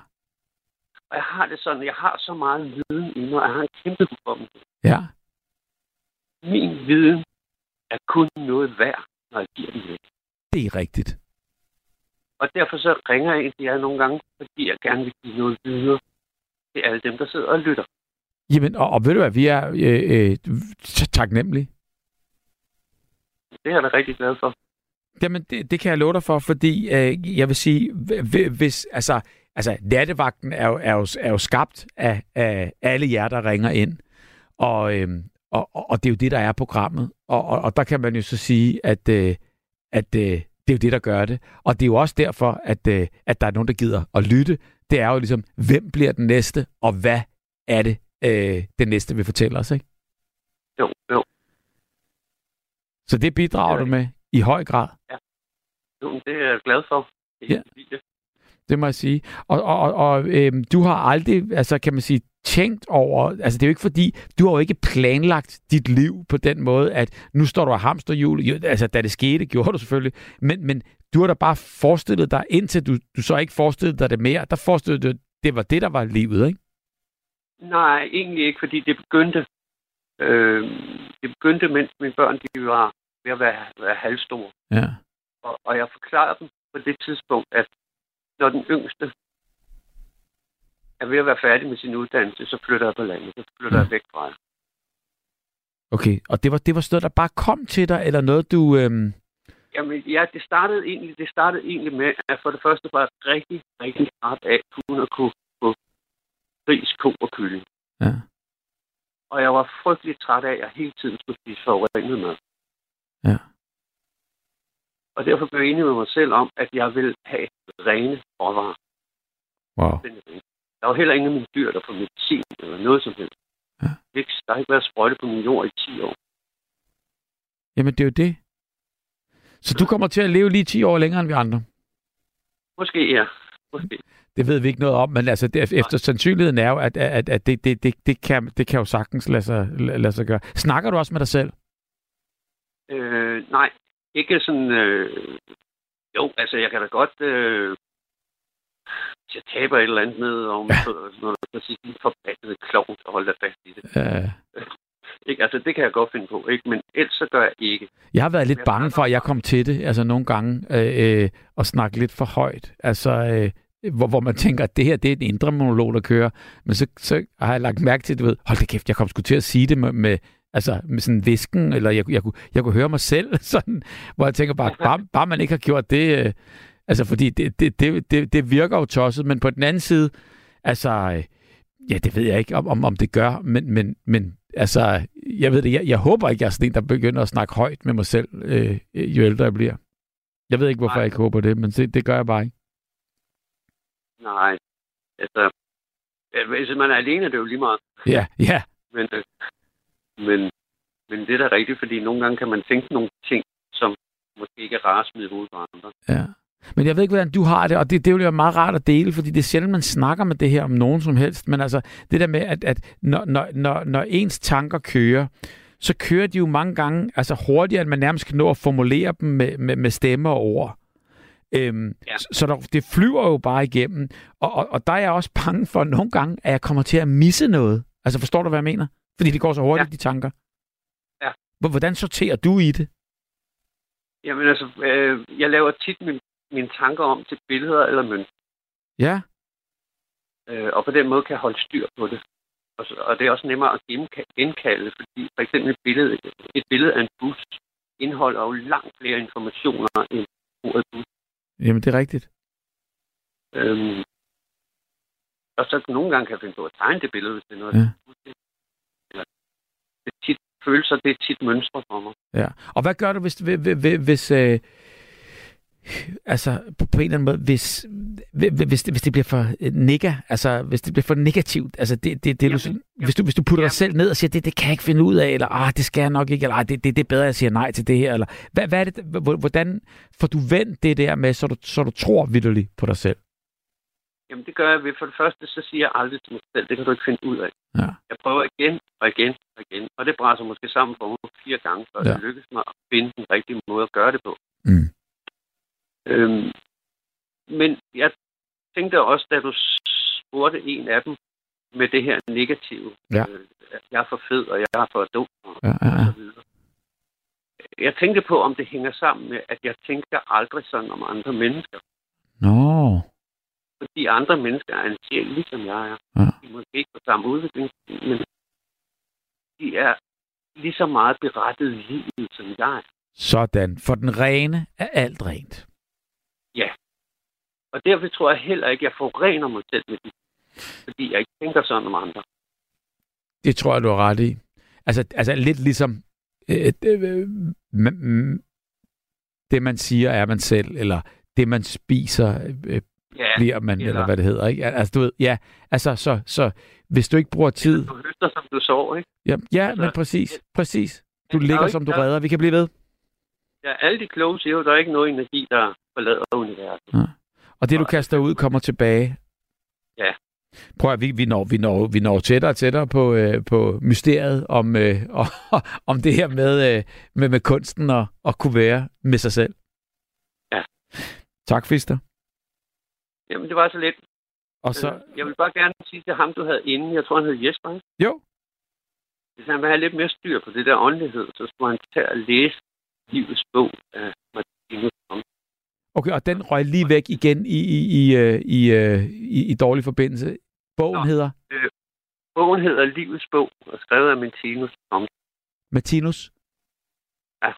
Og jeg har det sådan, jeg har så meget viden i mig, jeg har en kæmpe hukommelse. Ja. Min viden er kun noget værd, når jeg giver den væk. Det er rigtigt. Og derfor så ringer jeg ind til jer nogle gange, fordi jeg gerne vil give noget videre til alle dem, der sidder og lytter. Jamen, og, og ved du hvad, vi er øh, øh, taknemmelige det er jeg da rigtig glad for. Jamen, det, det kan jeg love dig for, fordi øh, jeg vil sige, hvis, altså, altså nattevagten er jo, er jo, er jo skabt af, af alle jer, der ringer ind, og, øh, og, og det er jo det, der er programmet, og, og, og der kan man jo så sige, at, øh, at øh, det er jo det, der gør det, og det er jo også derfor, at, øh, at der er nogen, der gider at lytte. Det er jo ligesom, hvem bliver den næste, og hvad er det, øh, den næste vil fortælle os, ikke? Jo, jo. Så det bidrager ja. du med i høj grad? Ja, jo, det er jeg glad for. Det ja. Det må jeg sige. Og, og, og, og øhm, du har aldrig, altså kan man sige, tænkt over, altså det er jo ikke fordi, du har jo ikke planlagt dit liv på den måde, at nu står du af hamsterhjul, jo, altså da det skete, gjorde du selvfølgelig, men, men du har da bare forestillet dig, indtil du, du så ikke forestillede dig det mere, der forestillede du, det var det, der var livet, ikke? Nej, egentlig ikke, fordi det begyndte, øh, det begyndte, mens mine børn de var ved at være, være halvstore. Ja. Og, og jeg forklarede dem på det tidspunkt, at når den yngste er ved at være færdig med sin uddannelse, så flytter jeg på landet. Så flytter ja. jeg væk fra jer. Okay, og det var, det var noget, der bare kom til dig, eller noget, du... Øhm... Jamen, ja, det startede, egentlig, det startede egentlig med, at for det første var jeg rigtig, rigtig træt af kun at kunne få ris, ko og kylling. Ja. Og jeg var frygtelig træt af, at jeg hele tiden skulle spise forurenet mad. Ja. Og derfor blev jeg enig med mig selv om, at jeg vil have rene råvarer. Wow. Der var heller ingen af mine dyr, der får medicin eller noget som helst. Ja. Der har ikke været sprøjte på min jord i 10 år. Jamen, det er jo det. Så du kommer til at leve lige 10 år længere end vi andre? Måske, ja. Måske. Det ved vi ikke noget om, men altså, det, efter sandsynligheden er jo, at, at, at det, det, det, det, kan, det kan jo sagtens lade sig, lade sig gøre. Snakker du også med dig selv? Øh, nej, ikke sådan... Øh, jo, altså, jeg kan da godt... Øh, jeg taber et eller andet ned om ja. noget, der siger, en forbandet klovn, og holde fast i det. Ja. Ikke? Altså, det kan jeg godt finde på, ikke? men ellers så gør jeg ikke. Jeg har været lidt bange for, at jeg kom til det, altså nogle gange, øh, øh, og snakke lidt for højt. Altså, øh, hvor, hvor man tænker, at det her det er en indre monolog, der kører. Men så, så har jeg lagt mærke til, du ved, hold da kæft, jeg kom sgu til at sige det med, med altså med sådan visken, eller jeg, jeg, kunne, jeg kunne høre mig selv, sådan, hvor jeg tænker bare, bare, bare man ikke har gjort det, øh, altså fordi det, det, det, det, det virker jo tosset, men på den anden side, altså, øh, ja, det ved jeg ikke, om, om, om det gør, men, men, men altså, jeg ved det, jeg, jeg håber ikke, jeg er sådan en, der begynder at snakke højt med mig selv, øh, jo ældre jeg bliver. Jeg ved ikke, hvorfor Nej. jeg ikke håber det, men det, det gør jeg bare ikke. Nej, altså, hvis man er alene, det er jo lige meget. Ja, ja. Men, øh, men, men det er da rigtigt, fordi nogle gange kan man tænke nogle ting, som måske ikke er rare at smide hovedet på andre. Ja. Men jeg ved ikke, hvordan du har det, og det, det vil jo meget rart at dele, fordi det er sjældent, man snakker med det her om nogen som helst. Men altså, det der med, at, at når, når, når, når ens tanker kører, så kører de jo mange gange altså hurtigere, end man nærmest kan nå at formulere dem med, med, med stemme og ord. Øhm, ja. Så der, det flyver jo bare igennem. Og, og, og der er jeg også bange for nogle gange, at jeg kommer til at misse noget. Altså forstår du, hvad jeg mener? Fordi det går så hurtigt, ja. de tanker. Ja. Hvordan sorterer du i det? Jamen altså, øh, jeg laver tit min, mine tanker om til billeder eller mønstre. Ja. Øh, og på den måde kan jeg holde styr på det. Og, så, og det er også nemmere at genkalde, fordi for eksempel et billede, et billede af en bus indeholder jo langt flere informationer end ordet bus. Jamen, det er rigtigt. Øhm, og så nogle gange kan jeg finde på at tegne det billede, hvis det er noget, ja det er tit følelser, det er tit mønstre for mig. Ja. Og hvad gør du, hvis, hvis, hvis øh, altså på, på en eller anden måde, hvis, hvis, hvis det bliver for øh, nega, altså hvis det bliver for negativt, altså det, det, det jamen, du, hvis, du, hvis du putter jamen. dig selv ned og siger, det, det kan jeg ikke finde ud af, eller ah, det skal jeg nok ikke, eller ah, det, det, det er bedre, at jeg siger nej til det her, eller hvad, hvad er det, hvordan får du vendt det der med, så du, så du tror vidderligt på dig selv? Jamen, det gør jeg ved. For det første, så siger jeg aldrig til mig selv, det kan du ikke finde ud af. Ja. Jeg prøver igen og igen og igen. Og det brænder måske sammen for mig fire gange, før ja. det lykkes mig at finde den rigtige måde at gøre det på. Mm. Øhm, men jeg tænkte også, da du spurgte en af dem med det her negative, ja. øh, jeg er for fed, og jeg er for dum, og, ja, ja, ja. og så videre. Jeg tænkte på, om det hænger sammen med, at jeg tænker aldrig sådan om andre mennesker. Nå. No. Fordi andre mennesker er en sjæl, ligesom jeg er. Ja. De måske ikke på samme udvikling, men de er lige så meget berettet i livet, som jeg er. Sådan. For den rene er alt rent. Ja. Og derfor tror jeg heller ikke, at jeg forurener mig selv med det. Fordi jeg ikke tænker sådan om andre. Det tror jeg, du har ret i. Altså, altså lidt ligesom øh, øh, øh, det, man siger, er man selv, eller det, man spiser, øh, ja, bliver man, eller, eller hvad det hedder. Ikke? Altså, du ved, ja, altså, så, så hvis du ikke bruger tid... Du høster, som du sover, ikke? Ja, ja altså, men præcis, præcis. Du ligger, som du redder. Vi kan blive ved. Ja, alle de kloge siger jo, der er ikke noget energi, der forlader universet. Ja. Og det, du kaster ud, kommer tilbage. Ja. Prøv at vi, vi, når, vi, når, vi når tættere og tættere på, øh, på mysteriet om, øh, om det her med, øh, med, med kunsten og at kunne være med sig selv. Ja. Tak, Fister. Jamen, det var så lidt. Og så... Øh, jeg vil bare gerne sige til ham, du havde inde, jeg tror, han hed Jesper, ikke? Jo. Hvis han vil have lidt mere styr på det der åndelighed, så skulle han tage og læse livets bog af Martinus Okay, og den røg lige væk igen i, i, i, øh, i, øh, i, i dårlig forbindelse. Bogen Nå, hedder? Øh, bogen hedder Livets bog, og skrevet af Martinus Thomsen. Martinus? Ja.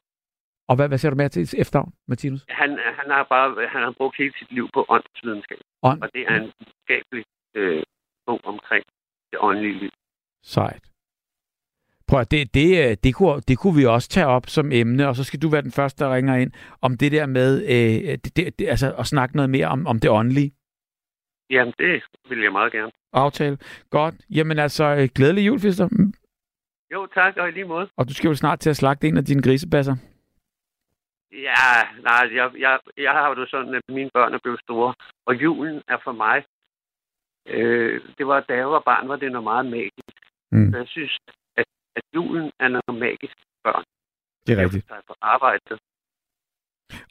Og hvad, hvad ser du med til efternavn, Martinus? Han, han, har bare han har brugt hele sit liv på åndsvidenskab. Ånd? Og det er en videnskabelig øh, bog omkring det åndelige liv. Sejt. Prøv at det, det, øh, det, kunne, det kunne vi også tage op som emne, og så skal du være den første, der ringer ind om det der med øh, det, det, det, altså at snakke noget mere om, om det åndelige. Jamen, det vil jeg meget gerne. Aftale. Godt. Jamen altså, øh, glædelig jul, Fister. Jo, tak, og i lige måde. Og du skal jo snart til at slagte en af dine grisebasser. Ja, nej, jeg, jeg, jeg har jo sådan, at mine børn er blevet store, og julen er for mig, øh, det var, da jeg var barn, var det noget meget magisk. Mm. Jeg synes, at julen er noget magisk børn. Det er rigtigt. Jeg på arbejde.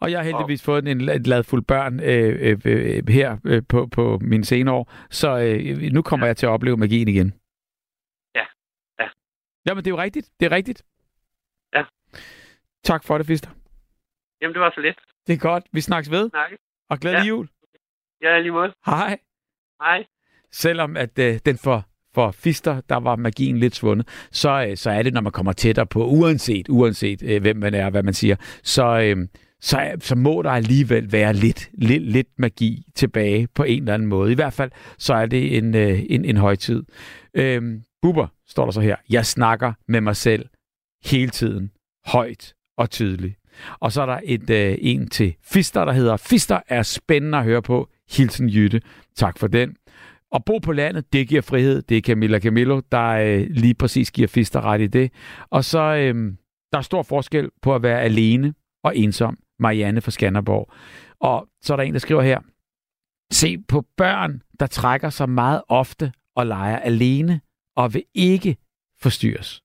Og jeg har heldigvis fået en, et lad fuld børn øh, øh, øh, her øh, på, på mine senere år, så øh, nu kommer ja. jeg til at opleve magien igen. Ja, ja. Jamen, det er jo rigtigt. Det er rigtigt. Ja. Tak for det, Fister. Jamen, det var så lidt. Det er godt. Vi snakkes ved. Snakke. Og glædelig ja. jul. Ja, lige måde. Hej. Hej. Selvom at øh, den for for Fister, der var magien lidt svundet, så, øh, så er det, når man kommer tættere på, uanset, uanset øh, hvem man er, hvad man siger, så, øhm, så, så må der alligevel være lidt, lidt, lidt magi tilbage på en eller anden måde. I hvert fald, så er det en, øh, en, en højtid. Øhm, Buber, står der så her, jeg snakker med mig selv hele tiden, højt og tydeligt. Og så er der et, øh, en til Fister, der hedder, Fister er spændende at høre på, Hilsen Jytte. Tak for den. At bo på landet, det giver frihed. Det er Camilla Camillo, der øh, lige præcis giver Fister ret i det. Og så øh, der er stor forskel på at være alene og ensom. Marianne fra Skanderborg. Og så er der en, der skriver her. Se på børn, der trækker sig meget ofte og leger alene og vil ikke forstyrres.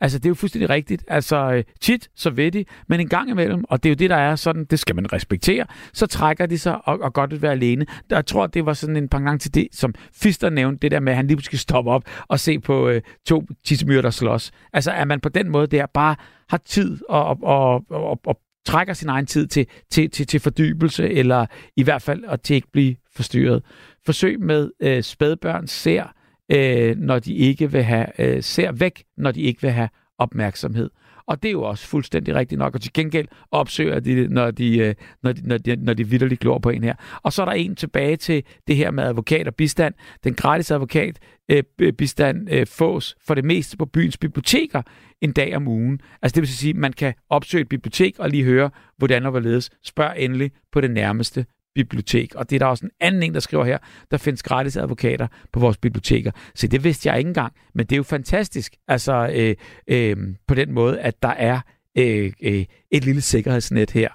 Altså, det er jo fuldstændig rigtigt. Altså, øh, tit, så ved de, men en gang imellem, og det er jo det, der er sådan, det skal man respektere, så trækker de sig og, og godt vil være alene. Jeg tror, det var sådan en pangang til det, som Fister nævnte, det der med, at han lige pludselig stoppe op og se på øh, to tissemyrer, der slås. Altså, at man på den måde der bare har tid og, og, og, og, og trækker sin egen tid til, til, til, til fordybelse, eller i hvert fald at til ikke blive forstyrret. Forsøg med øh, spædbørn ser øh, når de ikke vil have, øh, ser væk, når de ikke vil have opmærksomhed. Og det er jo også fuldstændig rigtigt nok. Og til gengæld opsøger de, når de, øh, når de, når de, når de vidderligt glor på en her. Og så er der en tilbage til det her med advokat og bistand. Den gratis advokat øh, bistand øh, fås for det meste på byens biblioteker en dag om ugen. Altså det vil sige, at man kan opsøge et bibliotek og lige høre, hvordan og hvorledes. Spørg endelig på det nærmeste bibliotek. Og det er der også en anden en, der skriver her, der findes gratis advokater på vores biblioteker. Så det vidste jeg ikke engang, men det er jo fantastisk, altså øh, øh, på den måde, at der er øh, øh, et lille sikkerhedsnet her.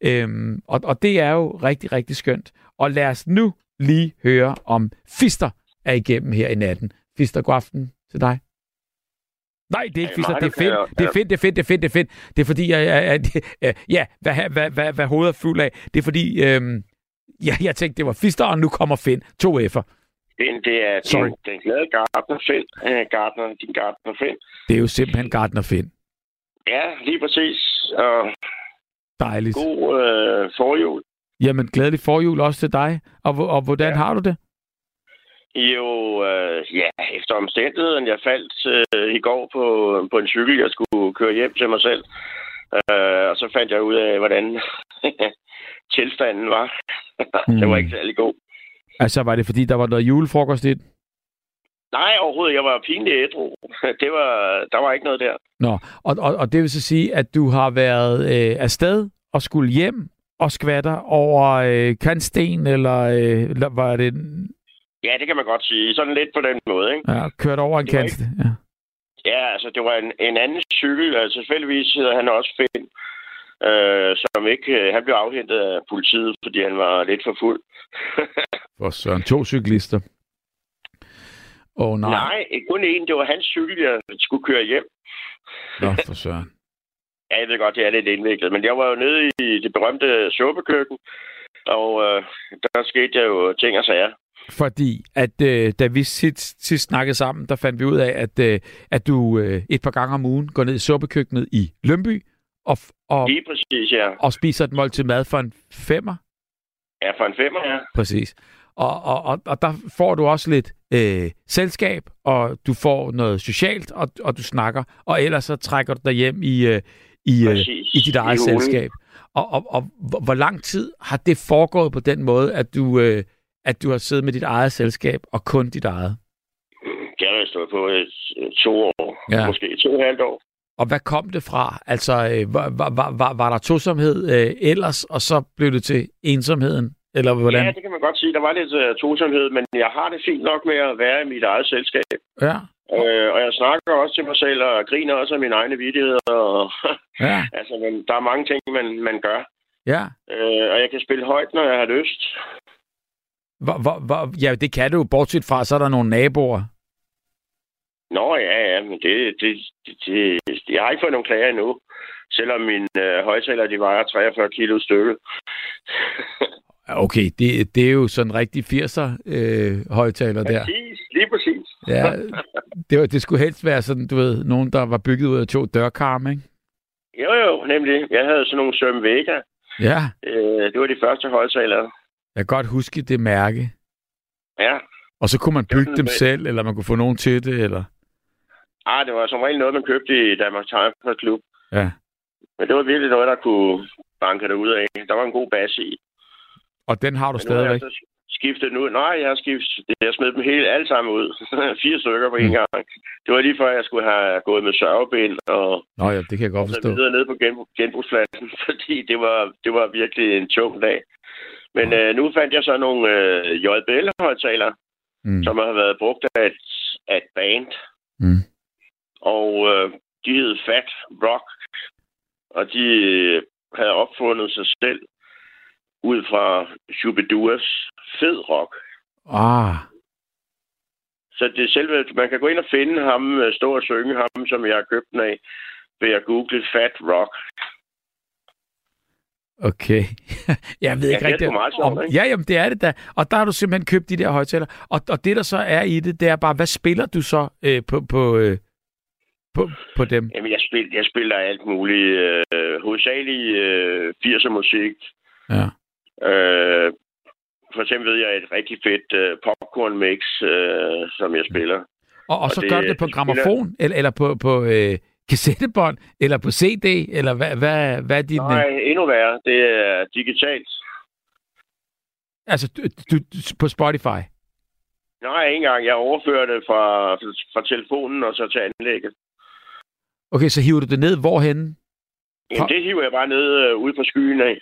Øh, og, og det er jo rigtig, rigtig skønt. Og lad os nu lige høre om Fister er igennem her i natten. Fister, god aften til dig. Nej, det er ikke Fister, det er fedt. Det er fedt, det er fedt, det er fedt, det er fedt. Det er fordi, jeg, jeg, jeg, ja, hvad, hvad, hvad, hvad hovedet er fuld af. Det er fordi, øhm, Ja, jeg tænkte, det var Fister, og nu kommer Finn. To F'er. Finn, det er Sorry. den, den glade Gardner Finn. Uh, Gardner, din Gardner Finn. Det er jo simpelthen Gardner Finn. Ja, lige præcis. Og Dejligt. God uh, forjul. Jamen, glædelig forjul også til dig. Og, og hvordan ja. har du det? Jo, øh, ja, efter omstændigheden. Jeg faldt øh, i går på, på en cykel, jeg skulle køre hjem til mig selv. Øh, og så fandt jeg ud af, hvordan tilstanden var. Mm. det var ikke særlig god. Altså, var det fordi, der var noget julefrokost i Nej, overhovedet. Jeg var pinlig ædru. Det var, der var ikke noget der. Nå, og, og, og det vil så sige, at du har været øh, afsted og skulle hjem og skvatter over øh, kantsten, eller øh, var det... Ja, det kan man godt sige. Sådan lidt på den måde, ikke? Ja, kørt over en kantsten, ikke... ja. Ja, altså det var en, en anden cykel. Altså selvfølgelig hedder han også Finn øh, som ikke... Øh, han blev afhentet af politiet, fordi han var lidt for fuld. For søren, to cyklister. Oh, nej. Nej, kun en. Det var hans cykel, jeg skulle køre hjem. Nå, for søren. ja, jeg ved godt, det er lidt indviklet. Men jeg var jo nede i det berømte suppekøkken, og øh, der skete jo ting og sager. Fordi at øh, da vi sidst, sidst snakkede sammen, der fandt vi ud af, at, øh, at du øh, et par gange om ugen går ned i suppekøkkenet i Lønby og, og, Lige præcis, ja. og spiser et måltid mad for en femmer. Ja, for en femmer, ja. Præcis. Og, og, og, og der får du også lidt øh, selskab, og du får noget socialt, og, og du snakker, og ellers så trækker du dig hjem i, øh, i, øh, i dit eget I selskab. Og, og, og hvor lang tid har det foregået på den måde, at du, øh, at du har siddet med dit eget selskab, og kun dit eget? Det har jeg stået på et, to år, ja. måske to og et halvt år. Og hvad kom det fra? Altså, øh, var, var, var, var der tosomhed øh, ellers, og så blev det til ensomheden? Eller hvordan? Ja, det kan man godt sige. Der var lidt uh, tosomhed, men jeg har det fint nok med at være i mit eget selskab. Ja. Øh, og jeg snakker også til mig selv, og griner også af mine egne vidtigheder. Og, ja. altså, men der er mange ting, man, man gør. Ja. Øh, og jeg kan spille højt, når jeg har lyst. Hvor, hvor, hvor, ja, det kan du, bortset fra, så er der nogle naboer. Nå ja, ja, men det, det, det, det, jeg har ikke fået nogen klager endnu. Selvom mine øh, højtaler, de vejer 43 kilo stykke. Okay, det, det er jo sådan en rigtig 80'er øh, højtaler der. Præcis, lige præcis. Ja, det, var, det skulle helst være sådan, du ved, nogen, der var bygget ud af to dørkarme, ikke? Jo, jo, nemlig. Jeg havde sådan nogle Sørm Vega. Ja. Øh, det var de første højtaler. Jeg kan godt huske det mærke. Ja. Og så kunne man bygge dem selv, eller man kunne få nogen til det, eller? Ah, det var som regel noget, man købte i Danmarks Time Klub. Ja. Men det var virkelig noget, der kunne banke det ud af. Der var en god bas i. Og den har du stadigvæk? Skiftet ud. Nej, jeg har skiftet. Jeg smed dem hele alle sammen ud. Fire stykker på en mm. gang. Det var lige før, jeg skulle have gået med sørgebind og... Nå ja, det kan jeg godt forstå. Og så ned på genbrug, genbrugspladsen, fordi det var, det var virkelig en tung dag. Men mm. øh, nu fandt jeg så nogle øh, JBL-højtalere, mm. som har været brugt af et, af et band. Mm. Og øh, de hed Fat Rock. Og de øh, havde opfundet sig selv ud fra Shubiduas fed rock. Ah. Så det er selve, man kan gå ind og finde ham, øh, stå og synge ham, som jeg har købt den af, ved at google Fat Rock. Okay. jeg ved ja, ikke rigtigt. Det er meget sjovt, om, Ja, jamen det er det da. Og der har du simpelthen købt de der højtaler. Og, og det, der så er i det, det er bare, hvad spiller du så øh, på, på, øh, på, på dem? Jamen, jeg, spil, jeg spiller alt muligt. Øh, hovedsageligt øh, 80'er musik. Ja. Øh, for eksempel ved jeg et rigtig fedt uh, popcorn mix, uh, som jeg spiller. Og, og så og gør det, du det på gramofon, spiller... eller, eller på, på øh, kassettebånd, eller på CD, eller hvad, hvad, hvad er din... Nej, endnu værre. Det er digitalt. Altså, du, du, på Spotify? Nej, ikke engang. Jeg overfører det fra, fra telefonen og så til anlægget. Okay, så hiver du det ned hvorhen? Jamen, det hiver jeg bare ned øh, ude på skyen af.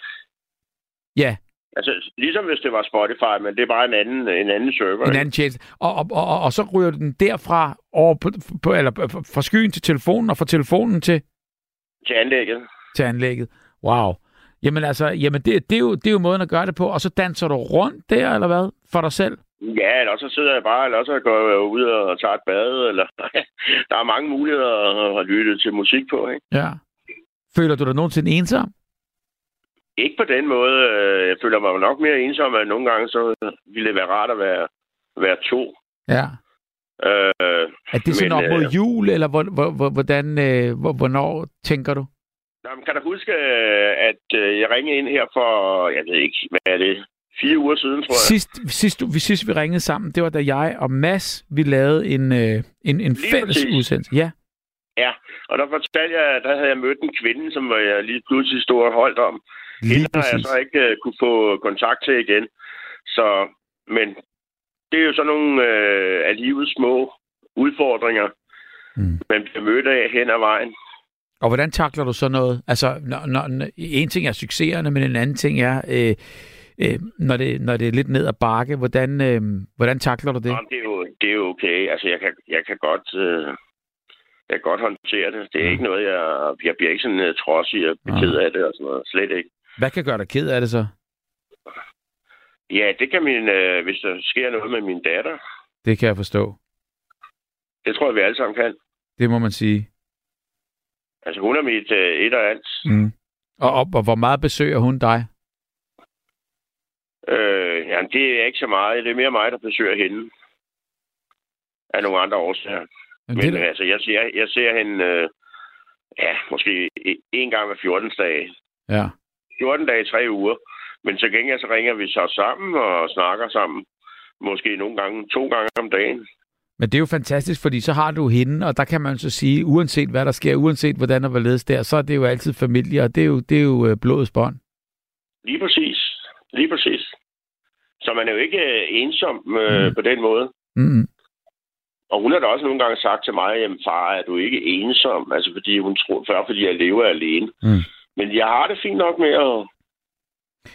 Ja. Altså, ligesom hvis det var Spotify, men det er bare en anden, en anden server. En anden tjeneste. Og, og, og, og, så ryger den derfra over på, på, eller fra skyen til telefonen, og fra telefonen til? Til anlægget. Til anlægget. Wow. Jamen altså, jamen det, det, er jo, det er jo måden at gøre det på. Og så danser du rundt der, eller hvad? For dig selv? Ja, eller så sidder jeg bare, eller så går jeg ud og tager et bad, eller der er mange muligheder at lytte til musik på, ikke? Ja. Føler du dig nogensinde ensom? Ikke på den måde. Øh, jeg føler mig nok mere ensom, at nogle gange så ville det være rart at være, være to. Ja. Øh, er det sådan men, op mod øh, jul, eller hvordan, øh, hvornår tænker du? Jamen, kan du huske, at jeg ringede ind her for, jeg ved ikke, hvad er det, fire uger siden, tror jeg. Sidst, sidst, vi, sidst vi ringede sammen, det var da jeg og Mads, vi lavede en, en, en fælles præcis. udsendelse. Ja. Ja, og der fortalte jeg, at der havde jeg mødt en kvinde, som jeg lige pludselig stod og holdt om. Lige Hende har jeg så ikke uh, kunne få kontakt til igen. Så, men det er jo sådan nogle uh, af livets små udfordringer, mm. man bliver mødt af hen ad vejen. Og hvordan takler du så noget? Altså, når, når, en ting er succeserne, men en anden ting er, øh, øh, når, det, når det er lidt ned ad bakke. Hvordan, øh, hvordan takler du det? Jamen, det, er jo, det er jo okay. Altså, jeg kan, jeg kan godt... Øh jeg kan godt håndtere det. Det er mm. ikke noget, jeg... Jeg bliver ikke sådan uh, trodsig og ked af det og sådan noget. Slet ikke. Hvad kan gøre dig ked af det så? Ja, det kan min... Uh, hvis der sker noget med min datter. Det kan jeg forstå. Det tror jeg, vi alle sammen kan. Det må man sige. Altså, hun er mit uh, et og alt. Mm. Og, og, og hvor meget besøger hun dig? Øh, Ja, det er ikke så meget. Det er mere mig, der besøger hende. Af nogle andre årsager. Men, Men det... altså, jeg ser, jeg ser hende, øh, ja, måske en gang hver 14 dage. Ja. 14 dage, tre uger. Men så gengæld så ringer vi så sammen og snakker sammen. Måske nogle gange, to gange om dagen. Men det er jo fantastisk, fordi så har du hende, og der kan man så sige, uanset hvad der sker, uanset hvordan der var ledes der, så er det jo altid familie, og det er jo, det er jo øh, blodets bånd. Lige præcis. Lige præcis. Så man er jo ikke øh, ensom øh, mm. på den måde. Mm. Og hun har da også nogle gange sagt til mig, jamen far, er du ikke ensom? Altså fordi hun tror, før fordi jeg lever alene. Mm. Men jeg har det fint nok med at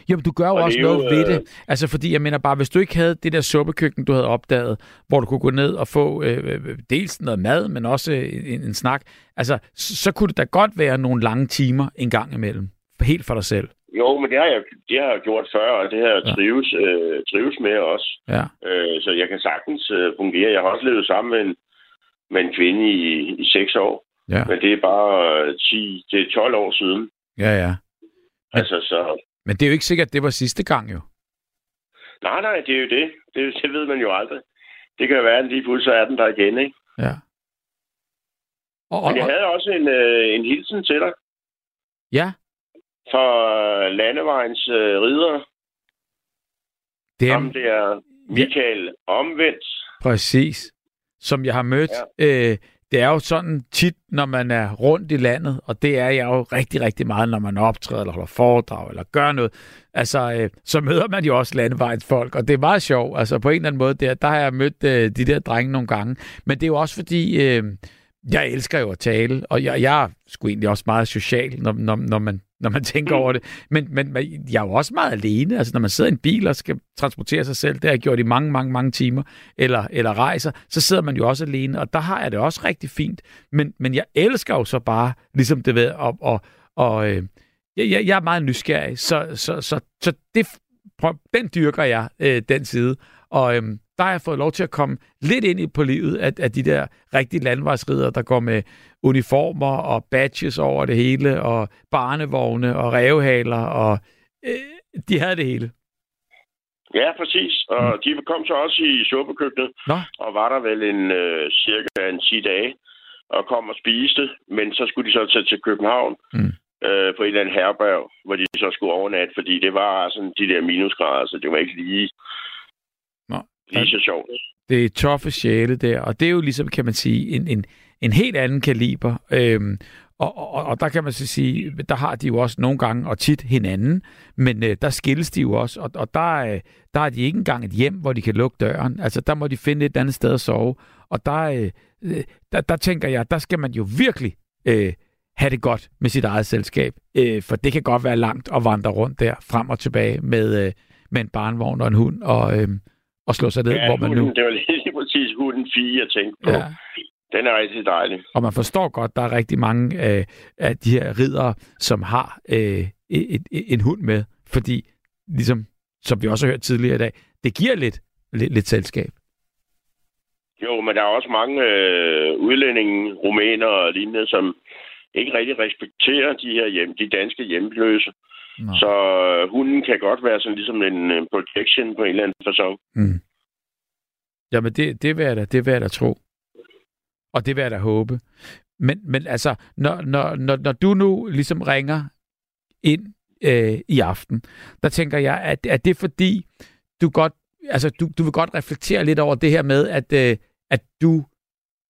Jamen, du gør jo og også noget ved det. Øh, altså, fordi jeg mener bare, hvis du ikke havde det der suppekøkken, du havde opdaget, hvor du kunne gå ned og få øh, øh dels noget mad, men også en, en snak, altså, så kunne det da godt være nogle lange timer en gang imellem. Helt for dig selv. Jo, men det har jeg, det har jeg gjort før, og det har jeg ja. trives, øh, trives med også. Ja. Øh, så jeg kan sagtens øh, fungere. Jeg har også levet sammen med en, med en kvinde i, i 6 år. Ja. Men det er bare 10, det er 12 år siden. Ja, ja. Altså, så, men det er jo ikke sikkert, at det var sidste gang jo. Nej, nej, det er jo det. Det, det ved man jo aldrig. Det kan være, at lige pludselig er den der igen, ikke? Ja. Og, og, Men jeg havde også en, øh, en hilsen til dig. Ja. For øh, landevejens øh, ridere. Dem. Om det er Michael ja. Omvendt. Præcis. Som jeg har mødt. Ja. Øh, det er jo sådan tit, når man er rundt i landet, og det er jeg jo rigtig, rigtig meget, når man optræder, eller holder foredrag, eller gør noget, altså, øh, så møder man jo også landevejens folk, og det er meget sjovt. Altså, på en eller anden måde, der, der har jeg mødt øh, de der drenge nogle gange. Men det er jo også fordi, øh, jeg elsker jo at tale, og jeg, jeg er sgu egentlig også meget social, når, når, når man når man tænker mm. over det. Men, men jeg er jo også meget alene. Altså, når man sidder i en bil og skal transportere sig selv, det har jeg gjort i mange, mange, mange timer, eller, eller rejser, så sidder man jo også alene, og der har jeg det også rigtig fint. Men, men jeg elsker jo så bare, ligesom det ved, og, og, og øh, jeg, jeg er meget nysgerrig, så, så, så, så det, prøv, den dyrker jeg, øh, den side. Og øhm, der har jeg fået lov til at komme lidt ind i på livet af, af de der rigtige landvejsridere, der går med uniformer og badges over det hele, og barnevogne og revhaler, og øh, de havde det hele. Ja, præcis. Og mm. de kom så også i suppekøkkenet, Nå. og var der vel en øh, cirka en 10 dage, og kom og spiste, men så skulle de så tage til København mm. øh, på en eller anden herberg, hvor de så skulle overnatte, fordi det var sådan de der minusgrader, så det var ikke lige lige så sjovt. Det er toffe sjæle der, og det er jo ligesom, kan man sige, en, en, en helt anden kaliber. Øhm, og, og, og der kan man så sige, der har de jo også nogle gange og tit hinanden, men øh, der skilles de jo også, og, og der, øh, der har de ikke engang et hjem, hvor de kan lukke døren. Altså, der må de finde et andet sted at sove. Og der, øh, øh, der, der tænker jeg, der skal man jo virkelig øh, have det godt med sit eget selskab, øh, for det kan godt være langt at vandre rundt der, frem og tilbage med, øh, med en barnvogn og en hund, og... Øh, og slå sig ned, ja, hvor man hunden, nu... det var lige præcis hunden 4, jeg tænkte på. Ja. Den er rigtig dejlig. Og man forstår godt, der er rigtig mange øh, af de her ridere, som har øh, et, et, en hund med, fordi, ligesom, som vi også har hørt tidligere i dag, det giver lidt, lidt, lidt selskab. Jo, men der er også mange øh, udlændinge, rumæner og lignende, som ikke rigtig respekterer de her hjem, de danske hjemløse. Nå. Så øh, hunden kan godt være sådan ligesom en uh, protection på en eller anden fasong. Mm. Jamen, det, det, vil jeg da, det vil jeg da tro. Og det vil jeg da håbe. Men, men altså, når, når, når, når du nu ligesom ringer ind øh, i aften, der tænker jeg, at, at det er fordi, du godt, altså, du, du vil godt reflektere lidt over det her med, at, øh, at du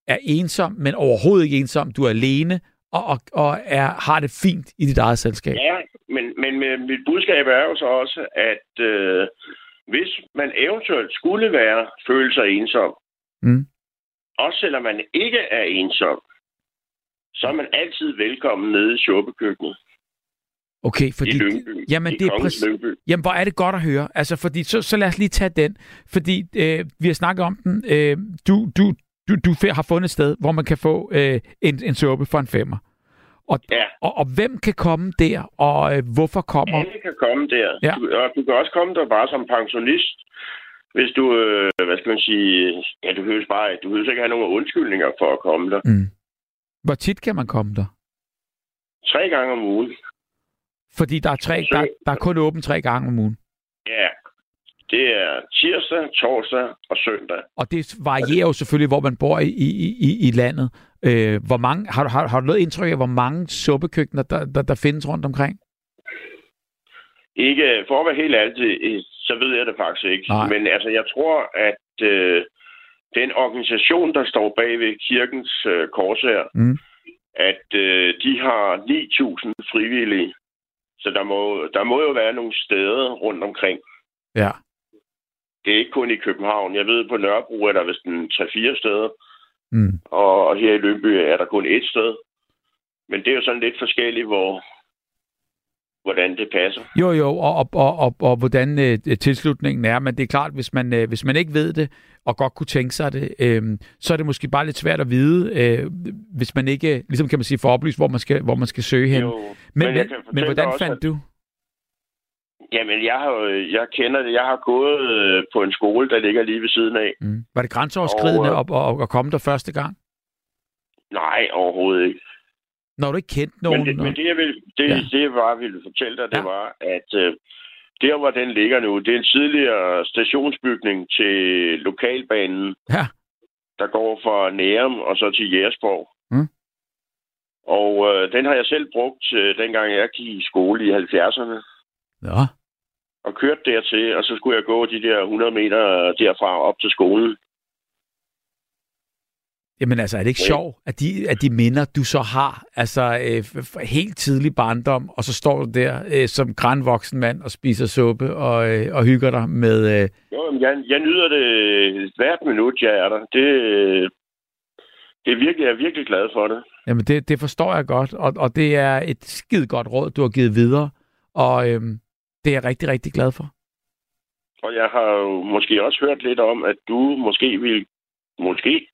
er ensom, men overhovedet ikke ensom. Du er alene, og, og, og er, har det fint i dit eget selskab. Ja, men, men mit budskab er jo så også, at øh, hvis man eventuelt skulle være føle sig ensom, mm. også selvom man ikke er ensom, så er man altid velkommen nede i suppekøkkenet. Okay, fordi... I Lyngby. Jamen, I det er præcis... Jamen, hvor er det godt at høre. Altså, fordi... Så, så lad os lige tage den. Fordi øh, vi har snakket om den. Øh, du, du, du, du har fundet et sted, hvor man kan få øh, en, en suppe for en femmer. Og, ja. og, og hvem kan komme der, og øh, hvorfor kommer... Alle kan komme der. Ja. Du, og du kan også komme der bare som pensionist. Hvis du, øh, hvad skal man sige, ja, du høres bare, du høres ikke have nogen undskyldninger for at komme der. Mm. Hvor tit kan man komme der? Tre gange om ugen. Fordi der er, tre, der, der er kun åbent tre gange om ugen? Ja. Det er tirsdag, torsdag og søndag. Og det varierer jo selvfølgelig, hvor man bor i, i, i, i landet. Øh, hvor mange, har, har, har du noget indtryk af, hvor mange suppekøkkener, der, der, der findes rundt omkring? Ikke, for at være helt ærlig, så ved jeg det faktisk ikke. Nej. Men altså, jeg tror, at øh, den organisation, der står bag ved kirkens øh, korsager, mm. at øh, de har 9.000 frivillige. Så der må, der må jo være nogle steder rundt omkring. Ja. Det er ikke kun i København. Jeg ved, på Nørrebro er der vist en 3-4 steder. Mm. Og, og her i Lønby er der kun et sted. Men det er jo sådan lidt forskelligt, hvor, hvordan det passer. Jo, jo, og, og, og, og, og hvordan øh, tilslutningen er, men det er klart, hvis man, øh, hvis man ikke ved det, og godt kunne tænke sig det, øh, så er det måske bare lidt svært at vide, øh, hvis man ikke, ligesom kan man sige, får oplyst, hvor man skal, hvor man skal søge hen. Jo, men, men, men hvordan også, fandt at... du? Jamen, jeg, har, jeg kender det. Jeg har gået øh, på en skole, der ligger lige ved siden af. Mm. Var det grænseoverskridende og, at, at, at komme der første gang? Nej, overhovedet ikke. Når du ikke kendte nogen? Men det, men det, jeg, vil, det, ja. det jeg bare ville fortælle dig, det ja. var, at øh, der, hvor den ligger nu, det er en tidligere stationsbygning til lokalbanen, ja. der går fra Nærum og så til Jægersborg. Mm. Og øh, den har jeg selv brugt, øh, dengang jeg gik i skole i 70'erne. Ja. Og kørt dertil, og så skulle jeg gå de der 100 meter derfra op til skolen. Jamen altså, er det ikke ja. sjovt, at de, at de minder, du så har, altså øh, helt tidlig barndom, og så står du der øh, som grænvoksen mand og spiser suppe og, øh, og hygger dig med... Øh... Jo, jeg, jeg nyder det hvert minut, jeg er der. Det, det er virkelig, jeg er virkelig glad for det. Jamen, det, det forstår jeg godt, og, og det er et skide godt råd, du har givet videre, og øh, det er jeg rigtig, rigtig glad for. Og jeg har jo måske også hørt lidt om, at du måske vil måske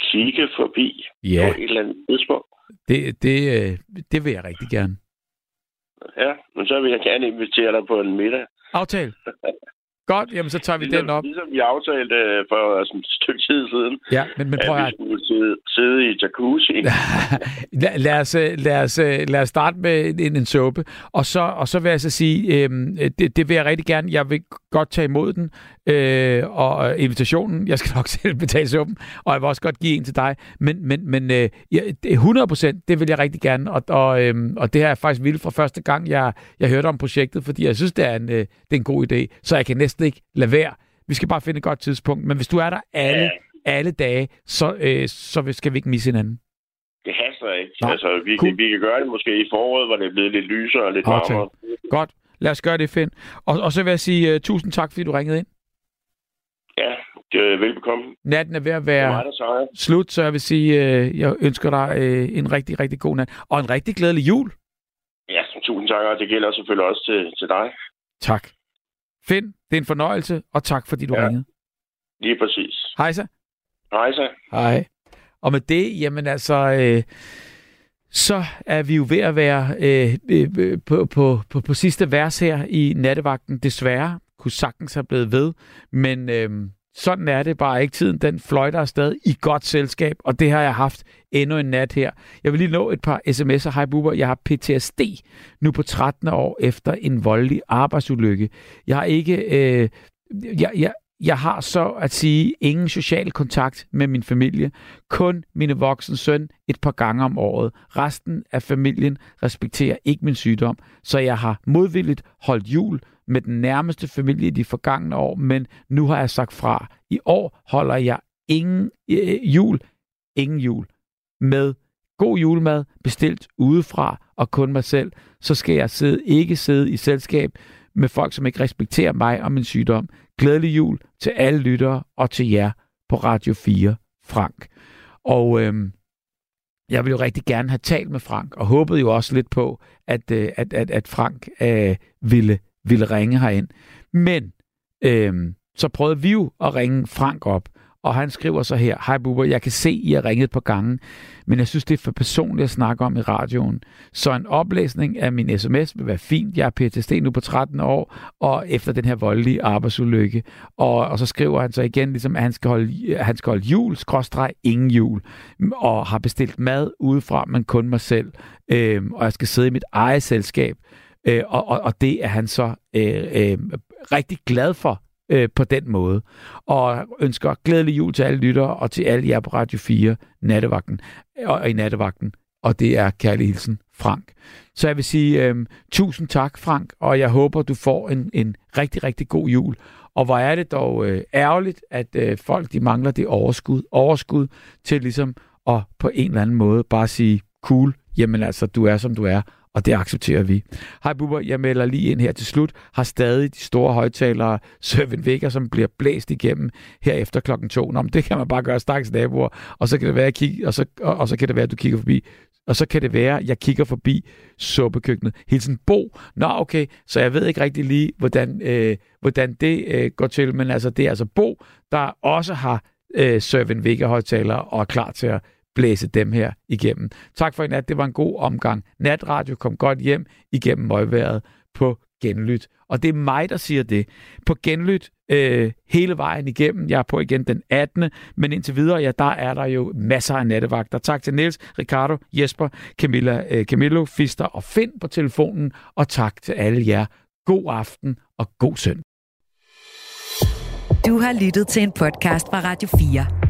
kigge forbi ja. på et eller andet tidspunkt. Det, det, øh, det vil jeg rigtig gerne. Ja, men så vil jeg gerne invitere dig på en middag. Aftale. Godt, jamen så tager vi ligesom, den op. Ligesom vi aftalte øh, for sådan et stykke tid siden. Ja, men, men prøv at... at vi skulle sidde, sidde i jacuzzi. lad, lad, os, øh, lad, os, øh, lad os starte med en, en suppe. Og så, og så vil jeg så sige, øh, det, det vil jeg rigtig gerne. Jeg vil godt tage imod den. Øh, og invitationen, jeg skal nok selv betale suppen. Og jeg vil også godt give en til dig. Men, men, men øh, 100 procent, det vil jeg rigtig gerne. Og, og, øh, og det har jeg faktisk vildt fra første gang, jeg, jeg hørte om projektet, fordi jeg synes, det er en, øh, det er en god idé. Så jeg kan næsten næsten ikke lade være. Vi skal bare finde et godt tidspunkt. Men hvis du er der alle, ja. alle dage, så, øh, så skal vi ikke misse hinanden. Det haster ikke. Nå, altså, vi, cool. kan, vi kan gøre det måske i foråret, hvor det er blevet lidt lysere og lidt varmere. Godt. Lad os gøre det, Finn. Og, og så vil jeg sige uh, tusind tak, fordi du ringede ind. Ja, det er velbekomme. Natten er ved at være mig, der slut, så jeg vil sige, uh, jeg ønsker dig uh, en rigtig, rigtig god nat. Og en rigtig glædelig jul. Ja, tusind tak, og det gælder selvfølgelig også til, til dig. Tak. Finn, det er en fornøjelse, og tak fordi du ja. ringede. Lige præcis. Hej så. Hej så. Hej. Og med det, jamen altså, øh, så er vi jo ved at være øh, øh, på, på, på, på sidste vers her i nattevagten. Desværre kunne sagtens have blevet ved, men øh, sådan er det bare ikke. Tiden den fløjter afsted i godt selskab, og det har jeg haft endnu en nat her. Jeg vil lige nå et par sms'er. Hej Bubber, jeg har PTSD nu på 13 år efter en voldelig arbejdsulykke. Jeg har ikke... Øh, jeg, jeg, jeg har så at sige ingen social kontakt med min familie. Kun mine voksne søn et par gange om året. Resten af familien respekterer ikke min sygdom, så jeg har modvilligt holdt jul med den nærmeste familie i de forgangne år, men nu har jeg sagt fra. I år holder jeg ingen øh, jul, ingen jul med god julemad bestilt udefra og kun mig selv, så skal jeg sidde, ikke sidde i selskab med folk, som ikke respekterer mig og min sygdom. Glædelig jul til alle lyttere og til jer på Radio 4, Frank. Og øhm, jeg ville jo rigtig gerne have talt med Frank, og håbede jo også lidt på, at, øh, at, at, at Frank øh, ville, ville ringe herind. Men øhm, så prøvede vi jo at ringe Frank op, og han skriver så her, Hej Bubber, jeg kan se, I har ringet et par gange, men jeg synes, det er for personligt at snakke om i radioen. Så en oplæsning af min sms vil være fint. Jeg er PTSD nu på 13 år, og efter den her voldelige arbejdsulykke. Og, og så skriver han så igen, ligesom, at han skal holde, han skal holde jul, skråstreg, ingen jul. Og har bestilt mad udefra, men kun mig selv. Øhm, og jeg skal sidde i mit eget selskab Øh, og, og, og det er han så øh, øh, rigtig glad for øh, på den måde. Og ønsker glædelig jul til alle lyttere og til alle jer på Radio 4 nattevagten, og i nattevagten. Og det er kærlig hilsen, Frank. Så jeg vil sige øh, tusind tak, Frank, og jeg håber, du får en, en rigtig, rigtig god jul. Og hvor er det dog øh, ærgerligt, at øh, folk de mangler det overskud, overskud til ligesom at på en eller anden måde bare sige, cool, jamen altså, du er som du er, og det accepterer vi. Hej Bubber, jeg melder lige ind her til slut, har stadig de store højtalere Søven Vega, som bliver blæst igennem her efter klokken to. Nå, men det kan man bare gøre straks naboer, og så kan det være, at kigge, og så, og, og så kan det være, at du kigger forbi og så kan det være, at jeg kigger forbi suppekøkkenet. Hilsen Bo. Nå, okay, så jeg ved ikke rigtig lige, hvordan, øh, hvordan det øh, går til, men altså, det er altså Bo, der også har øh, Serven Vega højtaler og er klar til at blæse dem her igennem. Tak for i nat. Det var en god omgang. Natradio kom godt hjem igennem møgværet på genlyt. Og det er mig, der siger det. På genlyt øh, hele vejen igennem. Jeg er på igen den 18. Men indtil videre, ja, der er der jo masser af nattevagter. Tak til Niels, Ricardo, Jesper, Camilla, øh, Camillo, Fister og Finn på telefonen. Og tak til alle jer. God aften og god søndag. Du har lyttet til en podcast fra Radio 4.